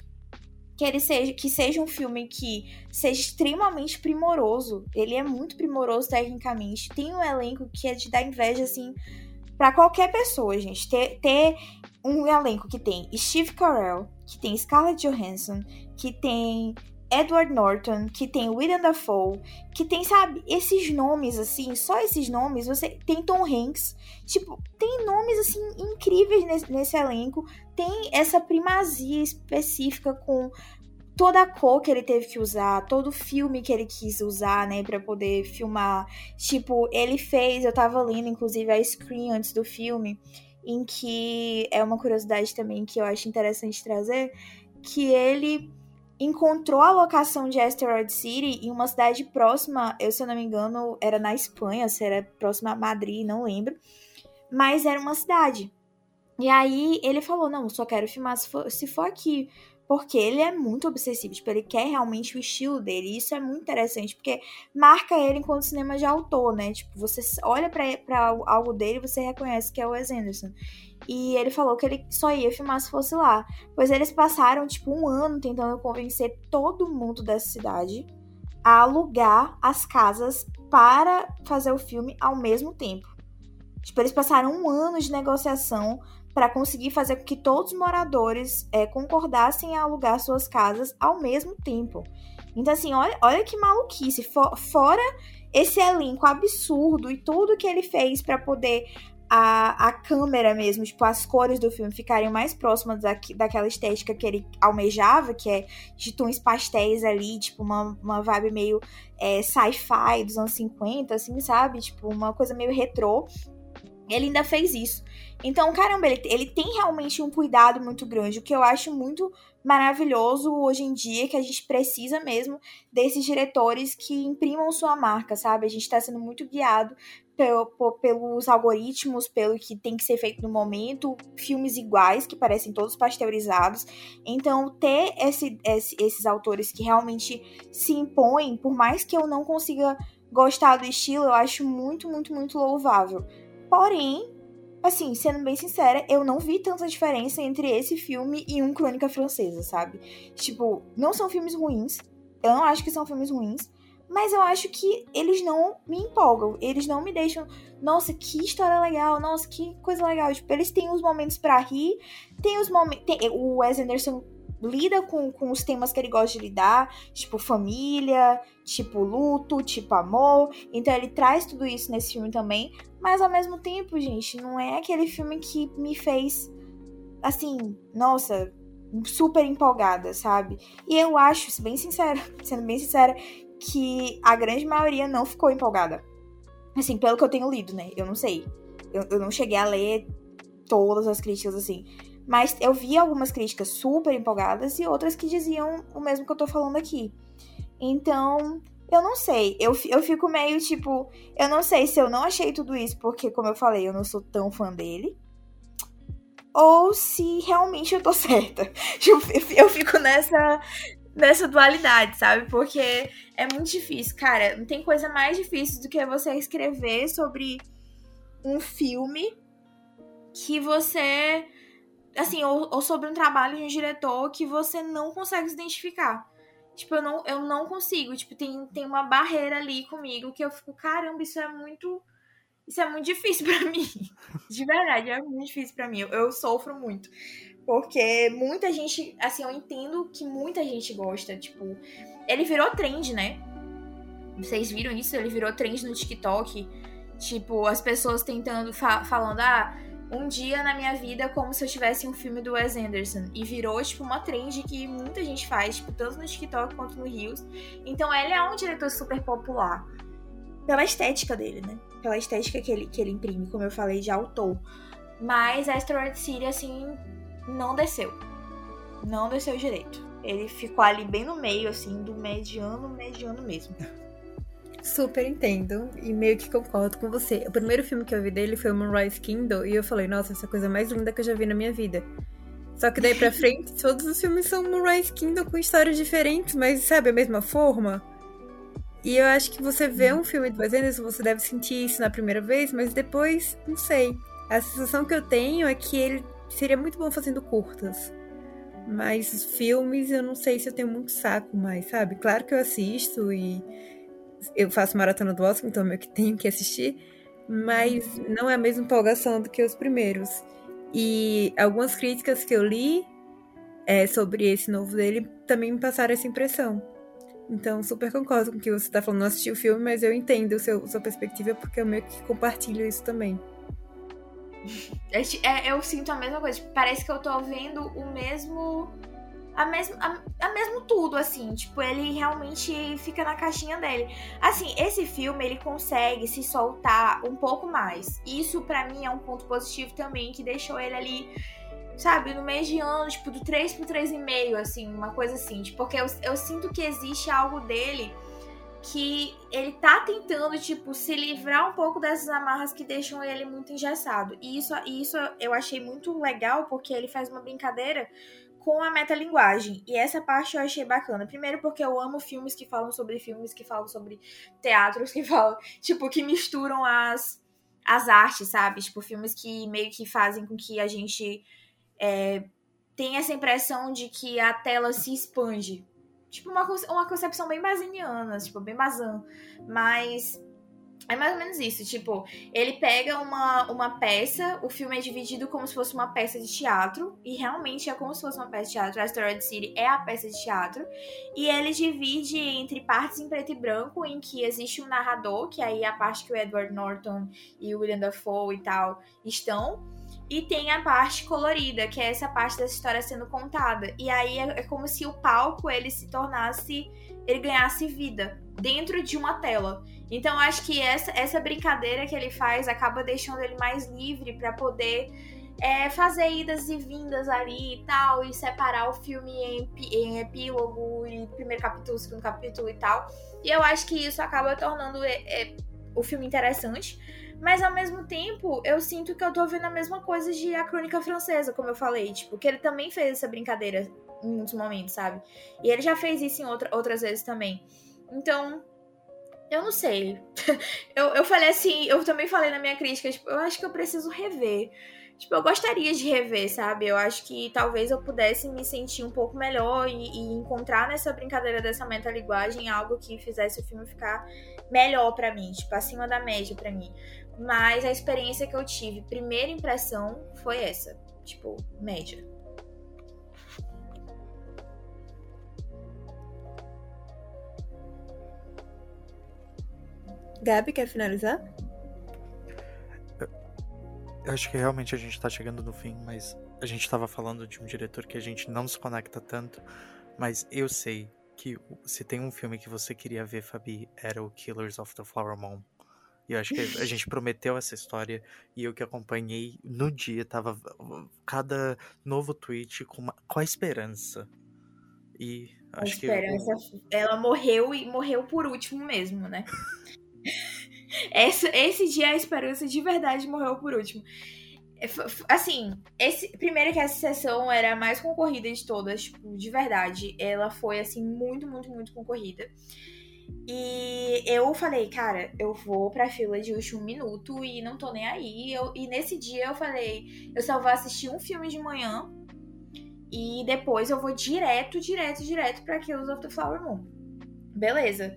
que ele seja que seja um filme que seja extremamente primoroso, ele é muito primoroso tecnicamente. Tem um elenco que é de dar inveja assim para qualquer pessoa, gente. Ter, ter um elenco que tem Steve Carell, que tem Scarlett Johansson, que tem Edward Norton, que tem William Dafoe, que tem, sabe, esses nomes assim, só esses nomes, você tem Tom Hanks, tipo, tem nomes assim incríveis nesse, nesse elenco, tem essa primazia específica com toda a cor que ele teve que usar, todo o filme que ele quis usar, né, para poder filmar. Tipo, ele fez, eu tava lendo inclusive a screen antes do filme, em que é uma curiosidade também que eu acho interessante trazer, que ele encontrou a locação de Asteroid City em uma cidade próxima, eu se eu não me engano, era na Espanha, se era próxima a Madrid, não lembro. Mas era uma cidade. E aí ele falou: não, só quero filmar se for, se for aqui. Porque ele é muito obsessivo, tipo, ele quer realmente o estilo dele. E isso é muito interessante, porque marca ele enquanto cinema de autor, né? Tipo, você olha para algo dele e você reconhece que é o Wes Anderson. E ele falou que ele só ia filmar se fosse lá. Pois eles passaram, tipo, um ano tentando convencer todo mundo dessa cidade a alugar as casas para fazer o filme ao mesmo tempo. Tipo, eles passaram um ano de negociação para conseguir fazer com que todos os moradores é, concordassem a alugar suas casas ao mesmo tempo. Então, assim, olha, olha que maluquice. For, fora esse elenco absurdo e tudo que ele fez para poder a, a câmera mesmo, tipo, as cores do filme ficarem mais próximas da, daquela estética que ele almejava, que é de tons pastéis ali, tipo, uma, uma vibe meio é, sci-fi dos anos 50, assim, sabe? Tipo, uma coisa meio retrô. Ele ainda fez isso. Então, caramba, ele, ele tem realmente um cuidado muito grande, o que eu acho muito maravilhoso hoje em dia, que a gente precisa mesmo desses diretores que imprimam sua marca, sabe? A gente está sendo muito guiado pelos algoritmos, pelo que tem que ser feito no momento, filmes iguais, que parecem todos pasteurizados. Então, ter esse, esse, esses autores que realmente se impõem, por mais que eu não consiga gostar do estilo, eu acho muito, muito, muito louvável. Porém, assim, sendo bem sincera, eu não vi tanta diferença entre esse filme e um Crônica Francesa, sabe? Tipo, não são filmes ruins. Eu não acho que são filmes ruins mas eu acho que eles não me empolgam. Eles não me deixam, nossa, que história legal, nossa, que coisa legal. Tipo, eles têm os momentos para rir, tem os momentos. O Wes Anderson lida com, com os temas que ele gosta de lidar, tipo família, tipo luto, tipo amor. Então ele traz tudo isso nesse filme também. Mas ao mesmo tempo, gente, não é aquele filme que me fez assim, nossa, super empolgada, sabe? E eu acho, bem sincera, [LAUGHS] sendo bem sincera, que a grande maioria não ficou empolgada. Assim, pelo que eu tenho lido, né? Eu não sei. Eu, eu não cheguei a ler todas as críticas, assim. Mas eu vi algumas críticas super empolgadas e outras que diziam o mesmo que eu tô falando aqui. Então, eu não sei. Eu, eu fico meio tipo. Eu não sei se eu não achei tudo isso porque, como eu falei, eu não sou tão fã dele. Ou se realmente eu tô [LAUGHS] certa. Eu, eu fico nessa, nessa dualidade, sabe? Porque é muito difícil, cara. Não tem coisa mais difícil do que você escrever sobre um filme que você. Assim, ou, ou sobre um trabalho de um diretor que você não consegue se identificar. Tipo, eu não, eu não consigo. Tipo, tem, tem uma barreira ali comigo que eu fico, caramba, isso é muito. Isso é muito difícil para [LAUGHS] mim. De verdade, é muito difícil para mim. Eu, eu sofro muito. Porque muita gente, assim, eu entendo que muita gente gosta, tipo, ele virou trend, né? Vocês viram isso? Ele virou trend no TikTok. Tipo, as pessoas tentando, fa falando, ah, um dia na minha vida como se eu tivesse um filme do Wes Anderson. E virou, tipo, uma trend que muita gente faz, tipo, tanto no TikTok quanto no Reels. Então ele é um diretor super popular. Pela estética dele, né? Pela estética que ele, que ele imprime, como eu falei, de autor. Mas Asteroid City, assim, não desceu. Não desceu direito. Ele ficou ali bem no meio, assim, do mediano, mediano mesmo. [LAUGHS]
Super entendo e meio que concordo com você. O primeiro filme que eu vi dele foi o Moonrise Kingdom e eu falei, nossa, essa é a coisa mais linda que eu já vi na minha vida. Só que daí pra [LAUGHS] frente, todos os filmes são Moonrise Kingdom com histórias diferentes, mas sabe, a mesma forma. E eu acho que você vê um filme do Wes Anderson, você deve sentir isso na primeira vez, mas depois, não sei. A sensação que eu tenho é que ele seria muito bom fazendo curtas. Mas filmes eu não sei se eu tenho muito saco mais, sabe? Claro que eu assisto e eu faço maratona do Oscar, então eu que tenho que assistir, mas não é a mesma empolgação do que os primeiros. E algumas críticas que eu li é, sobre esse novo dele também me passaram essa impressão. Então, super concordo com o que você está falando. Não assisti o filme, mas eu entendo a sua perspectiva, porque eu meio que compartilho isso também. [LAUGHS]
É, eu sinto a mesma coisa. Tipo, parece que eu tô vendo o mesmo. A mesmo, a, a, mesmo tudo, assim. Tipo, ele realmente fica na caixinha dele. Assim, esse filme, ele consegue se soltar um pouco mais. Isso, para mim, é um ponto positivo também, que deixou ele ali sabe, no mês de ano, tipo, do 3 pro 3,5, assim, uma coisa assim. Tipo, porque eu, eu sinto que existe algo dele que ele tá tentando, tipo, se livrar um pouco dessas amarras que deixam ele muito engessado. E isso, isso eu achei muito legal, porque ele faz uma brincadeira com a metalinguagem. E essa parte eu achei bacana. Primeiro porque eu amo filmes que falam sobre filmes, que falam sobre teatros, [LAUGHS] que falam, tipo, que misturam as, as artes, sabe? Tipo, filmes que meio que fazem com que a gente é, tem essa impressão de que a tela se expande. Tipo, uma, uma concepção bem basiniana, tipo, bem bazan. Mas é mais ou menos isso, tipo, ele pega uma, uma peça, o filme é dividido como se fosse uma peça de teatro, e realmente é como se fosse uma peça de teatro, Asteroid City é a peça de teatro, e ele divide entre partes em preto e branco, em que existe um narrador, que aí é a parte que o Edward Norton e o William Dafoe e tal estão, e tem a parte colorida, que é essa parte dessa história sendo contada. E aí é, é como se o palco ele se tornasse, ele ganhasse vida dentro de uma tela. Então acho que essa, essa brincadeira que ele faz acaba deixando ele mais livre para poder é, fazer idas e vindas ali e tal, e separar o filme em, em epílogo, e primeiro capítulo, segundo capítulo e tal. E eu acho que isso acaba tornando é, é, o filme interessante. Mas ao mesmo tempo, eu sinto que eu tô vendo a mesma coisa de A Crônica Francesa, como eu falei. Tipo, que ele também fez essa brincadeira em muitos momentos, sabe? E ele já fez isso em outra, outras vezes também. Então, eu não sei. [LAUGHS] eu, eu falei assim, eu também falei na minha crítica, tipo, eu acho que eu preciso rever. Tipo, eu gostaria de rever, sabe? Eu acho que talvez eu pudesse me sentir um pouco melhor e, e encontrar nessa brincadeira dessa metalinguagem algo que fizesse o filme ficar melhor para mim, tipo, acima da média para mim. Mas a experiência que eu tive, primeira impressão, foi essa. Tipo, média.
Gabi, quer finalizar?
Eu acho que realmente a gente tá chegando no fim, mas a gente tava falando de um diretor que a gente não se conecta tanto, mas eu sei que se tem um filme que você queria ver, Fabi, era o Killers of the Flower Moon. E eu acho que a gente prometeu essa história e eu que acompanhei no dia tava cada novo tweet com, uma, com a esperança. E acho a
esperança, que. Ela morreu e morreu por último mesmo, né? [LAUGHS] [LAUGHS] esse, dia a esperança de verdade morreu por último. É, assim, esse, primeiro que essa sessão era a mais concorrida de todas, tipo, de verdade. Ela foi, assim, muito, muito, muito concorrida. E eu falei, cara, eu vou pra fila de último minuto e não tô nem aí. Eu, e nesse dia eu falei, eu só vou assistir um filme de manhã e depois eu vou direto, direto, direto pra Kills of the Flower Moon. Beleza.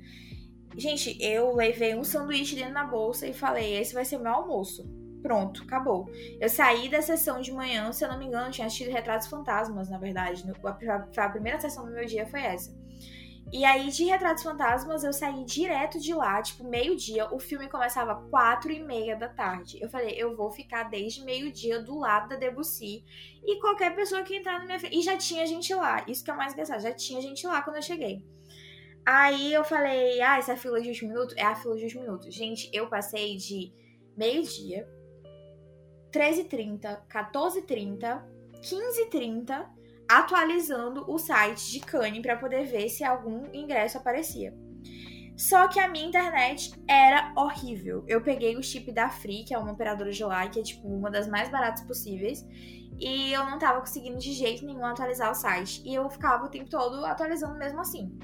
Gente, eu levei um sanduíche dentro da bolsa e falei, esse vai ser meu almoço. Pronto, acabou. Eu saí da sessão de manhã, se eu não me engano, tinha assistido Retratos Fantasmas, na verdade. A primeira sessão do meu dia foi essa. E aí, de Retratos Fantasmas, eu saí direto de lá, tipo, meio-dia. O filme começava quatro e meia da tarde. Eu falei, eu vou ficar desde meio-dia do lado da Debussy. E qualquer pessoa que entrar na minha frente. E já tinha gente lá. Isso que é o mais engraçado. Já tinha gente lá quando eu cheguei. Aí eu falei, ah, essa é fila de último minuto? É a fila de último minuto. Gente, eu passei de meio-dia, 13h30, 14h30, 15h30 atualizando o site de Cane para poder ver se algum ingresso aparecia. Só que a minha internet era horrível. Eu peguei o chip da Free, que é uma operadora de lá, que é tipo uma das mais baratas possíveis, e eu não tava conseguindo de jeito nenhum atualizar o site. E eu ficava o tempo todo atualizando mesmo assim.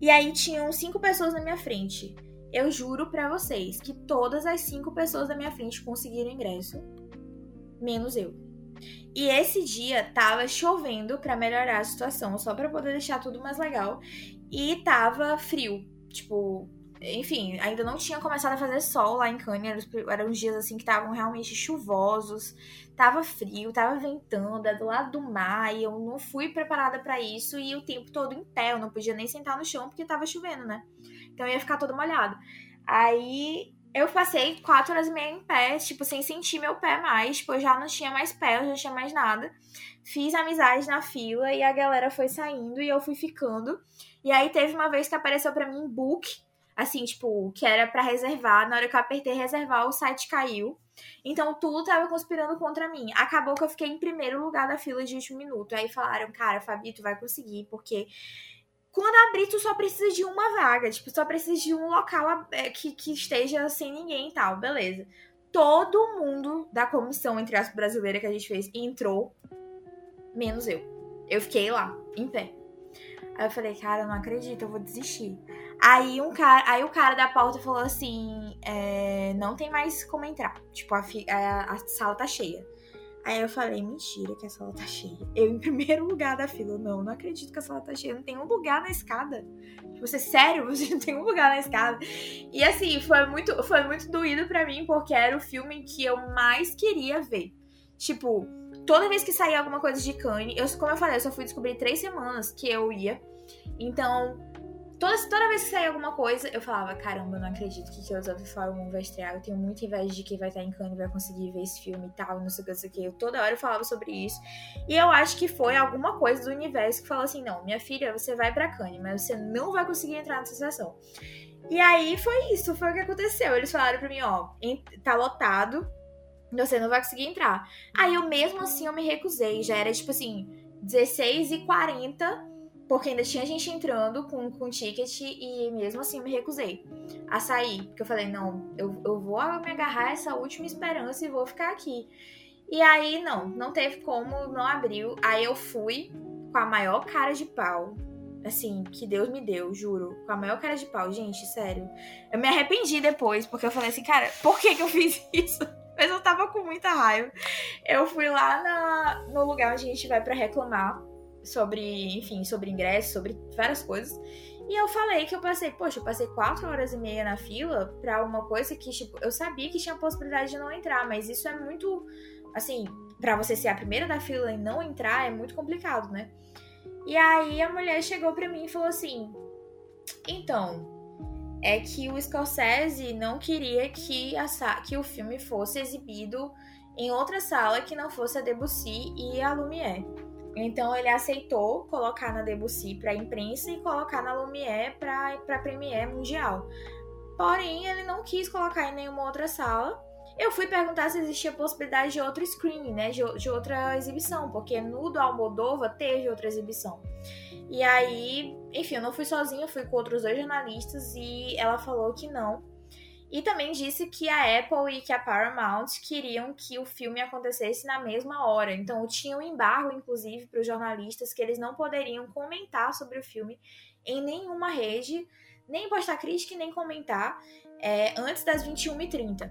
E aí tinham cinco pessoas na minha frente. Eu juro pra vocês que todas as cinco pessoas da minha frente conseguiram ingresso, menos eu. E esse dia tava chovendo para melhorar a situação, só para poder deixar tudo mais legal. E tava frio, tipo, enfim, ainda não tinha começado a fazer sol lá em Cannes, eram uns dias assim que estavam realmente chuvosos, tava frio, tava ventando, é do lado do mar, e eu não fui preparada para isso, e o tempo todo em pé, eu não podia nem sentar no chão porque tava chovendo, né? Então eu ia ficar todo molhado. Aí eu passei quatro horas e meia em pé, tipo, sem sentir meu pé mais, tipo, eu já não tinha mais pé, eu já não tinha mais nada. Fiz amizades na fila e a galera foi saindo e eu fui ficando. E aí teve uma vez que apareceu para mim book, assim, tipo, que era para reservar. Na hora que eu apertei reservar, o site caiu. Então tudo tava conspirando contra mim. Acabou que eu fiquei em primeiro lugar da fila de último minuto. Aí falaram, cara, Fabi, tu vai conseguir, porque quando abrir, tu só precisa de uma vaga. Tipo, só precisa de um local é, que, que esteja sem ninguém e tal, beleza. Todo mundo da comissão, entre as brasileiras que a gente fez, entrou, menos eu. Eu fiquei lá, em pé. Aí eu falei, cara, eu não acredito, eu vou desistir. Aí, um cara, aí o cara da porta falou assim: é, não tem mais como entrar. Tipo, a, a, a, sala tá cheia. Aí eu falei, mentira que a sala tá cheia. Eu em primeiro lugar da fila. Não, não acredito que a sala tá cheia. Não tem um lugar na escada. Você, sério, você não tem um lugar na escada. E assim, foi muito, foi muito doído para mim, porque era o filme que eu mais queria ver. Tipo, toda vez que saía alguma coisa de Kanye, eu, como eu falei, eu só fui descobrir três semanas que eu ia. Então, Toda, toda vez que saía alguma coisa, eu falava, caramba, eu não acredito que Killers of Flower Moon vai estrear. Eu tenho muita inveja de quem vai estar em Cannes vai conseguir ver esse filme e tal, não sei o que, não sei o que. Eu, toda hora eu falava sobre isso. E eu acho que foi alguma coisa do universo que falou assim, não, minha filha, você vai pra Cannes, mas você não vai conseguir entrar nessa sessão. E aí foi isso, foi o que aconteceu. Eles falaram pra mim, ó, tá lotado, você não vai conseguir entrar. Aí eu mesmo assim eu me recusei, já era tipo assim, 16 e 40 porque ainda tinha gente entrando com, com ticket e mesmo assim eu me recusei a sair. Porque eu falei, não, eu, eu vou me agarrar a essa última esperança e vou ficar aqui. E aí, não, não teve como, não abriu. Aí eu fui com a maior cara de pau. Assim, que Deus me deu, juro. Com a maior cara de pau, gente, sério. Eu me arrependi depois, porque eu falei assim, cara, por que que eu [LAUGHS] fiz isso? Mas eu tava com muita raiva. Eu fui lá na, no lugar onde a gente vai para reclamar sobre, enfim, sobre ingresso, sobre várias coisas. E eu falei que eu passei, poxa, eu passei quatro horas e meia na fila pra uma coisa que, tipo, eu sabia que tinha possibilidade de não entrar, mas isso é muito, assim, para você ser a primeira da fila e não entrar é muito complicado, né? E aí a mulher chegou pra mim e falou assim: então, é que o Scorsese não queria que, a, que o filme fosse exibido em outra sala que não fosse a Debussy e a Lumière. Então ele aceitou colocar na Debussy para imprensa e colocar na Lumière para Premiere Mundial. Porém, ele não quis colocar em nenhuma outra sala. Eu fui perguntar se existia possibilidade de outro screening, né, de, de outra exibição, porque no do Almodova teve outra exibição. E aí, enfim, eu não fui sozinha, fui com outros dois jornalistas e ela falou que não, e também disse que a Apple e que a Paramount queriam que o filme acontecesse na mesma hora. Então tinha um embargo, inclusive, para os jornalistas que eles não poderiam comentar sobre o filme em nenhuma rede, nem postar crítica e nem comentar é, antes das 21h30.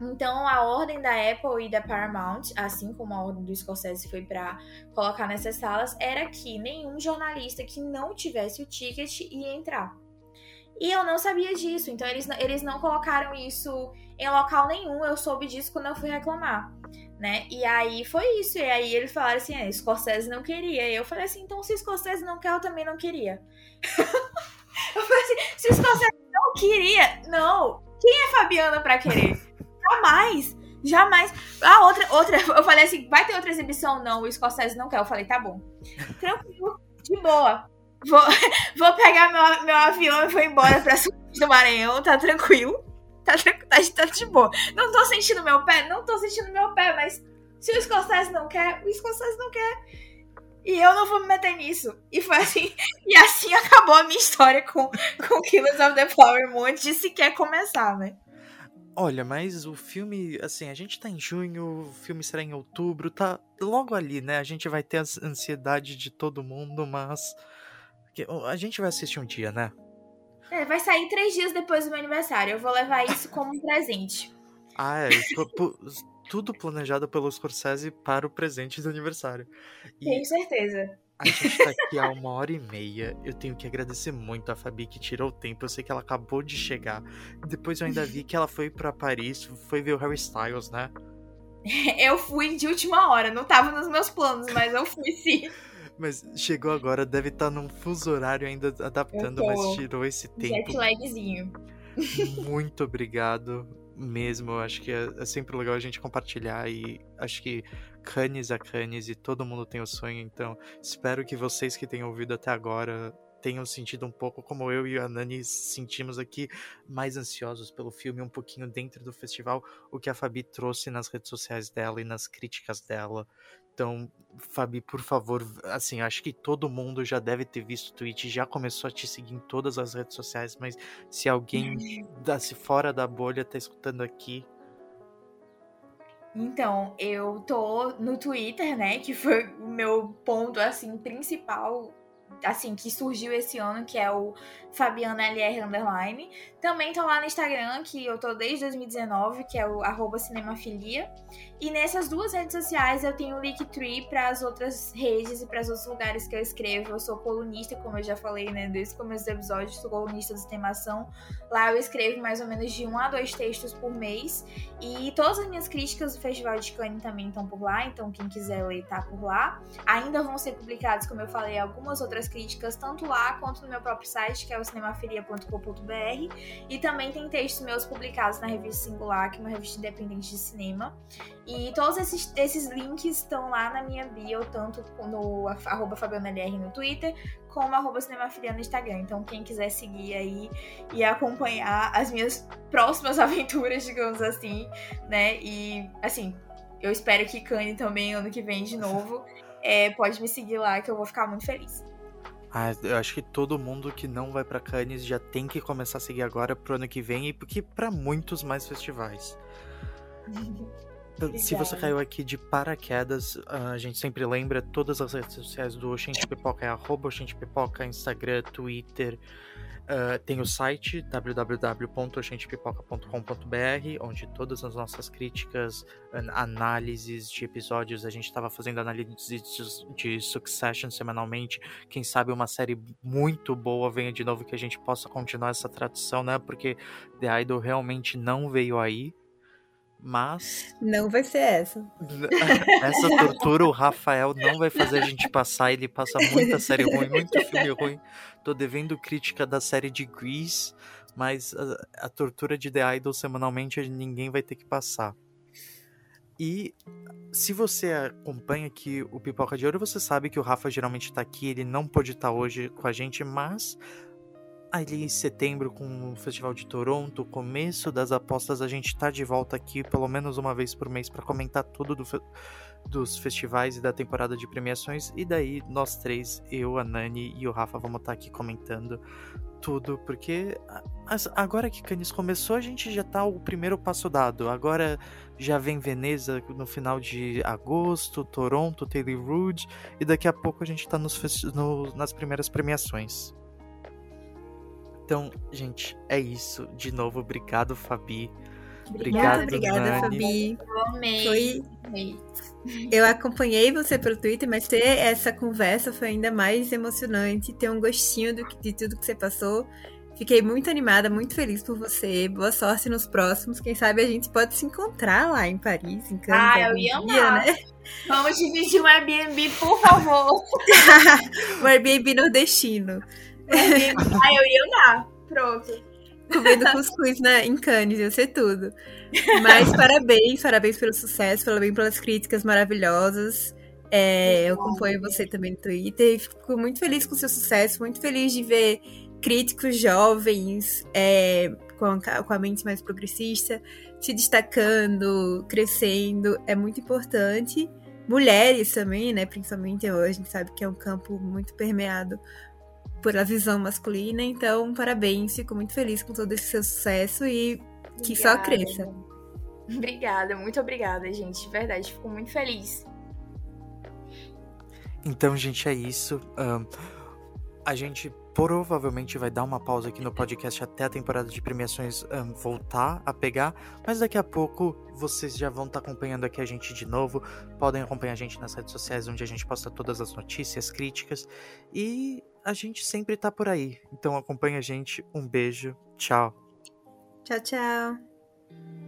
Então, a ordem da Apple e da Paramount, assim como a ordem do Scorsese foi para colocar nessas salas, era que nenhum jornalista que não tivesse o ticket ia entrar. E eu não sabia disso, então eles, eles não colocaram isso em local nenhum. Eu soube disso quando eu fui reclamar, né? E aí foi isso. E aí eles falaram assim: é, Scorsese não queria. E eu falei assim: então se Scorsese não quer, eu também não queria. [LAUGHS] eu falei assim: se Scorsese não queria, não. Quem é Fabiana pra querer? Jamais. Jamais. A outra, outra, eu falei assim: vai ter outra exibição? Não, o Scorsese não quer. Eu falei: tá bom. Tranquilo, de boa. Vou, [LAUGHS] vou pegar meu, meu avião e vou embora pra São do Maranhão, tá tranquilo. Tá, tá, tá de boa. Não tô sentindo meu pé? Não tô sentindo meu pé, mas se o Scorsese não quer, o Scorsese não quer. E eu não vou me meter nisso. E foi assim. E assim acabou a minha história com, com Killers of the Flower Moon de sequer começar, né?
Olha, mas o filme, assim, a gente tá em junho, o filme será em outubro, tá logo ali, né? A gente vai ter a ansiedade de todo mundo, mas A gente vai assistir um dia, né?
É, vai sair três dias depois do meu aniversário. Eu vou levar isso como um presente. [LAUGHS]
Ah, é. tudo planejado pelo Scorsese para o presente do aniversário.
E Tenho certeza.
A gente tá aqui há uma hora e meia. Eu tenho que agradecer muito a Fabi que tirou o tempo. Eu sei que ela acabou de chegar. Depois eu ainda vi que ela foi para Paris, foi ver o Harry Styles, né? [LAUGHS]
Eu fui de última hora, não tava nos meus planos, mas eu fui sim.
Mas chegou agora, deve estar tá num fuso horário ainda adaptando, mas tirou esse tempo.
Jet lagzinho.
Muito obrigado mesmo. Acho que é, é, sempre legal a gente compartilhar e acho que Cannes a Cannes e todo mundo tem o sonho. Então, espero que vocês que tenham ouvido até agora tenham sentido um pouco como eu e a Nani sentimos aqui, mais ansiosos pelo filme, um pouquinho dentro do festival, o que a Fabi trouxe nas redes sociais dela e nas críticas dela. Então, Fabi, por favor, assim, acho que todo mundo já deve ter visto o tweet, já começou a te seguir em todas as redes sociais, mas se alguém da, se fora da bolha tá escutando aqui.
Então, eu tô no Twitter, né, que foi o meu ponto, assim, principal assim, que surgiu esse ano, que é o Fabiana LR Underline. Também tô lá no Instagram, que eu tô desde 2019, que é o arroba cinemafilia. E nessas duas redes sociais eu tenho o Linktree para as outras redes e para os outros lugares que eu escrevo. Eu sou colunista, como eu já falei, né, desde o começo do episódio, sou colunista do Temação. Lá eu escrevo mais ou menos de um a dois textos por mês. E todas as minhas críticas do Festival de Cannes também estão por lá, então quem quiser ler tá por lá. Ainda vão ser publicados, como eu falei, algumas outras críticas, tanto lá quanto no meu próprio site, que é o cinemafilia.com.br. E também tem textos meus publicados na revista Singular, que é uma revista independente de cinema. E todos esses, esses links estão lá na minha bio, tanto no arroba FabionaLR no Twitter, como arroba Cinemafilia no Instagram. Então, quem quiser seguir aí e acompanhar as minhas próximas [LAUGHS] aventuras, digamos assim, né? E, assim, eu espero que Kanye também ano que vem de novo. É, pode me seguir lá que eu vou ficar muito feliz.
Ah, eu acho que todo mundo que não vai para Cannes já tem que começar a seguir agora pro ano que vem e porque para muitos mais festivais. Se você caiu aqui de paraquedas, a gente sempre lembra todas as redes sociais do Oxente Pipoca é arroba Oxente Pipoca, Instagram, Twitter. Uh, tem o site www.oxentepipoca.com.br, onde todas as nossas críticas, análises de episódios, a gente estava fazendo análises de Succession semanalmente. Quem sabe uma série muito boa venha de novo que a gente possa continuar essa tradição, né? Porque The Idol realmente não veio aí. Mas.
Não vai ser essa. [LAUGHS]
Essa tortura o Rafael não vai fazer a gente passar. Ele passa muita série ruim, muito filme ruim. Tô devendo crítica da série de Grease, mas a, a tortura de The Idol semanalmente ninguém vai ter que passar. E se você acompanha aqui o Pipoca de Ouro, você sabe que o Rafa geralmente tá aqui, ele não pode estar tá hoje com a gente, mas ali em setembro com o Festival de Toronto, começo das apostas, a gente tá de volta aqui pelo menos uma vez por mês para comentar tudo do, dos festivais e da temporada de premiações. E daí nós três, eu, a Nani e o Rafa, vamos estar tá aqui comentando tudo, porque agora que Cannes começou, a gente já tá o primeiro passo dado. Agora já vem Veneza no final de agosto, Toronto, Taylor Rude, e daqui a pouco a gente tá nos no, nas primeiras premiações. Então, gente, é isso. De novo, obrigado, Fabi.
Obrigado, obrigada, Nani. Fabi.
Eu amei. Foi...
Eu acompanhei você pelo Twitter, mas ter essa conversa foi ainda mais emocionante. Ter um gostinho do, de tudo que você passou. Fiquei muito animada, muito feliz por você. Boa sorte nos próximos. Quem sabe a gente pode se encontrar lá em Paris, em Cannes.
Ah, eu ia amar. Né? Vamos dividir um Airbnb, por favor. [LAUGHS]
um Airbnb nordestino. [LAUGHS]
ah, eu ia andar. Pronto.
Comendo cuscuz na, em Cannes, ia ser tudo. Mas parabéns, parabéns pelo sucesso, parabéns pelas críticas maravilhosas. É, eu acompanho você também no Twitter e fico muito feliz com o seu sucesso, muito feliz de ver críticos jovens é, com, a, com a mente mais progressista se destacando, crescendo. É muito importante. Mulheres também, né? Principalmente hoje, a gente sabe que é um campo muito permeado pela visão masculina. Então, parabéns, fico muito feliz com todo esse seu sucesso e que só cresça.
Obrigada, muito obrigada, gente. De verdade, fico muito feliz.
Então, gente, é isso. Um, A gente provavelmente vai dar uma pausa aqui no podcast até a temporada de premiações um, voltar a pegar, mas daqui a pouco vocês já vão estar tá acompanhando aqui a gente de novo. Podem acompanhar a gente nas redes sociais, onde a gente posta todas as notícias, críticas e a gente sempre tá por aí. Então acompanha a gente. Um beijo. Tchau.
Tchau, tchau.